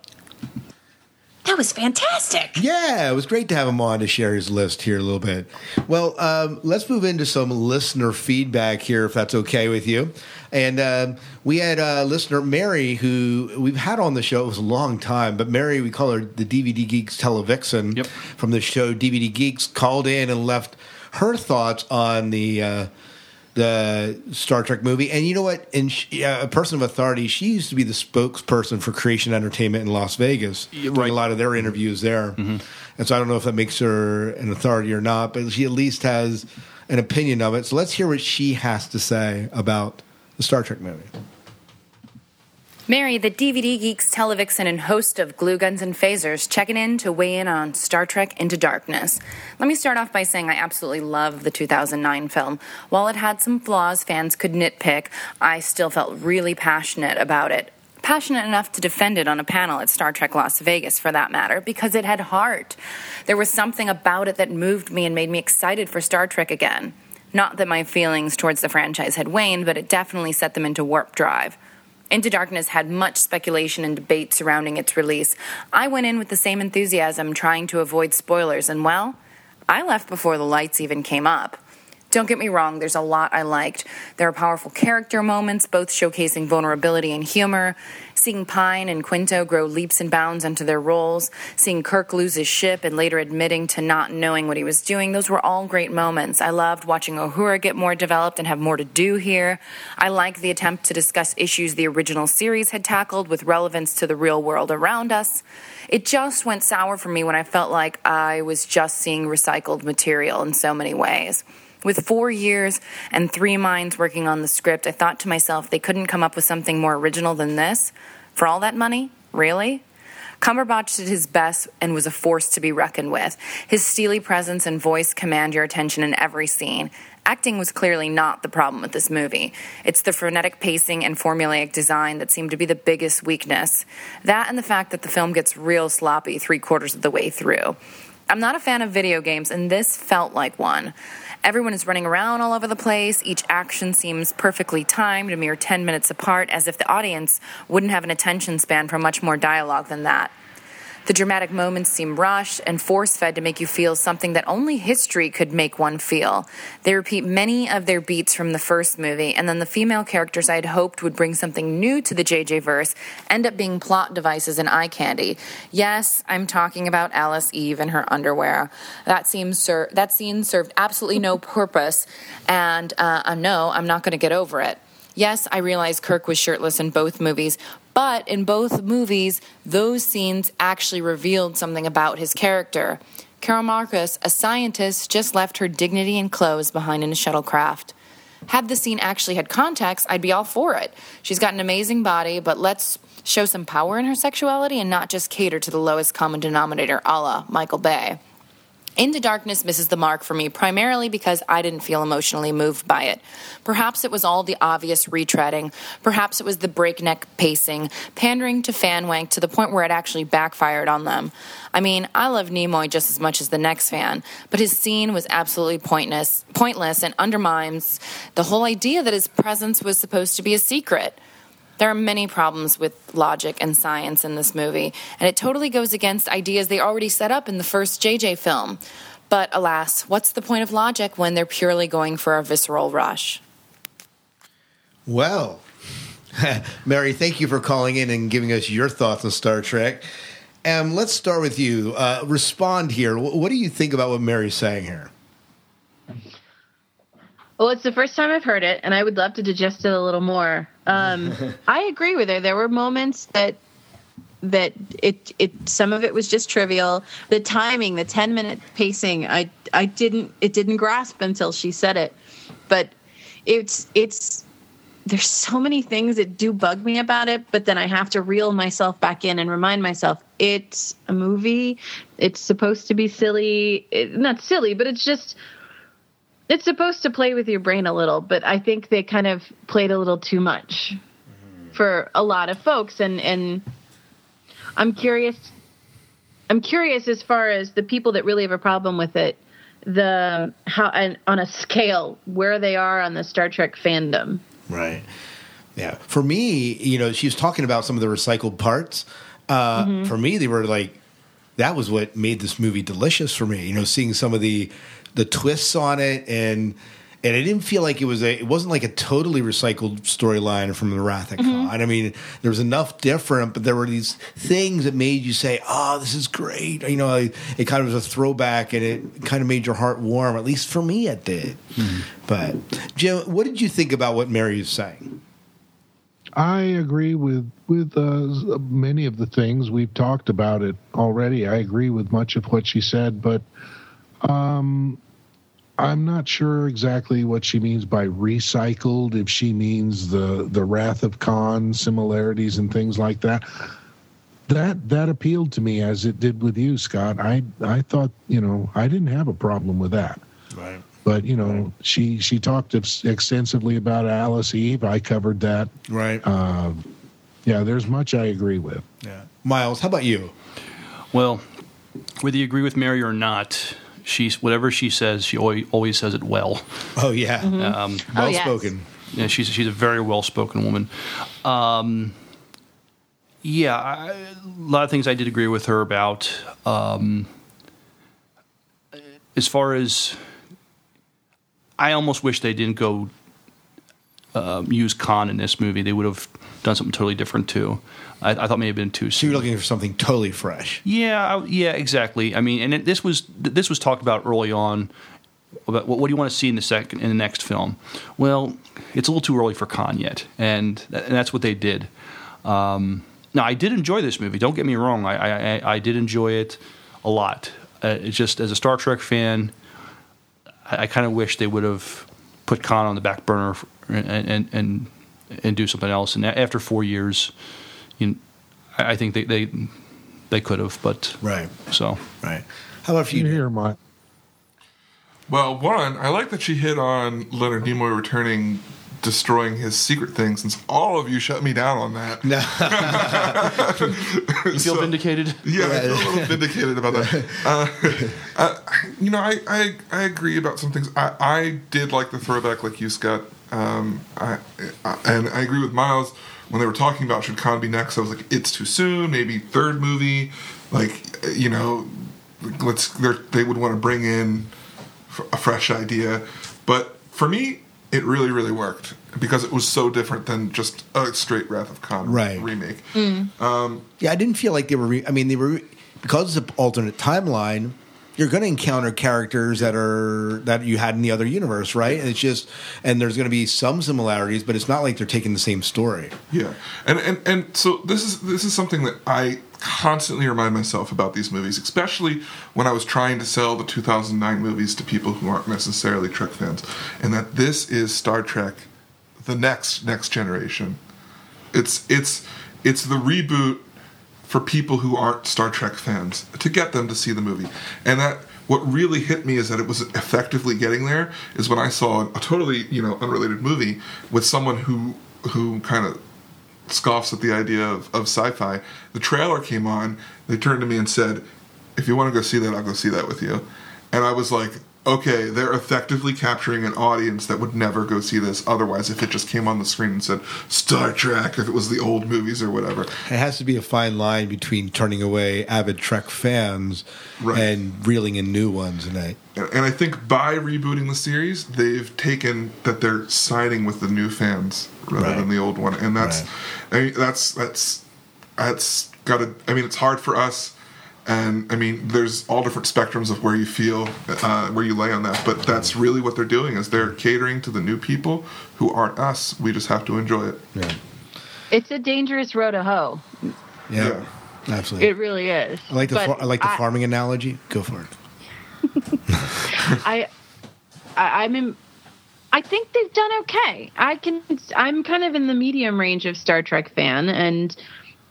S2: That was fantastic.
S5: Yeah, it was great to have him on to share his list here a little bit. Well, um, let's move into some listener feedback here, if that's okay with you. And um we had a listener, Mary, who we've had on the show. It was a long time, but Mary, we call her the DVD Geeks Televixen
S6: Yep.
S5: from the show DVD Geeks, called in and left her thoughts on the. Uh, the Star Trek movie. And you know what? And she, uh, a person of authority, she used to be the spokesperson for Creation Entertainment in Las Vegas, doing
S6: right.
S5: a lot of their interviews there. And so I don't know if that makes her an authority or not, but she at least has an opinion of it. So let's hear what she has to say about the Star Trek movie.
S11: Mary, the DVD Geeks televixen and host of Glue Guns and Phasers, checking in to weigh in on Star Trek Into Darkness. Let me start off by saying I absolutely love the 2009 film. While it had some flaws fans could nitpick, I still felt really passionate about it. Passionate enough to defend it on a panel at Star Trek Las Vegas, for that matter, because it had heart. There was something about it that moved me and made me excited for Star Trek again. Not that my feelings towards the franchise had waned, but it definitely set them into warp drive. Into Darkness had much speculation and debate surrounding its release. I went in with the same enthusiasm, trying to avoid spoilers, and well, I left before the lights even came up. Don't get me wrong, there's a lot I liked. There are powerful character moments, both showcasing vulnerability and humor. Seeing Pine and Quinto grow leaps and bounds into their roles, seeing Kirk lose his ship and later admitting to not knowing what he was doing, those were all great moments. I loved watching Uhura get more developed and have more to do here. I liked the attempt to discuss issues the original series had tackled with relevance to the real world around us. It just went sour for me when I felt like I was just seeing recycled material in so many ways. With four years and three minds working on the script, I thought to myself they couldn't come up with something more original than this. For all that money? Really? Cumberbatch did his best and was a force to be reckoned with. His steely presence and voice command your attention in every scene. Acting was clearly not the problem with this movie. It's the frenetic pacing and formulaic design that seemed to be the biggest weakness. That and the fact that the film gets real sloppy three quarters of the way through. I'm not a fan of video games, and this felt like one. Everyone is running around all over the place. Each action seems perfectly timed, a mere 10 minutes apart, as if the audience wouldn't have an attention span for much more dialogue than that. The dramatic moments seem rushed and force fed to make you feel something that only history could make one feel. They repeat many of their beats from the first movie, and then the female characters I had hoped would bring something new to the JJ verse end up being plot devices and eye candy. Yes, I'm talking about Alice Eve and her underwear. That seems ser- that scene served absolutely no purpose, and uh, uh, no, I'm not going to get over it. Yes, I realize Kirk was shirtless in both movies, but in both movies, those scenes actually revealed something about his character. Carol Marcus, a scientist, just left her dignity and clothes behind in a shuttlecraft. Had the scene actually had context, I'd be all for it. She's got an amazing body, but let's show some power in her sexuality and not just cater to the lowest common denominator, a la Michael Bay. Into Darkness misses the mark for me primarily because I didn't feel emotionally moved by it. Perhaps it was all the obvious retreading. Perhaps it was the breakneck pacing, pandering to fan wank to the point where it actually backfired on them. I mean, I love Nimoy just as much as the next fan, but his scene was absolutely pointless, pointless and undermines the whole idea that his presence was supposed to be a secret. There are many problems with logic and science in this movie, and it totally goes against ideas they already set up in the first JJ film. But alas, what's the point of logic when they're purely going for a visceral rush?
S5: Well, Mary, thank you for calling in and giving us your thoughts on Star Trek. And let's start with you. Uh, respond here. Wh- What do you think about what Mary's saying here?
S9: Well, it's the first time I've heard it, and I would love to digest it a little more. Um, I agree with her. There were moments that that it it some of it was just trivial. The timing, the ten minute pacing, I I didn't it didn't grasp until she said it. But it's it's there's so many things that do bug me about it, but then I have to reel myself back in and remind myself it's a movie. It's supposed to be silly. It, not silly, but it's just it's supposed to play with your brain a little, but I think they kind of played a little too much for a lot of folks and and I'm curious I'm curious as far as the people that really have a problem with it the how and on a scale where they are on the Star Trek fandom.
S5: Right. Yeah. For me, you know, she was talking about some of the recycled parts. Uh,
S9: Mm-hmm.
S5: For me, they were like, that was what made this movie delicious for me. You know, seeing some of the the twists on it, and and it didn't feel like it was a. It wasn't like a totally recycled storyline from the Wrath of
S9: Mm-hmm.
S5: Khan. I mean, there was enough different, but there were these things that made you say, "Oh, this is great." You know, it, it kind of was a throwback, and it kind of made your heart warm. At least for me, it did. But Jim, what did you think about what Mary is saying?
S8: I agree with with uh, many of the things we've talked about it already. I agree with much of what she said, but um, I'm not sure exactly what she means by recycled. If she means the the Wrath of Khan similarities and things like that. That that appealed to me as it did with you, Scott. I I thought you know I didn't have a problem with that.
S5: Right.
S8: But you know, she she talked ex- extensively about Alice Eve. I covered that.
S5: Right.
S8: Uh, yeah, there's much I agree with.
S5: Yeah. Miles, how about you?
S6: Well, whether you agree with Mary or not, she's whatever she says, she always, always says it well.
S5: Oh yeah,
S6: Um,
S5: well
S9: Oh, yes.
S5: spoken.
S6: yeah, she's she's a very well spoken woman. Um, yeah, I, a lot of things I did agree with her about. Um, as far as, I almost wish they didn't go um, use Khan in this movie. They would have done something totally different too. I, I thought maybe been too Soon.
S5: So you're looking for something totally fresh.
S6: Yeah, I- yeah, exactly. I mean, and it, this was this was talked about early on. About what, what do you want to see in the second in the next film? Well, it's a little too early for Khan yet, and, th- and that's what they did. Um, now, I did enjoy this movie. Don't get me wrong. I I, I- did enjoy it a lot. Uh, it's just as a Star Trek fan, I, I kind of wish they would have put Khan on the back burner and and and, and do something else. And after four years, you know, I I think they they, they could have, but
S5: Right.
S6: so
S5: Right. How about for
S8: You
S5: you?
S8: hear my
S7: Well, one, I like that she hit on Leonard Nimoy returning destroying his secret thing since all of you shut me down on that.
S6: You feel vindicated?
S7: Yeah, I feel a little vindicated about that. Uh, uh, you know, I, I I agree about some things. I, I did like the throwback, like you, Scott. Um, I, I and I agree with Miles when they were talking about should Khan be next. I was like, it's too soon. Maybe third movie. Like, you know, let's they're- would want to bring in a fresh idea. But for me, it really really worked because it was so different than just a straight Wrath of Khan
S5: Right.
S7: remake.
S5: Um, yeah, I didn't feel like they were. Re- I mean, they were because it's an alternate timeline. You're going to encounter characters that are that you had in the other universe, right? And it's just and there's going to be some similarities, but it's not like they're taking the same story.
S7: Yeah, and and and so this is this is something that I constantly remind myself about these movies, especially when I was trying to sell the 2009 movies to people who aren't necessarily Trek fans, and that this is Star Trek, the next next generation. It's it's it's the reboot for people who aren't Star Trek fans to get them to see the movie. And that what really hit me is that it was effectively getting there is when I saw a totally, you know, unrelated movie with someone who who kind of scoffs at the idea of, of sci-fi. The trailer came on, they turned to me and said, If you want to go see that, I'll go see that with you. And I was like, Okay, they're effectively capturing an audience that would never go see this otherwise if it just came on the screen and said Star Trek, if it was the old movies or whatever.
S5: It has to be a fine line between turning away avid Trek fans and reeling in new ones. And I,
S7: And I think by rebooting the series, they've taken that they're siding with the new fans rather
S5: Right.
S7: than the old one, and that's, I mean, that's that's that's got to. I mean, it's hard for us, and I mean, there's all different spectrums of where you feel, uh, where you lay on that. But that's really what they're doing is they're catering to the new people who aren't us. We just have to enjoy it.
S5: Yeah,
S2: It's a dangerous road to hoe.
S5: yeah, absolutely.
S2: It really is.
S5: I like the far, I like the
S2: I-
S5: farming analogy. Go for it.
S2: I, I I'm in. I think they've done okay. I can. I'm kind of in the medium range of Star Trek fan, and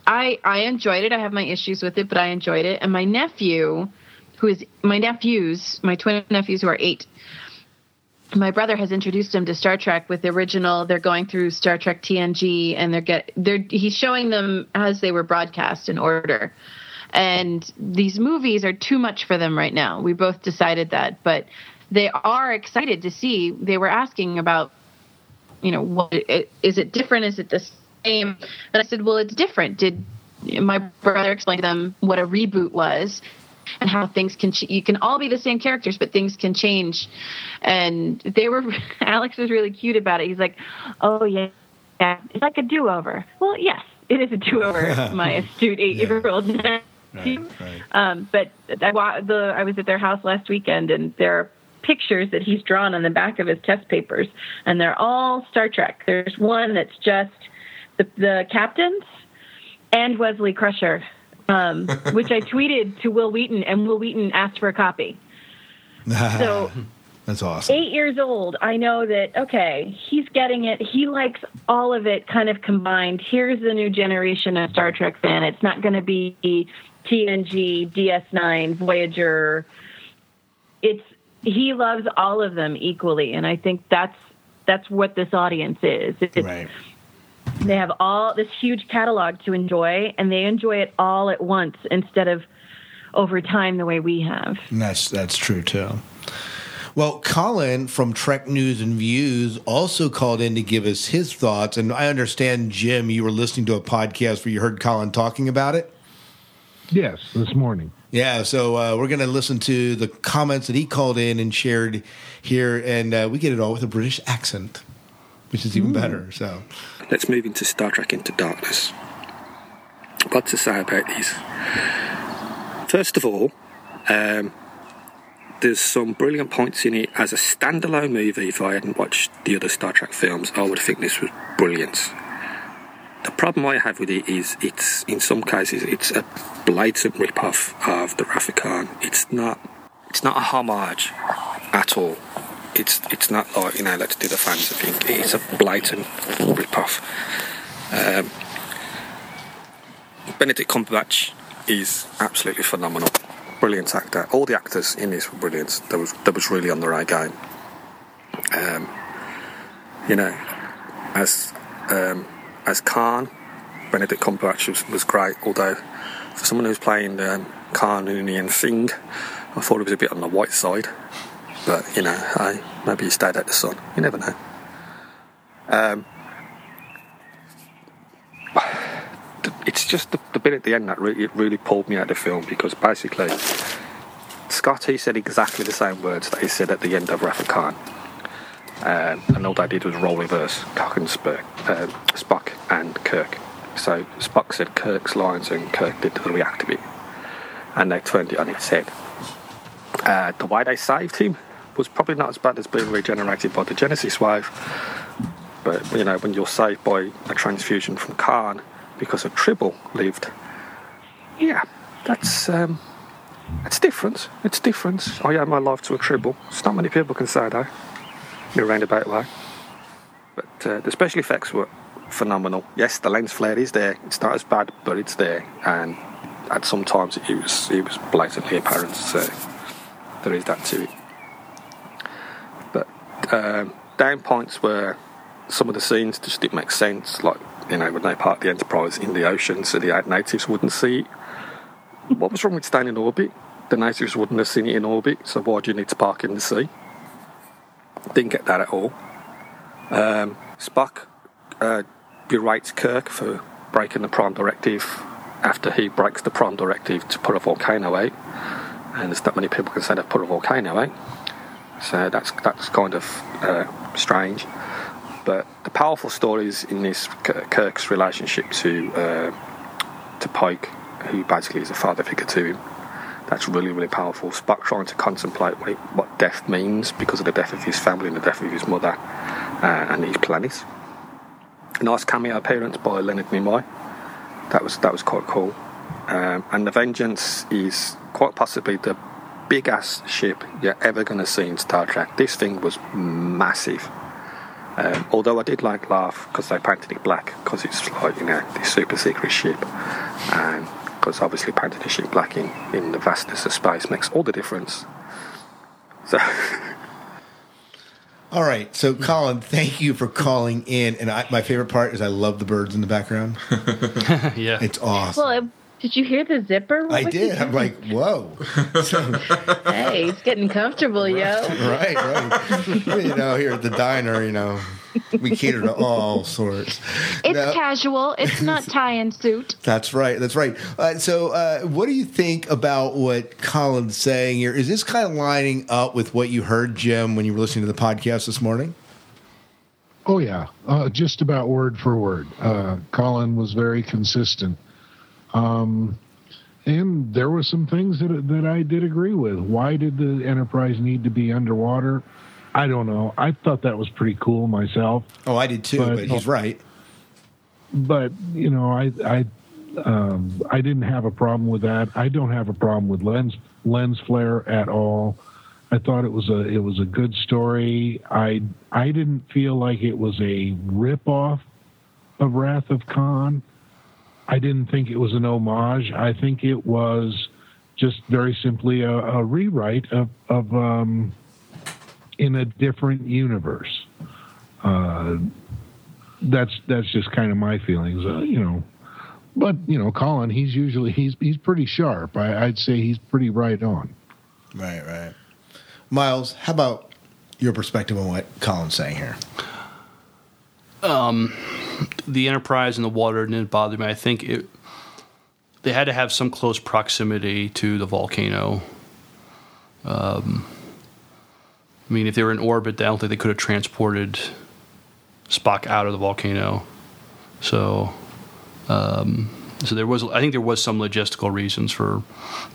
S2: I I enjoyed it. I have my issues with it, but I enjoyed it. And my nephew, who is my nephews, my twin nephews who are eight. My brother has introduced him to Star Trek with the original. They're going through Star Trek TNG, and they're get they're he's showing them as they were broadcast in order. And these movies are too much for them right now. We both decided that, but they are excited to see. They were asking about, you know, what is it different? Is it the same? And I said, well, it's different. Did my brother explain to them what a reboot was? and how things can ch- you can all be the same characters but things can change and they were alex was really cute about it he's like oh yeah yeah it's like a do-over well yes it is a do-over my astute eight-year-old um, but I, the, I was at their house last weekend and there are pictures that he's drawn on the back of his test papers and they're all star trek there's one that's just the, the captains and wesley crusher um, which I tweeted to Wil Wheaton, and Wil Wheaton asked for a copy. So
S5: That's awesome.
S2: eight years old, I know that okay, he's getting it. He likes all of it kind of combined. Here's the new generation of Star Trek fan. It's not going to be TNG, DS9, Voyager. It's he loves all of them equally, and I think that's that's what this audience is. It's,
S5: right.
S2: They have all this huge catalog to enjoy, and they enjoy it all at once instead of over time the way we have.
S5: And that's that's true too. Well, Colin from Trek News and Views also called in to give us his thoughts. And I understand, Jim, you were listening to a podcast where you heard Colin talking about it.
S8: Yes, this morning.
S5: Yeah, so uh, we're going to listen to the comments that he called in and shared here, and uh, we get it all with a British accent, which is even better. So,
S12: Let's move into Star Trek Into Darkness. What to say about these? First of all, um, there's some brilliant points in it. As a standalone movie, if I hadn't watched the other Star Trek films, I would think this was brilliant. The problem I have with it is it's, in some cases, it's a blatant rip-off of the Wrath. It's not, it's not a homage at all. It's it's not like you know let's do the fans thing. It's a blatant rip-off. Um, Benedict Cumberbatch is absolutely phenomenal. Brilliant actor. All the actors in this were brilliant. That was that was really on the right game. Um, you know, as um, as Khan, Benedict Cumberbatch was, was great. Although for someone who's playing um, Khan Noonien Singh, I thought it was a bit on the white side. But you know, hey, maybe he stayed out the sun. You never know. Um, it's just the, the bit at the end that really, really pulled me out of the film because basically Scotty said exactly the same words that he said at the end of of Khan. Um, and all they did was role reverse Kirk and Spock, um, Spock and Kirk. So Spock said Kirk's lines and Kirk did the react bit. And they turned it on its head. Uh, the way they saved him was probably not as bad as being regenerated by the Genesis wave. But, you know, when you're saved by a transfusion from Khan because a Tribble lived, yeah, that's um, it's different. It's different. I owe my life to a Tribble. It's not many people can say that in a roundabout way. But uh, the special effects were phenomenal. Yes, the lens flare is there. It's not as bad, but it's there. And at some times it was it was blatantly apparent. So there is that to it. Um, down points where some of the scenes just didn't make sense, like you know when they parked the Enterprise in the ocean, so the natives wouldn't see it. What was wrong with staying in orbit? The natives wouldn't have seen it in orbit, so why do you need to park in the sea? Didn't get that at all. Um, Spock uh, berates Kirk for breaking the Prime Directive after he breaks the Prime Directive to put a volcano out. And there's not many people can say they've put a volcano out. So that's that's kind of uh, strange. But the powerful stories in this Kirk's relationship to uh, to Pike, who basically is a father figure to him, that's really really powerful. Spock trying to contemplate what, what death means because of the death of his family and the death of his mother uh, and his planet. Nice cameo appearance by Leonard Nimoy. That was that was quite cool. Um, and the Vengeance is quite possibly the big ass ship you're ever going to see in Star Trek. This thing was massive. Um, although I did like laugh because they painted it black because it's like you know this super secret ship, and because obviously painting a ship black in, in the vastness of space makes all the difference. So.
S5: All right, so Colin, thank you for calling in. And I, my favorite part is I love the birds in the background.
S6: yeah,
S5: it's awesome.
S9: Well, it- did you hear the zipper? What
S5: I did. I'm like, whoa.
S9: hey, it's getting comfortable, yo.
S5: right, right. you know, here at the diner, you know, we cater to all sorts.
S13: It's
S5: Now-
S13: casual. It's not tie and suit.
S5: That's right. That's right. Uh, so, uh, what do you think about what Colin's saying here? Is this kind of lining up with what you heard, Jim, when you were listening to the podcast this morning?
S8: Oh yeah, uh, just about word for word. Uh, Colin was very consistent, um, and there were some things that that I did agree with. Why did the Enterprise need to be underwater? I don't know. I thought that was pretty cool myself.
S5: Oh, I did too, but he's right.
S8: But you know, I I um, I didn't have a problem with that. I don't have a problem with lens lens flare at all. I thought it was a it was a good story. I I didn't feel like it was a rip off of Wrath of Khan. I didn't think it was an homage. I think it was just very simply a, a rewrite of of um, in a different universe. Uh, that's that's just kind of my feelings, uh, you know. But you know, Colin, he's usually he's he's pretty sharp. I, I'd say he's pretty right on.
S5: Right, right. Miles, how about your perspective on what Colin's saying here?
S6: Um, the Enterprise in the water didn't bother me. I think it they had to have some close proximity to the volcano. Um, I mean, if they were in orbit, I don't think they could have transported Spock out of the volcano. So, um, so there was. I think there was some logistical reasons for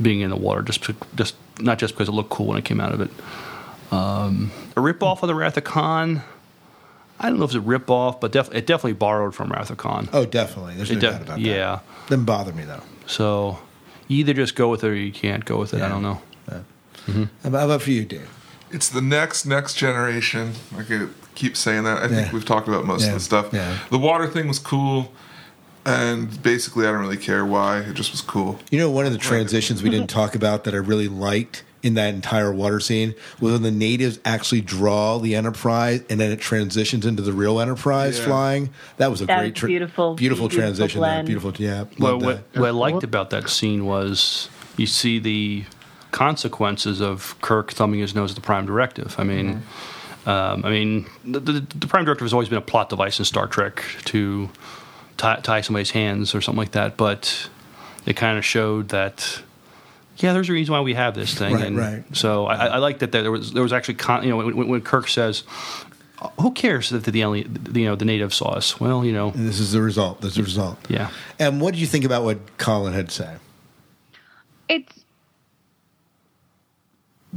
S6: being in the water, just just not just because it looked cool when it came out of it. Um, a rip off of the Wrath of Khan. I don't know if it's a rip off, but def- it definitely borrowed from Wrath of Khan.
S5: Oh, definitely. There's
S6: It
S5: no
S6: de-
S5: doubt about that.
S6: yeah.
S5: Doesn't bother me though.
S6: So you either just go with it or you can't go with it. I don't know. Mm-hmm.
S5: How about, how about for you, Dave?
S7: It's the next next generation. I could keep saying that. I think
S5: Yeah.
S7: we've talked about most
S5: Yeah.
S7: of the stuff.
S5: Yeah.
S7: The water thing was cool, and basically, I don't really care why. It just was cool.
S5: You know, one of the transitions we didn't talk about that I really liked in that entire water scene was when the natives actually draw the Enterprise and then it transitions into the real Enterprise
S6: Yeah.
S5: flying. That was a
S9: That
S5: great,
S9: was beautiful-
S5: beautiful,
S9: beautiful
S5: transition. There. Beautiful, yeah.
S6: Well, what, what I liked about that scene was you see the consequences of Kirk thumbing his nose at the Prime Directive. I mean, um, I mean, the, the, the Prime Directive has always been a plot device in Star Trek to tie, tie somebody's hands or something like that, but it kind of showed that. Yeah, there's a reason why we have this thing,
S5: Right,
S6: and
S5: right.
S6: so I, I like that there was there was actually con- you know when, when Kirk says, "Who cares that the alien, you know the native saw us?" Well, you know,
S5: And this is the result. This is the result.
S6: Yeah.
S5: And what did you think about what Colin had said?
S13: It's.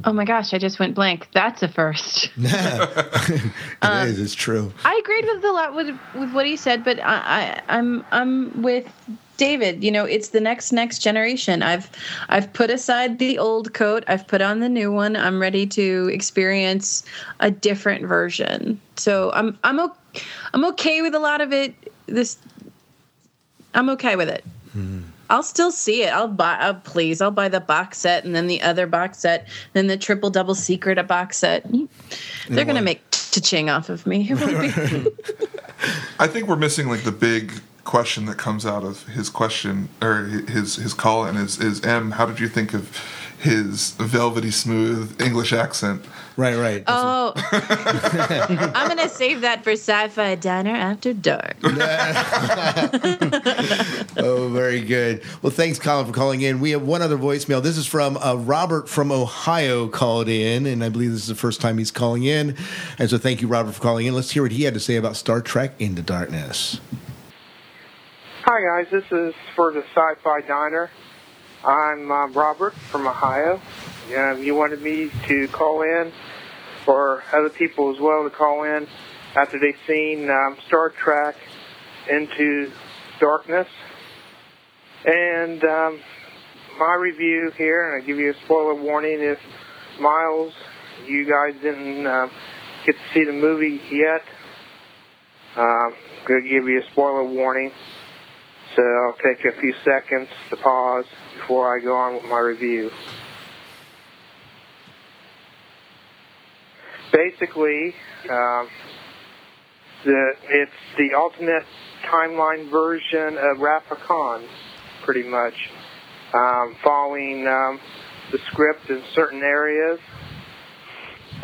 S9: Oh my gosh, I just went blank. That's a first.
S5: it
S9: Um,
S5: is. It's true.
S9: I agreed with a lot with with what he said, but I, I I'm I'm with David. You know, it's the next next generation. I've I've put aside the old coat. I've put on the new one. I'm ready to experience a different version. So I'm I'm o- I'm okay with a lot of it. This I'm okay with it. I'll still see it. I'll buy. Uh, please, I'll buy the box set and then the other box set, then the triple double secret a box set. They're gonna make cha-ching off of me. It won't be-
S7: I think we're missing like the big question that comes out of his question or his his call and is is M. How did you think of his velvety smooth English accent?
S5: Right, right.
S9: Oh, I'm gonna save that for Sci-Fi Diner After Dark.
S5: oh, very good. Well, thanks, Colin, for calling in. We have one other voicemail. This is from uh, Robert from Ohio called in, and I believe this is the first time he's calling in. And so, thank you, Robert, for calling in. Let's hear what he had to say about Star Trek Into Darkness.
S14: Hi guys, this is for the Sci-Fi Diner. I'm uh, Robert from Ohio. Um, you wanted me to call in, or other people as well to call in after they've seen um, Star Trek Into Darkness. And um, my review here, and I give you a spoiler warning if Miles, you guys didn't uh, get to see the movie yet. Um, going to give you a spoiler warning. So I'll take a few seconds to pause before I go on with my review. Basically, um, the, it's the alternate timeline version of Wrath of Khan, pretty much, um, following um, the script in certain areas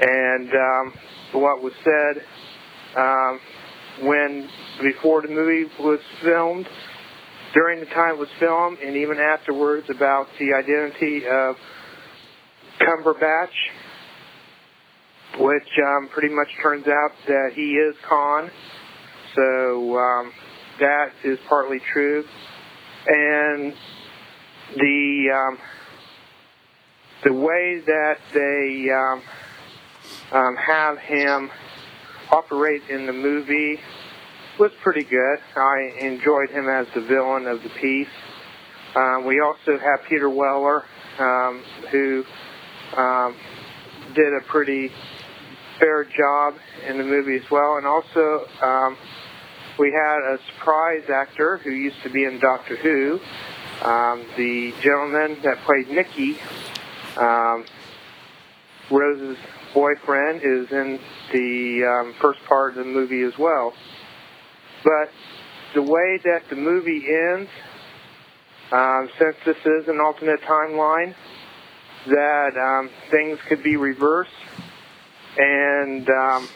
S14: and um, what was said um, when before the movie was filmed during the time it was filmed and even afterwards about the identity of Cumberbatch, which um, pretty much turns out that he is Khan. So um, that is partly true. And the um, the way that they um, um, have him operate in the movie was pretty good. I enjoyed him as the villain of the piece. Um, we also have Peter Weller, um, who um, did a pretty fair job in the movie as well. And also, um, we had a surprise actor who used to be in Doctor Who. Um, the gentleman that played Mickey, um, Rose's boyfriend, is in the um, first part of the movie as well. But the way that the movie ends, um, since this is an alternate timeline, that um, things could be reversed, and um,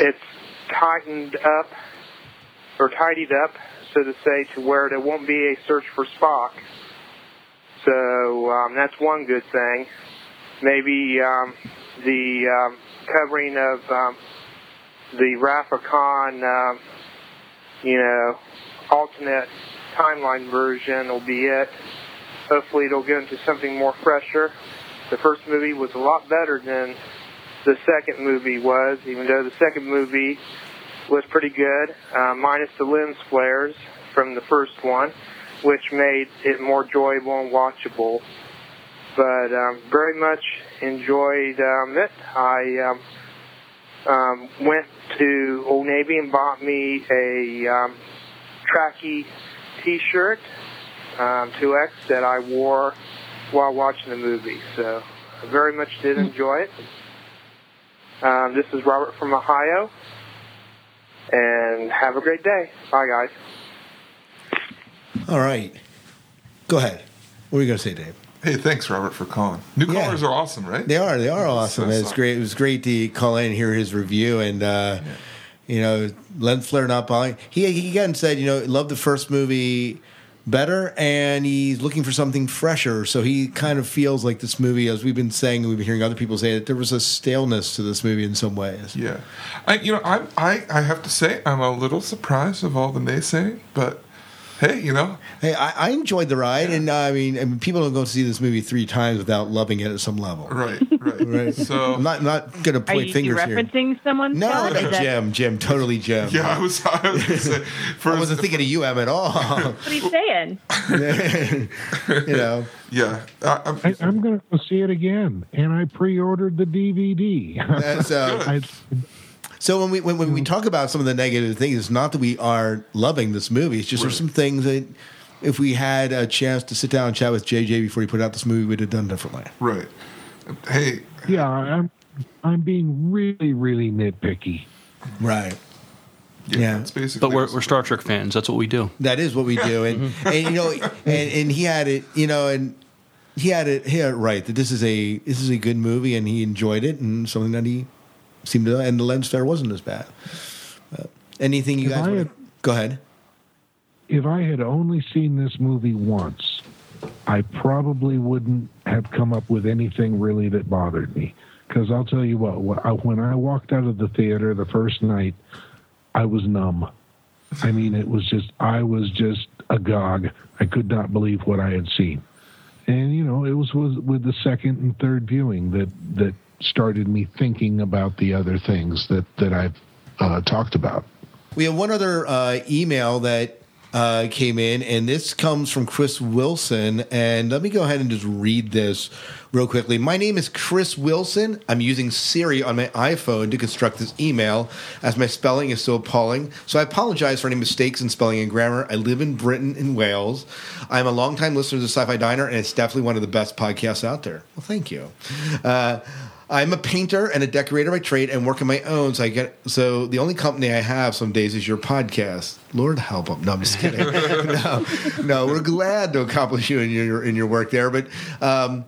S14: it's tightened up or tidied up, so to say, to where there won't be a search for Spock. So um, that's one good thing. Maybe um, the um, covering of um, the Wrath of Khan, um, you know, alternate timeline version will be it. Hopefully, it'll get into something more fresher. The first movie was a lot better than the second movie was, even though the second movie was pretty good, uh, minus the lens flares from the first one, which made it more enjoyable and watchable. But um, very much enjoyed um, it. I um, um, went to Old Navy and bought me a um, Trekkie T-shirt, um, 2X, that I wore while watching the movie. So I very much did enjoy it. Um, this is Robert from Ohio, and have a great day. Bye, guys.
S5: All right. Go ahead. What are you going to say, Dave?
S7: Hey, thanks, Robert, for calling. New callers are awesome, right?
S5: They are. They are awesome.
S7: so
S5: it's great. It was great to call in and hear his review. And, uh, you know, lens flare not falling. He, he again said, you know, loved the first movie better and he's looking for something fresher. So he kind of feels like this movie, as we've been saying, and we've been hearing other people say, that there was a staleness to this movie in some ways.
S7: Yeah, I you know I I I have to say I'm a little surprised of all the naysaying, but hey, you know,
S5: Hey, I, I enjoyed the ride, and uh, I mean, I mean, people don't go see this movie three times without loving it at some level.
S7: Right, right.
S5: right.
S7: So
S5: I'm not not going to
S9: Are
S5: point
S9: you, you
S5: fingers here.
S9: referencing someone?
S5: No,
S9: Scott?
S5: no,
S9: Is that-
S5: Jim, Jim, totally Jim.
S7: Yeah, I was. I was gonna say,
S5: I wasn't thinking of you, Em, at all.
S9: What are you saying?
S5: you know.
S7: Yeah, I, I'm,
S8: I, I'm going to see it again, and I pre-ordered the DVD.
S5: That's, uh,
S8: I,
S5: So when we when, when we mm-hmm. talk about some of the negative things, it's not that we are loving this movie. It's just there's some things that if we had a chance to sit down and chat with JJ before he put out this movie, we'd have done differently.
S7: right. Hey,
S8: yeah, I'm I'm being really, really nitpicky.
S5: Right.
S7: yeah, it's basically.
S6: But we're, we're Star Trek fans. That's what we do.
S5: That is what we do, and and you know, and, and he had it, you know, and he had it, he had it right that this is a this is a good movie, and he enjoyed it, and something that he seemed to, and the lens flare wasn't as bad. Uh, anything you
S8: If
S5: guys?
S8: I
S5: wanna- go ahead.
S8: If I had only seen this movie once, I probably wouldn't have come up with anything really that bothered me. Because I'll tell you what, when I walked out of the theater the first night, I was numb. I mean, it was just, I was just agog. I could not believe what I had seen. And, you know, it was, was with the second and third viewing that, that started me thinking about the other things that, that I've uh, talked about.
S5: We have one other uh, email that uh, came in, and this comes from Chris Wilson. And let me go ahead and just read this real quickly. My name is Chris Wilson. I'm using Siri on my iPhone to construct this email, as my spelling is so appalling. So I apologize for any mistakes in spelling and grammar. I live in Britain and Wales. I'm a longtime listener to Sci Fi Diner, and it's definitely one of the best podcasts out there. Well, thank you. Uh, I'm a painter and a decorator by trade and work on my own. So I get so the only company I have some days is your podcast. Lord help them. No, I'm just kidding. no, no, we're glad to accomplish you in your in your work there. But um,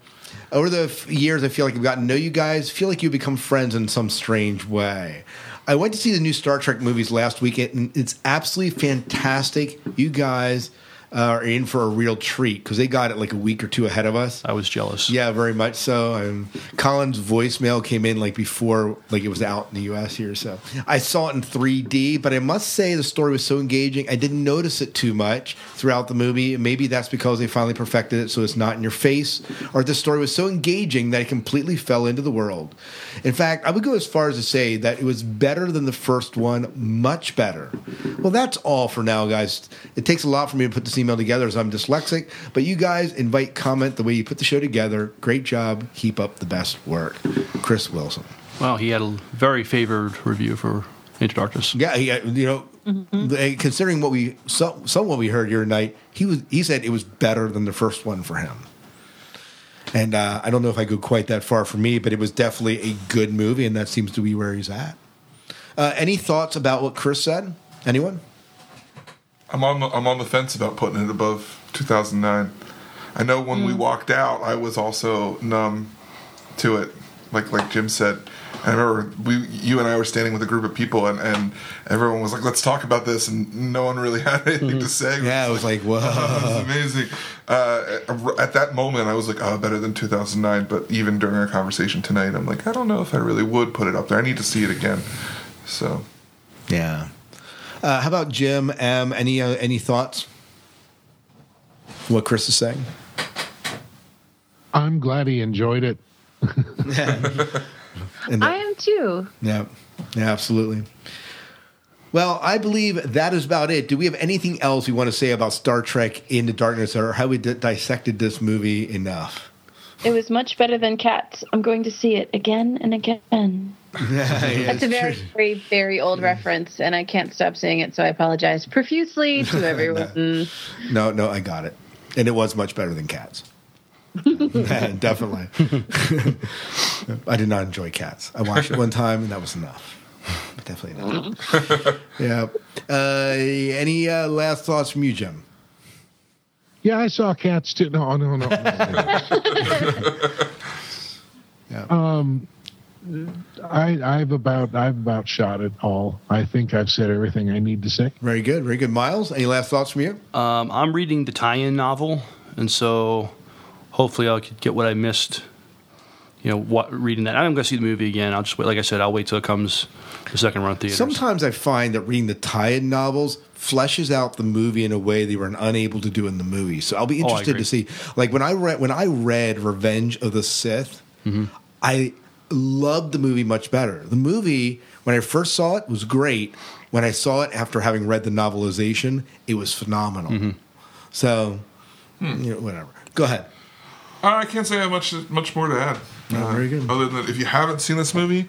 S5: over the f- years, I feel like I've gotten to know you guys. Feel like you become friends in some strange way. I went to see the new Star Trek movies last weekend, and it's absolutely fantastic. You guys Uh, are in for a real treat because they got it like a week or two ahead of us.
S6: I was jealous.
S5: Yeah, very much so. And Colin's voicemail came in like before, like it was out in the U.S. here. So I saw it in 3D, but I must say the story was so engaging. I didn't notice it too much throughout the movie. Maybe that's because they finally perfected it, so it's not in your face. Or the story was so engaging that it completely fell into the world. In fact, I would go as far as to say that it was better than the first one, much better. Well, that's all for now, guys. It takes a lot for me to put this email together as I'm dyslexic, but you guys invite comment the way you put the show together. Great job. Keep up the best work. Chris Wilson.
S6: Well, he had a very favored review for Into Darkness.
S5: Yeah, he, you know, the- considering what we some, some what we heard here tonight, he was he said it was better than the first one for him. And uh, I don't know if I go quite that far for me, but it was definitely a good movie, and that seems to be where he's at. Uh, any thoughts about what Chris said? Anyone?
S7: I'm on the I'm on the fence about putting it above 2009. I know when we walked out, I was also numb to it, like like Jim said. I remember we, you and I were standing with a group of people, and, and everyone was like, "Let's talk about this," and no one really had anything to say.
S5: Yeah, it was like, whoa.
S7: it was amazing. Uh, at that moment, I was like, "Oh, better than 2009." But even during our conversation tonight, I'm like, I don't know if I really would put it up there. I need to see it again. So,
S5: Yeah. Uh, how about Jim? M? Any uh, any thoughts? What Chris is saying?
S8: I'm glad he enjoyed it.
S5: And
S9: I am too.
S5: Yeah, yeah, absolutely. Well, I believe that is about it. Do we have anything else we want to say about Star Trek Into Darkness or how we di- dissected this movie enough?
S13: It was much better than Cats. I'm going to see it again and again.
S9: That's a very, very, very old reference, and I can't stop saying it, so I apologize profusely to everyone.
S5: No, no, I got it. And it was much better than Cats. Definitely. I did not enjoy Cats. I watched it one time, and that was enough. But definitely not. yeah. Uh, any uh, last thoughts from you, Jim?
S8: Yeah, I saw cats too. No, no, no.
S5: Yeah.
S8: Um, I, I've about I've about shot it all. I think I've said everything I need to say.
S5: Very good, very good. Miles, any last thoughts from you?
S6: Um, I'm reading the tie-in novel, and so hopefully I'll get what I missed. You know, what, reading that. I'm going to see the movie again. I'll just wait. Like I said, I'll wait till it comes the second run theaters.
S5: Sometimes I find that reading the tie-in novels fleshes out the movie in a way they were unable to do in the movie. So I'll be
S6: Oh,
S5: interested
S6: agree.
S5: to see. Like when I read when I read Revenge of the Sith,
S6: Mm-hmm.
S5: I loved the movie much better. The movie when I first saw it was great. When I saw it after having read the novelization, it was phenomenal.
S6: Mm-hmm.
S5: So,
S7: Hmm.
S5: you know, whatever. Go ahead.
S7: Uh, I can't say I have much much more to add.
S5: No,
S7: Uh,
S5: very good.
S7: Other than if you haven't seen this movie,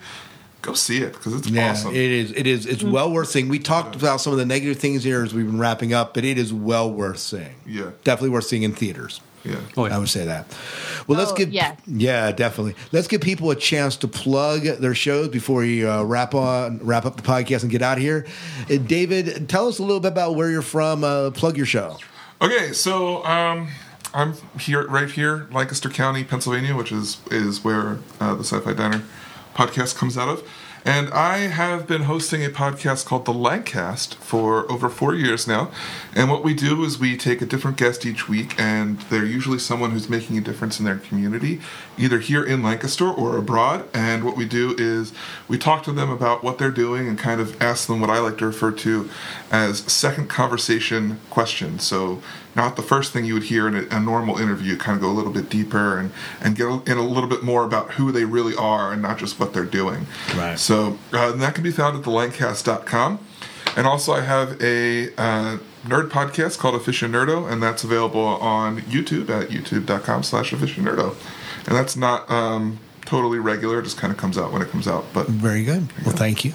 S7: go see it because it's
S5: Yeah,
S7: awesome.
S5: it is. It is. It's well worth seeing. We talked about some of the negative things here as we've been wrapping up, but it is well worth seeing.
S7: Yeah.
S5: definitely worth seeing in theaters.
S7: Yeah,
S5: I would say that. Well, let's
S15: Oh,
S5: give
S15: yes.
S5: yeah, definitely. Let's give people a chance to plug their shows before we uh, wrap on wrap up the podcast and get out of here. Uh, David, tell us a little bit about where you're from. Uh, plug your show.
S7: Okay, so um, I'm here, right here, Lancaster County, Pennsylvania, which is is where uh, the Sci-Fi Diner podcast comes out of. And I have been hosting a podcast called The Lancast for over four years now. And what we do is we take a different guest each week, and they're usually someone who's making a difference in their community, either here in Lancaster or abroad. And what we do is we talk to them about what they're doing and kind of ask them what I like to refer to as second conversation questions. So, not the first thing you would hear in a, a normal interview, kind of go a little bit deeper and, and get in a little bit more about who they really are and not just what they're doing.
S5: Right.
S7: So, uh, that can be found at thelancast.com. And also, I have a uh, nerd podcast called Aficionerdo, and that's available on YouTube at youtube.com slash aficionerdo. And that's not um, totally regular, it just kind of comes out when it comes out. But
S5: Very good. Well, thank you.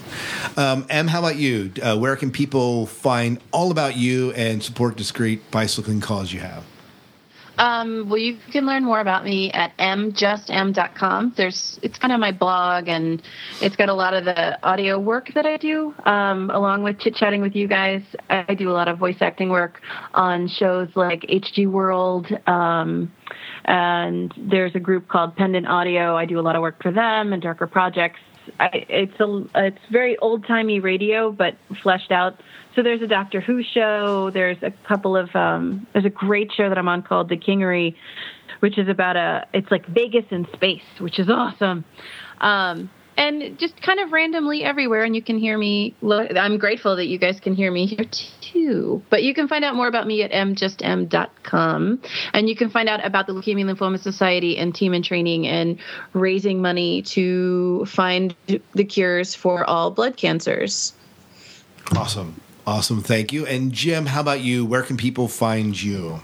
S5: Um, em, how about you? Uh, where can people find all about you and support discreet bicycling cause you have?
S2: Um, well, you can learn more about me at mjustm.com. There's, it's kind of my blog, and it's got a lot of the audio work that I do, um, along with chit chatting with you guys. I do a lot of voice acting work on shows like HG World, um, and there's a group called Pendant Audio. I do a lot of work for them and Darker Projects. I, it's a, it's very old timey radio, but fleshed out. So there's a Doctor Who show. There's a couple of um, there's a great show that I'm on called The Kingery, which is about a it's like Vegas in space, which is awesome. Um, and just kind of randomly everywhere, and you can hear me. I'm grateful that you guys can hear me here too. But you can find out more about me at mjustm.com, and you can find out about the Leukemia and Lymphoma Society and team in training and raising money to find the cures for all blood cancers.
S5: Awesome. Awesome. Thank you. And Jim, how about you? Where can people find you?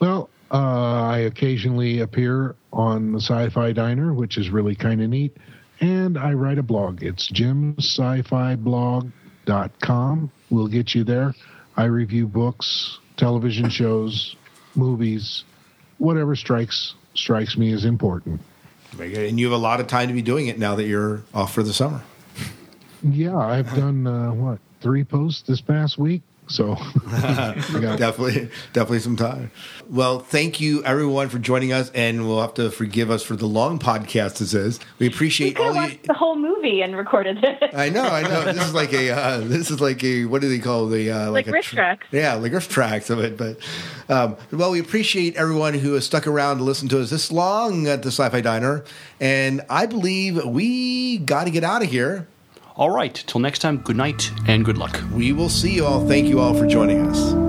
S8: Well, uh, I occasionally appear on the Sci-Fi Diner, which is really kind of neat, and I write a blog. It's jimscifiblog.com. We'll get you there. I review books, television shows, movies, whatever strikes strikes me as important.
S5: Very good. And you have a lot of time to be doing it now that you're off for the summer.
S8: Yeah, I've done uh, what three posts this past week, so
S5: definitely, definitely some time. Well, thank you everyone for joining us, and we'll have to forgive us for the long podcast this is. We appreciate
S15: Could
S5: all you.
S15: the whole movie and recorded it.
S5: I know, I know. This is like a, uh, this is like a, what do they call the, uh,
S15: like
S5: a
S15: riff
S5: tr-
S15: tracks.
S5: Yeah, like RiffTrax of it. But um, well, we appreciate everyone who has stuck around to listen to us this long at the Sci-Fi Diner, and I believe we got to get out of here.
S6: All right. Till next time, good night and good luck.
S5: We will see you all. Thank you all for joining us.